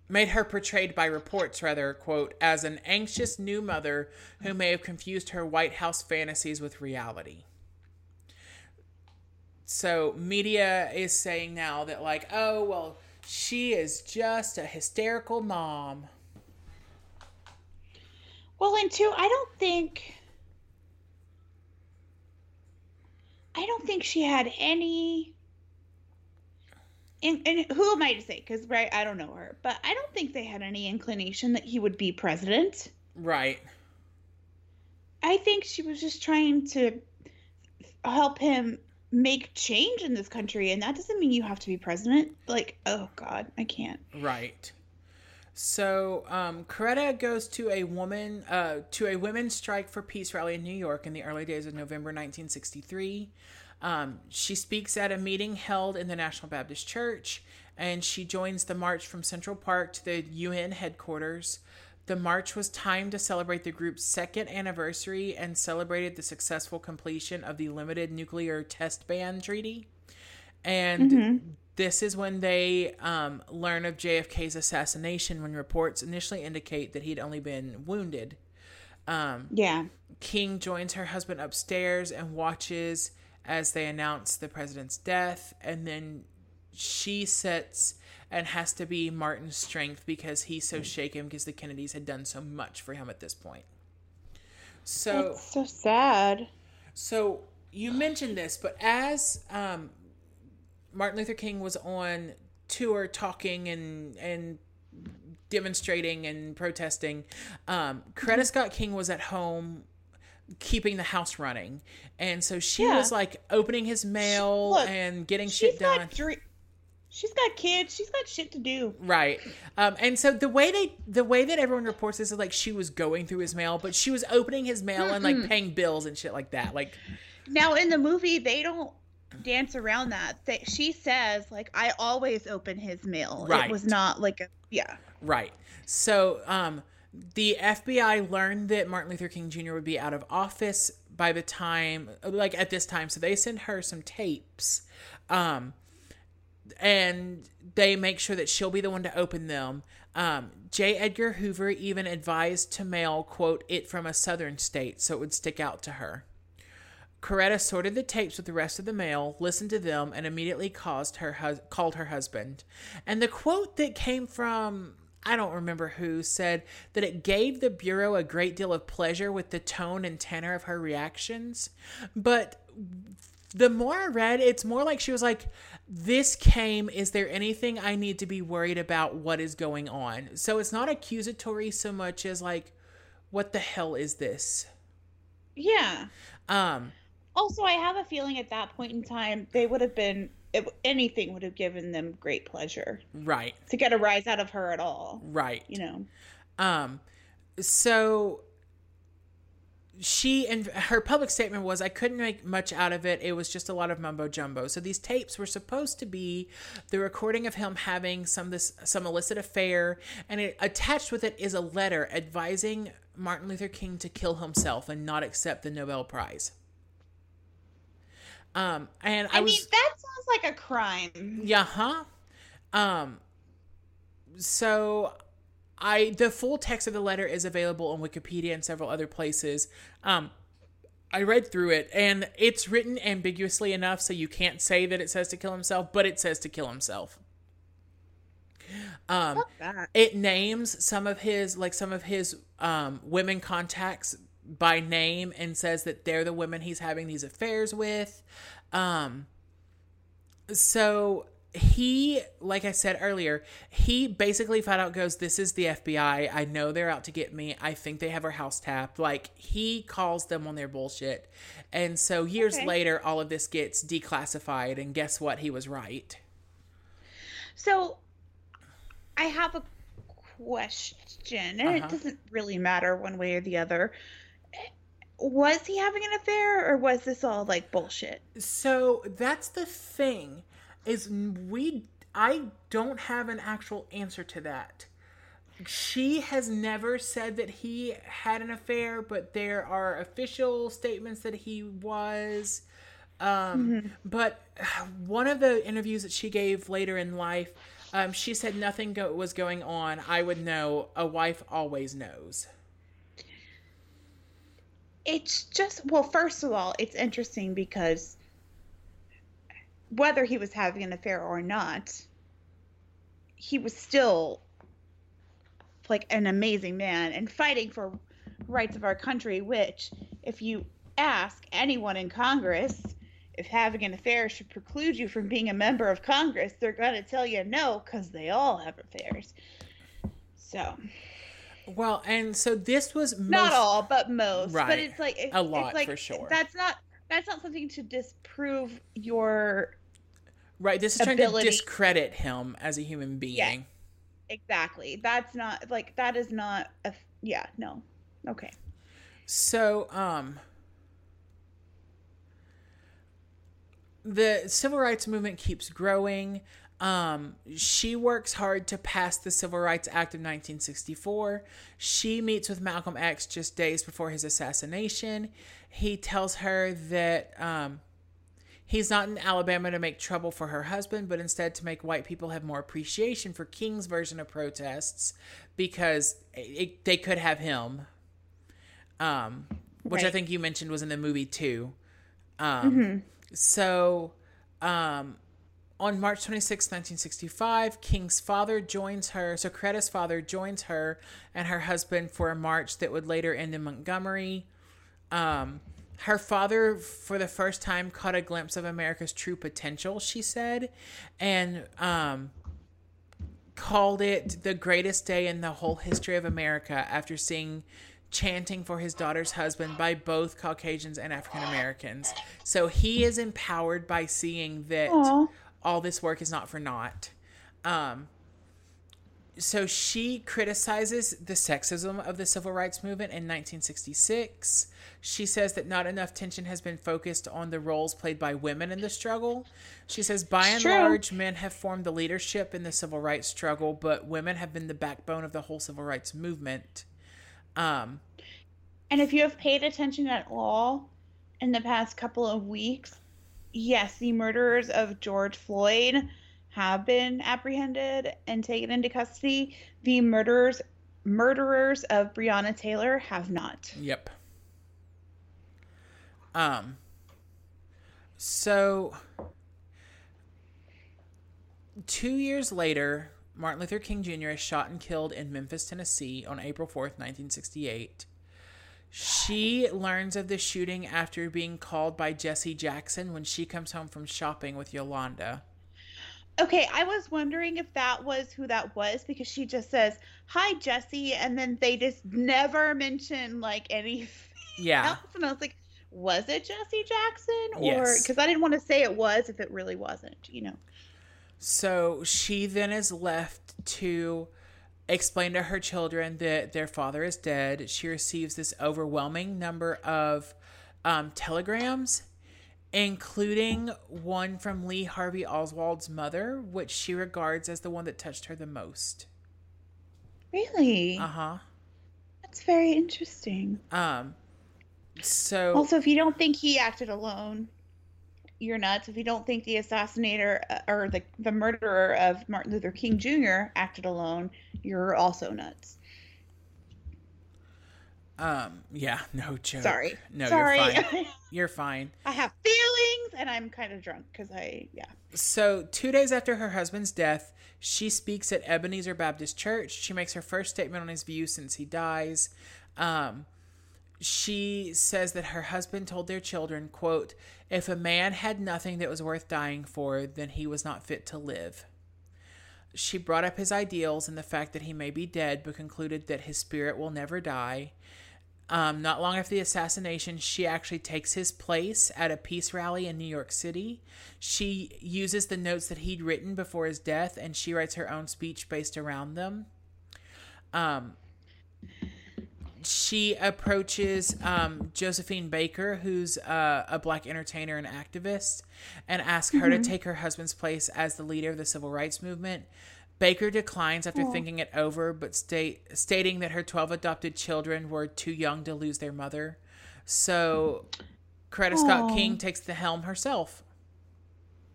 made her portrayed by reports rather quote as an anxious new mother who may have confused her White House fantasies with reality. So media is saying now that like oh well she is just a hysterical mom. well, and two, I don't think. I don't think she had any. And, and who am I to say? Because right, I don't know her, but I don't think they had any inclination that he would be president. Right. I think she was just trying to help him make change in this country and that doesn't mean you have to be president like oh god i can't Right. So, um, Coretta goes to a woman uh, to a women's strike for peace rally in New York in the early days of November 1963. Um, she speaks at a meeting held in the National Baptist Church, and she joins the march from Central Park to the UN headquarters. The march was timed to celebrate the group's second anniversary and celebrated the successful completion of the Limited Nuclear Test Ban Treaty. And this is when they um, learn of JFK's assassination when reports initially indicate that he'd only been wounded. Um, yeah King joins her husband upstairs and watches as they announce the president's death, and then she sits and has to be Martin's strength because he's so shaken because the Kennedys had done so much for him at this point. So, that's so sad so you mentioned this, but as um, Martin Luther King was on tour talking and and demonstrating and protesting, um, Coretta Scott King was at home keeping the house running, and so she Yeah. was like opening his mail look, and getting shit done. dre- she's got kids she's got shit to do Right. Um, and so the way they the way that everyone reports this is like she was going through his mail, but she was opening his mail and like paying bills and shit like that. Like now in the movie they don't dance around that they, she says like i always open his mail Right. it was not like a yeah Right. So, um, the FBI learned that Martin Luther King Jr. would be out of office by the time, like at this time. So they send her some tapes, um, and they make sure that she'll be the one to open them. Um, J. Edgar Hoover even advised to mail, quote, it from a southern state so it would stick out to her. Coretta sorted the tapes with the rest of the mail, listened to them, and immediately caused her hus- called her husband. And the quote that came from I don't remember who said that it gave the bureau a great deal of pleasure with the tone and tenor of her reactions. But the more I read, it's more like she was like, This came. Is there anything I need to be worried about? What is going on? So it's not accusatory so much as like, What the hell is this? yeah Um, also i have a feeling at that point in time they would have been it, anything would have given them great pleasure right, to get a rise out of her at all right. you know Um, so she and her public statement was, I couldn't make much out of it. It was just a lot of mumbo jumbo. So these tapes were supposed to be the recording of him having some this some illicit affair, and it, attached with it is a letter advising Martin Luther King to kill himself and not accept the Nobel Prize. Um, and I, i, was mean that sounds like a crime yeah, huh? Um so I the full text of the letter is available on Wikipedia and several other places. Um I read through it and it's written ambiguously enough so you can't say that it says to kill himself, but it says to kill himself. Um it names some of his like some of his um women contacts by name and says that they're the women he's having these affairs with. Um so he like i said earlier he basically flat out goes this is the fbi i. Know they're out to get me. I think they have our house tapped. Like he calls them on their bullshit. And so years Okay. later all of this gets declassified and guess what? He was right. So I have a question, and Uh-huh. it doesn't really matter one way or the other. Was he having an affair, or was this all like bullshit? So that's the thing is we I don't have an actual answer to that. She has never said that he had an affair, but there are official statements that he was. Um, But one of the interviews that she gave later in life, um, she said nothing go- was going on. I would know. A wife always knows. It's just well, first of all, it's interesting because whether he was having an affair or not, he was still like an amazing man and fighting for rights of our country, which if you ask anyone in Congress if having an affair should preclude you from being a member of Congress, they're going to tell you no because they all have affairs. So, Well, and so this was not all, but most. Right. But it's like A lot, it's like, for sure. That's not that's not something to disprove your right. This is ability. trying to discredit him as a human being. Yeah, exactly. That's not like that is not a yeah no okay. So um. The civil rights movement keeps growing. Um, she works hard to pass the Civil Rights Act of 1964. She meets with Malcolm X just days before his assassination. He tells her that um, he's not in Alabama to make trouble for her husband, but instead to make white people have more appreciation for King's version of protests because it, they could have him. Um, which right. I think you mentioned was in the movie too. Um, mm-hmm. So, um, on March 26, 1965, King's father joins her. So Coretta's father joins her and her husband for a march that would later end in Montgomery. Um, her father, for the first time, caught a glimpse of America's true potential, she said, and um, called it the greatest day in the whole history of America after seeing chanting for his daughter's husband by both Caucasians and African Americans. So he is empowered by seeing that Aww all this work is not for naught. Um, so she criticizes the sexism of the civil rights movement in 1966. She says that not enough attention has been focused on the roles played by women in the struggle. She says, by and True. large, men have formed the leadership in the civil rights struggle, but women have been the backbone of the whole civil rights movement. Um, and if you have paid attention at all in the past couple of weeks, yes, the murderers of George Floyd have been apprehended and taken into custody. The murderers murderers of Breonna Taylor have not. Yep. Um so 2 years later, Martin Luther King Jr. is shot and killed in Memphis, Tennessee on April 4th, 1968. She learns of the shooting after being called by Jesse Jackson when she comes home from shopping with Yolanda. Okay, I was wondering if that was who that was because she just says, Hi, Jesse, and then they just never mention like anything yeah. else. And I was like, Was it Jesse Jackson? Or because I didn't want to say it was if it really wasn't, you know. So she then is left to explain to her children that their father is dead. She receives this overwhelming number of um, telegrams, including one from Lee Harvey Oswald's mother, which she regards as the one that touched her the most. Really? Uh huh. That's very interesting. Um. So also, if you don't think he acted alone, you're nuts. If you don't think the assassinator uh, or the, the murderer of Martin Luther King Jr. acted alone, you're also nuts. Um, yeah, no joke. Sorry. No, Sorry. you're fine. You're fine. I have feelings and I'm kind of drunk because I, yeah. So, two days after her husband's death, she speaks at Ebenezer Baptist Church. She makes her first statement on his view since he dies. Um, she says that her husband told their children, quote, if a man had nothing that was worth dying for, then he was not fit to live. She brought up his ideals and the fact that he may be dead, but concluded that his spirit will never die. Um, not long after the assassination, she actually takes his place at a peace rally in New York City. She uses the notes that he'd written before his death and she writes her own speech based around them. Um, she approaches um, Josephine Baker, who's uh, a black entertainer and activist, and asks her mm-hmm. to take her husband's place as the leader of the civil rights movement. Baker declines after Aww. thinking it over, but state stating that her twelve adopted children were too young to lose their mother. So, Coretta Scott King takes the helm herself.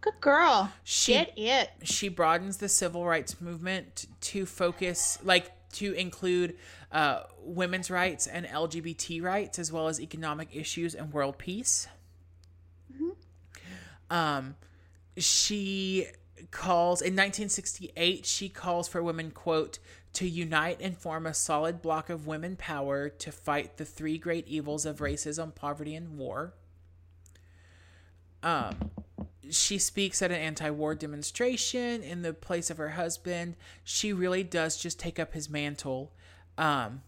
Good girl. She, Get it. She broadens the civil rights movement to focus, like to include uh, women's rights and LGBT rights, as well as economic issues and world peace. Mm-hmm. Um, she calls in 1968. She calls for women, quote, to unite and form a solid block of women power to fight the three great evils of racism, poverty, and war. Um, she speaks at an anti-war demonstration in the place of her husband. She really does just take up his mantle. Um,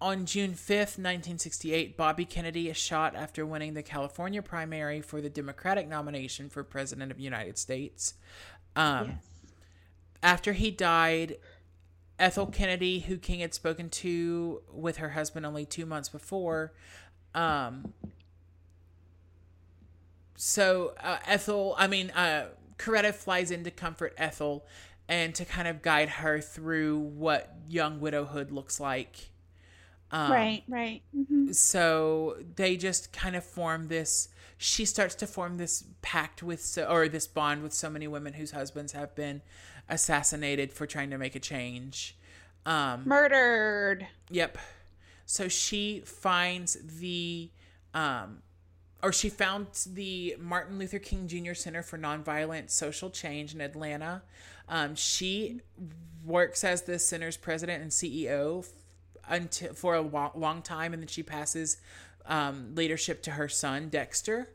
on June 5th, 1968, Bobby Kennedy is shot after winning the California primary for the Democratic nomination for President of the United States. Um, yes. After he died, Ethel Kennedy, who King had spoken to with her husband only two months before, um, so uh, Ethel, I mean, uh, Coretta flies in to comfort Ethel and to kind of guide her through what young widowhood looks like. Um, right, right. hmm So they just kind of form this. She starts to form this pact with, so, or this bond with so many women whose husbands have been assassinated for trying to make a change. Um, Murdered. Yep. So she finds the, um, or she found the Martin Luther King Jr. Center for Nonviolent Social Change in Atlanta. Um, she works as the center's president and CEO f- until for a wa- long time, and then she passes um, leadership to her son Dexter.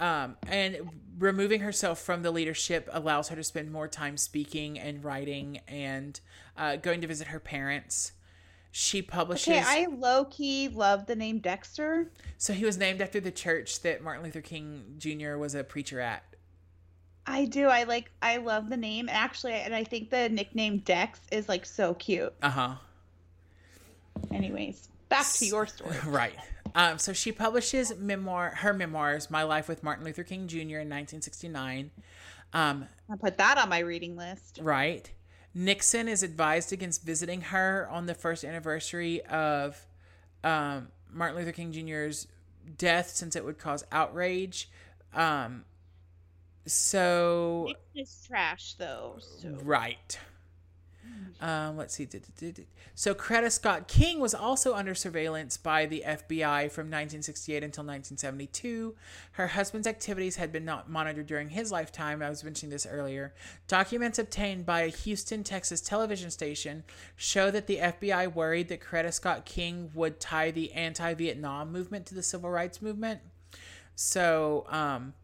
Um, and removing herself from the leadership allows her to spend more time speaking and writing and uh, going to visit her parents. She publishes. Okay, I low key love the name Dexter. So he was named after the church that Martin Luther King Jr. was a preacher at. I do. I like. I love the name actually, and I think the nickname Dex is like so cute. Uh huh. Anyways, back to your story. Right. Um, so she publishes memoir, her memoirs, My Life with Martin Luther King Jr. in 1969. Um, I'll put that on my reading list. right. Nixon is advised against visiting her on the first anniversary of um, Martin Luther King Jr.'s death since it would cause outrage. Um, so It's trash though. So. Right. Um, let's see. So Coretta Scott King was also under surveillance by the FBI from 1968 until 1972. Her husband's activities had been not monitored during his lifetime. I was mentioning this earlier. Documents obtained by a Houston, Texas television station show that the FBI worried that Coretta Scott King would tie the anti-Vietnam movement to the civil rights movement. So, um,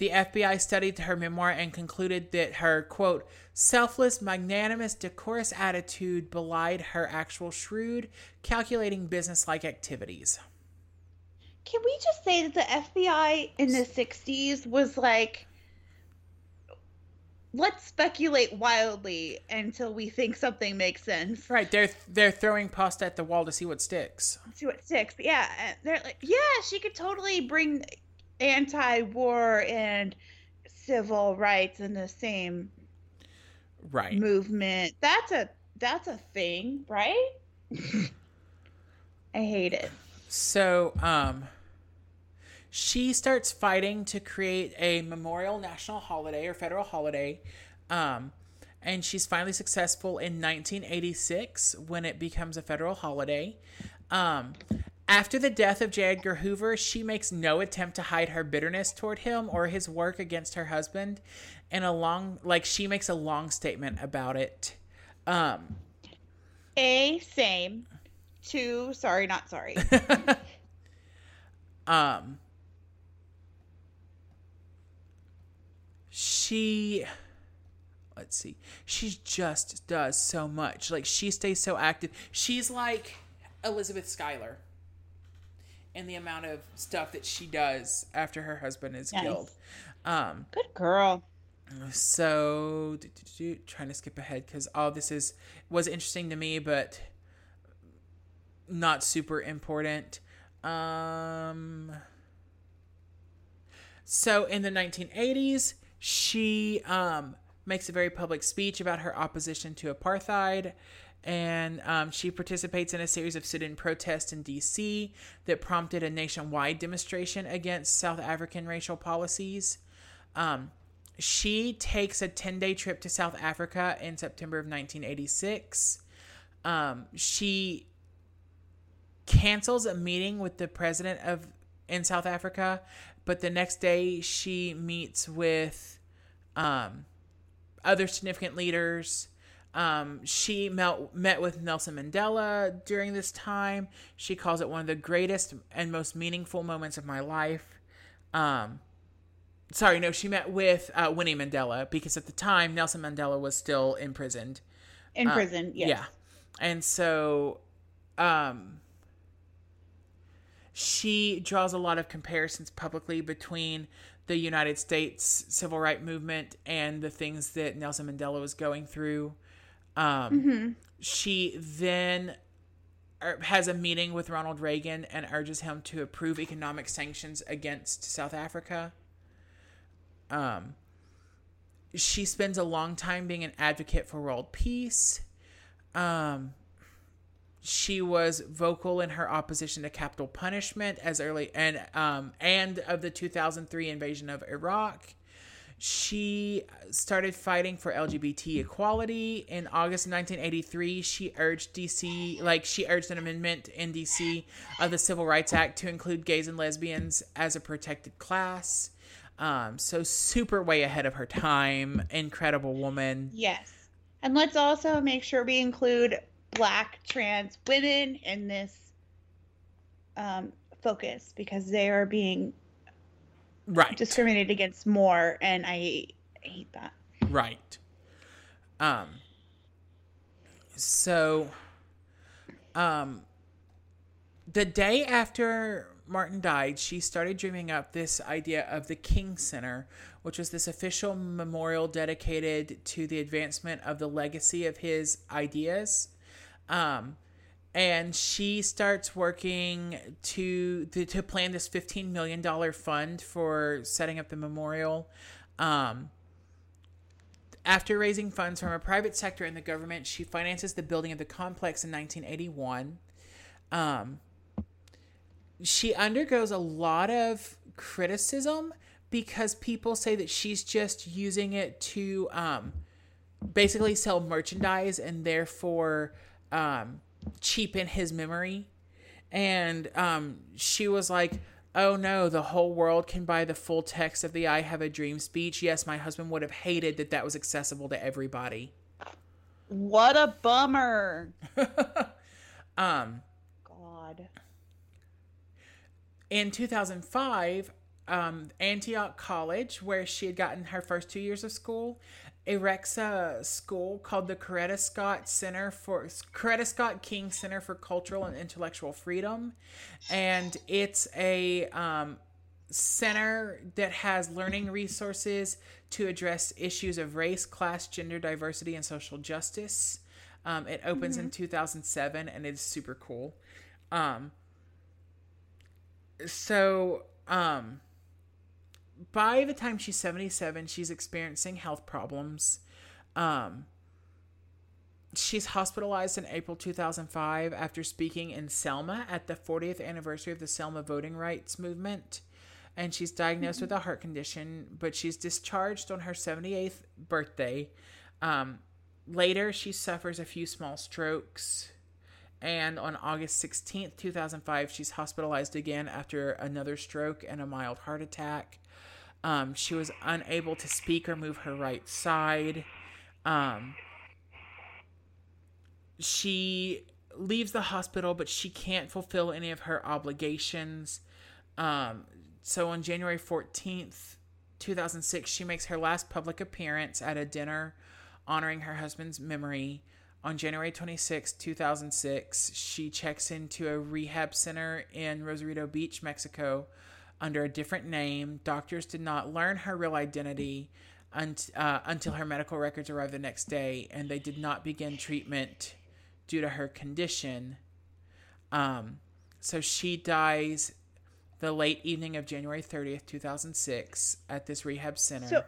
the FBI studied her memoir and concluded that her, quote, selfless, magnanimous, decorous attitude belied her actual shrewd, calculating businesslike activities. Can we just say that the FBI in the 60s was like, let's speculate wildly until we think something makes sense. Right, they're they're throwing pasta at the wall to see what sticks. See what sticks. Yeah, they're like, yeah, she could totally bring anti-war and civil rights in the same Right. movement. That's a that's a thing, right? I hate it. So, um, she starts fighting to create a memorial national holiday or federal holiday. Um, and she's finally successful in 1986 when it becomes a federal holiday. Um, after the death of J. Edgar Hoover, she makes no attempt to hide her bitterness toward him or his work against her husband. And a long, like, she makes a long statement about it. Um, A same. Two, sorry, not sorry. um she let's see she just does so much like she stays so active she's like elizabeth schuyler in the amount of stuff that she does after her husband is Nice. killed um Good girl. so do, do, do, trying to skip ahead because all this is was interesting to me but not super important um so in the 1980s she um makes a very public speech about her opposition to apartheid and um, she participates in a series of sit-in protests in dc that prompted a nationwide demonstration against south african racial policies um, she takes a 10 day trip to South Africa in September of 1986. Um, she cancels a meeting with the president of in South Africa, but the next day she meets with um, other significant leaders. Um, she met, met with Nelson Mandela during this time. She calls it one of the greatest and most meaningful moments of my life. Um, sorry, no, she met with uh, Winnie Mandela because at the time Nelson Mandela was still imprisoned. In Uh, prison, yes. Yeah, and so um she draws a lot of comparisons publicly between the United States civil rights movement and the things that Nelson Mandela was going through. Um, Mm-hmm. She then er, has a meeting with Ronald Reagan and urges him to approve economic sanctions against South Africa. Um, she spends a long time being an advocate for world peace. Um, she was vocal in her opposition to capital punishment as early and um and of the 2003 invasion of Iraq. She started fighting for LGBT equality in August 1983. She urged DC like she urged an amendment in DC of the Civil Rights Act to include gays and lesbians as a protected class. Um, so super way ahead of her time. Incredible woman. Yes. And let's also make sure we include black trans women in this um, focus because they are being Right. discriminated against more, and I hate that. Right. Um so um the day after Martin died, she started dreaming up this idea of the King Center, which was this official memorial dedicated to the advancement of the legacy of his ideas. Um and she starts working to to, to plan this 15 million dollar fund for setting up the memorial um after raising funds from a private sector and the government, she finances the building of the complex in 1981. Um, she undergoes a lot of criticism because people say that she's just using it to um, basically sell merchandise and therefore um, cheapen his memory. And um, she was like, oh no, the whole world can buy the full text of the I Have a Dream speech. Yes, my husband would have hated that that was accessible to everybody. What a bummer. Um, God. in 2005, um, Antioch College, where she had gotten her first two years of school, erects a school called the Coretta Scott Center for Coretta Scott King Center for Cultural and Intellectual Freedom, and it's a um, center that has learning resources to address issues of race, class, gender diversity, and social justice. Um, it opens in 2007, and it's super cool. Um, so um by the time she's 77 she's experiencing health problems. Um she's hospitalized in april 2005 after speaking in selma at the 40th anniversary of the selma voting rights movement. And she's diagnosed with a heart condition but she's discharged on her 78th birthday. Um later she suffers a few small strokes. And on August 16th, 2005, she's hospitalized again after another stroke and a mild heart attack. Um, she was unable to speak or move her right side. Um, she leaves the hospital, but she can't fulfill any of her obligations. Um, so on January 14th, 2006, she makes her last public appearance at a dinner honoring her husband's memory. On January 26, 2006, she checks into a rehab center in Rosarito Beach, Mexico, under a different name. Doctors did not learn her real identity unt- uh, until her medical records arrived the next day, and they did not begin treatment due to her condition. Um, so she dies the late evening of January 30th, 2006, at this rehab center. So,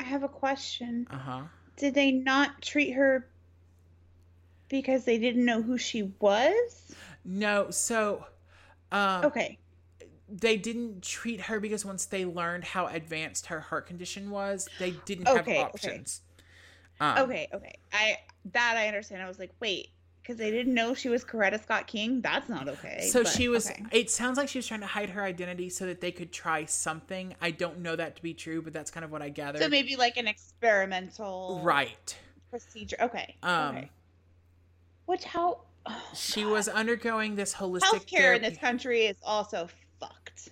I have a question. uh huh. Did they not treat her because they didn't know who she was? No, so um, Okay. They didn't treat her because once they learned how advanced her heart condition was, they didn't Okay, have okay. options. Um, Okay, okay. I that I understand. I was like, wait, because they didn't know she was Coretta Scott King. That's not okay. So but she was. okay. It sounds like she was trying to hide her identity so that they could try something. I don't know that to be true, but that's kind of what I gathered. So maybe like an experimental right. procedure. Okay. Um, okay. Which how oh, She God. was undergoing this holistic healthcare in this country is also fucked.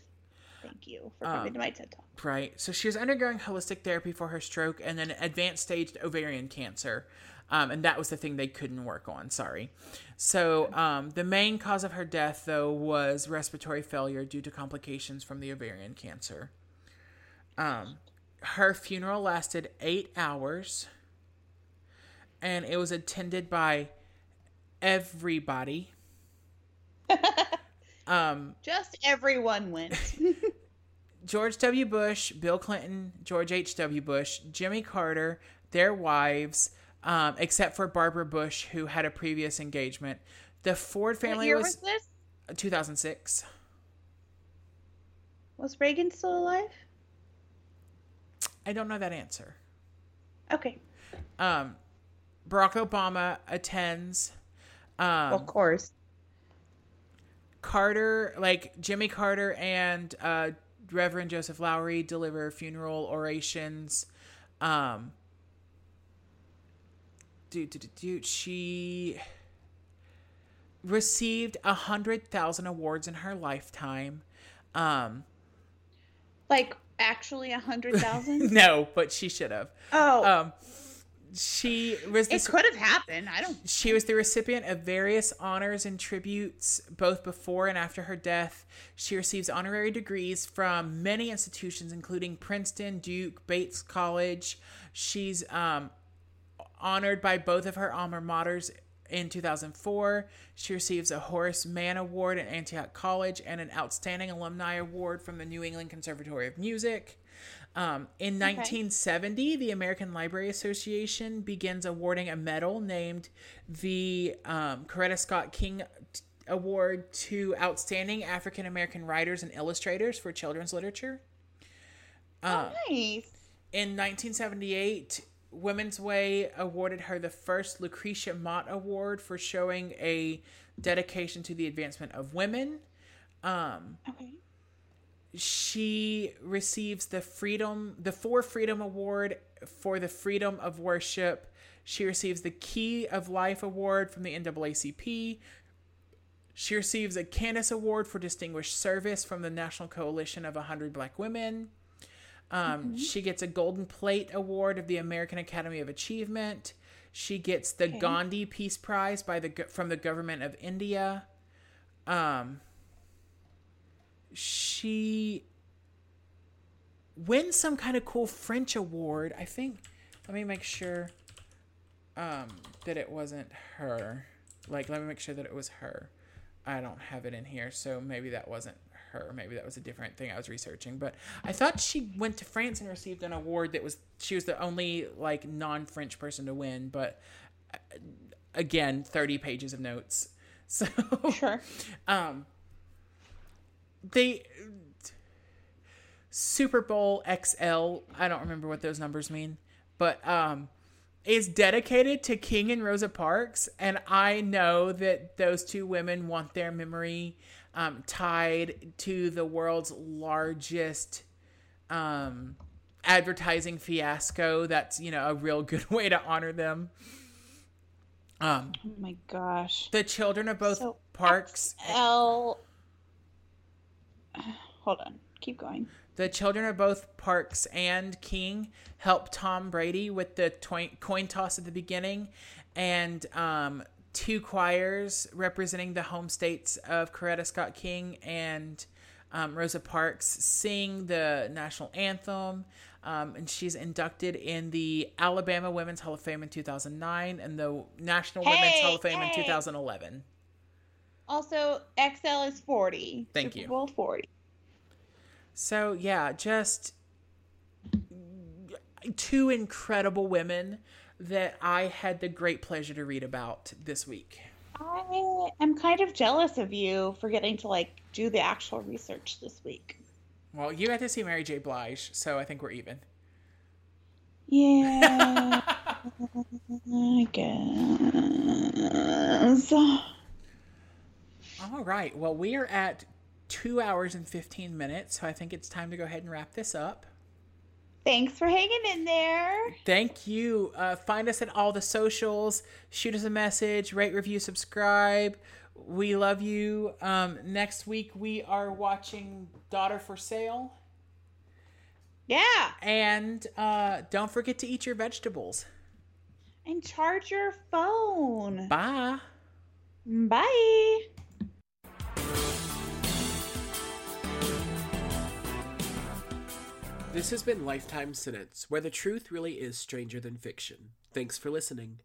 Thank you for coming Um, to my TED talk. Right. So she was undergoing holistic therapy for her stroke and then advanced stage ovarian cancer. Um, and that was the thing they couldn't work on. Sorry. So um, the main cause of her death, though, was respiratory failure due to complications from the ovarian cancer. Um, her funeral lasted eight hours, and it was attended by everybody. um, Just everyone went. George W. Bush, Bill Clinton, George H.W. Bush, Jimmy Carter, their wives, um, except for Barbara Bush, who had a previous engagement. The Ford family was, was this? 2006. Was Reagan still alive? I don't know that answer. Okay. Um, Barack Obama attends. Um, of course. Carter, like Jimmy Carter and uh, Reverend Joseph Lowry deliver funeral orations. Um, dude, dude, dude, she received a hundred thousand awards in her lifetime. Um, Like actually a hundred thousand? no, but she should have. oh, Um, she was it could have happened. I don't. She was the recipient of various honors and tributes both before and after her death. She receives honorary degrees from many institutions, including Princeton, Duke, Bates College. She's um, honored by both of her alma maters in 2004. She receives a Horace Mann Award at Antioch College and an Outstanding Alumni Award from the New England Conservatory of Music. Um, in 1970, the American Library Association begins awarding a medal named the um, Coretta Scott King Award to outstanding African American writers and illustrators for children's literature. Oh, nice. In 1978, Women's Way awarded her the first Lucretia Mott Award for showing a dedication to the advancement of women. Um, Okay. She receives the freedom the for freedom award for the freedom of worship. She receives the key of life award from the naacp she receives a candace award for distinguished service from the national coalition of 100 black women. Um, she gets a golden plate award of the american academy of achievement. She gets the Okay. gandhi peace prize by the from the government of india. Um, she wins some kind of cool French award. I think. Let me make sure um, that it wasn't her. Like, let me make sure that it was her. I don't have it in here, so maybe that wasn't her. Maybe that was a different thing I was researching. But I thought she went to France and received an award that was she was the only like non-French person to win. But uh, again, thirty pages of notes. So Sure. um they Super Bowl XL, I don't remember what those numbers mean, but um is dedicated to King and Rosa Parks and I know that those two women want their memory um tied to the world's largest um advertising fiasco that's, you know, a real good way to honor them. Um Oh my gosh. the children of both So, Parks L. Hold on. Keep going. The children of both Parks and King help Tom Brady with the toin- coin toss at the beginning, and um, two choirs representing the home states of Coretta Scott King and um, Rosa Parks sing the national anthem. Um, and she's inducted in the Alabama Women's Hall of Fame in 2009 and the National Women's Hall of Fame in 2011. Also, XL is 40. Thank Super you. Bowl 40. So yeah, just two incredible women that I had the great pleasure to read about this week. I am kind of jealous of you for getting to like do the actual research this week. Well, you got to see Mary J. Blige, so I think we're even. Yeah, I guess. All right. Well, we are at two hours and 15 minutes, so I think it's time to go ahead and wrap this up. Thanks for hanging in there. Thank you. Uh, find us at all the socials. Shoot us a message, rate, review, subscribe. We love you. Um, next week, we are watching Daughter for Sale. Yeah. And uh, don't forget to eat your vegetables. And charge your phone. Bye. Bye. This has been Lifetime Sentence, where the truth really is stranger than fiction. Thanks for listening.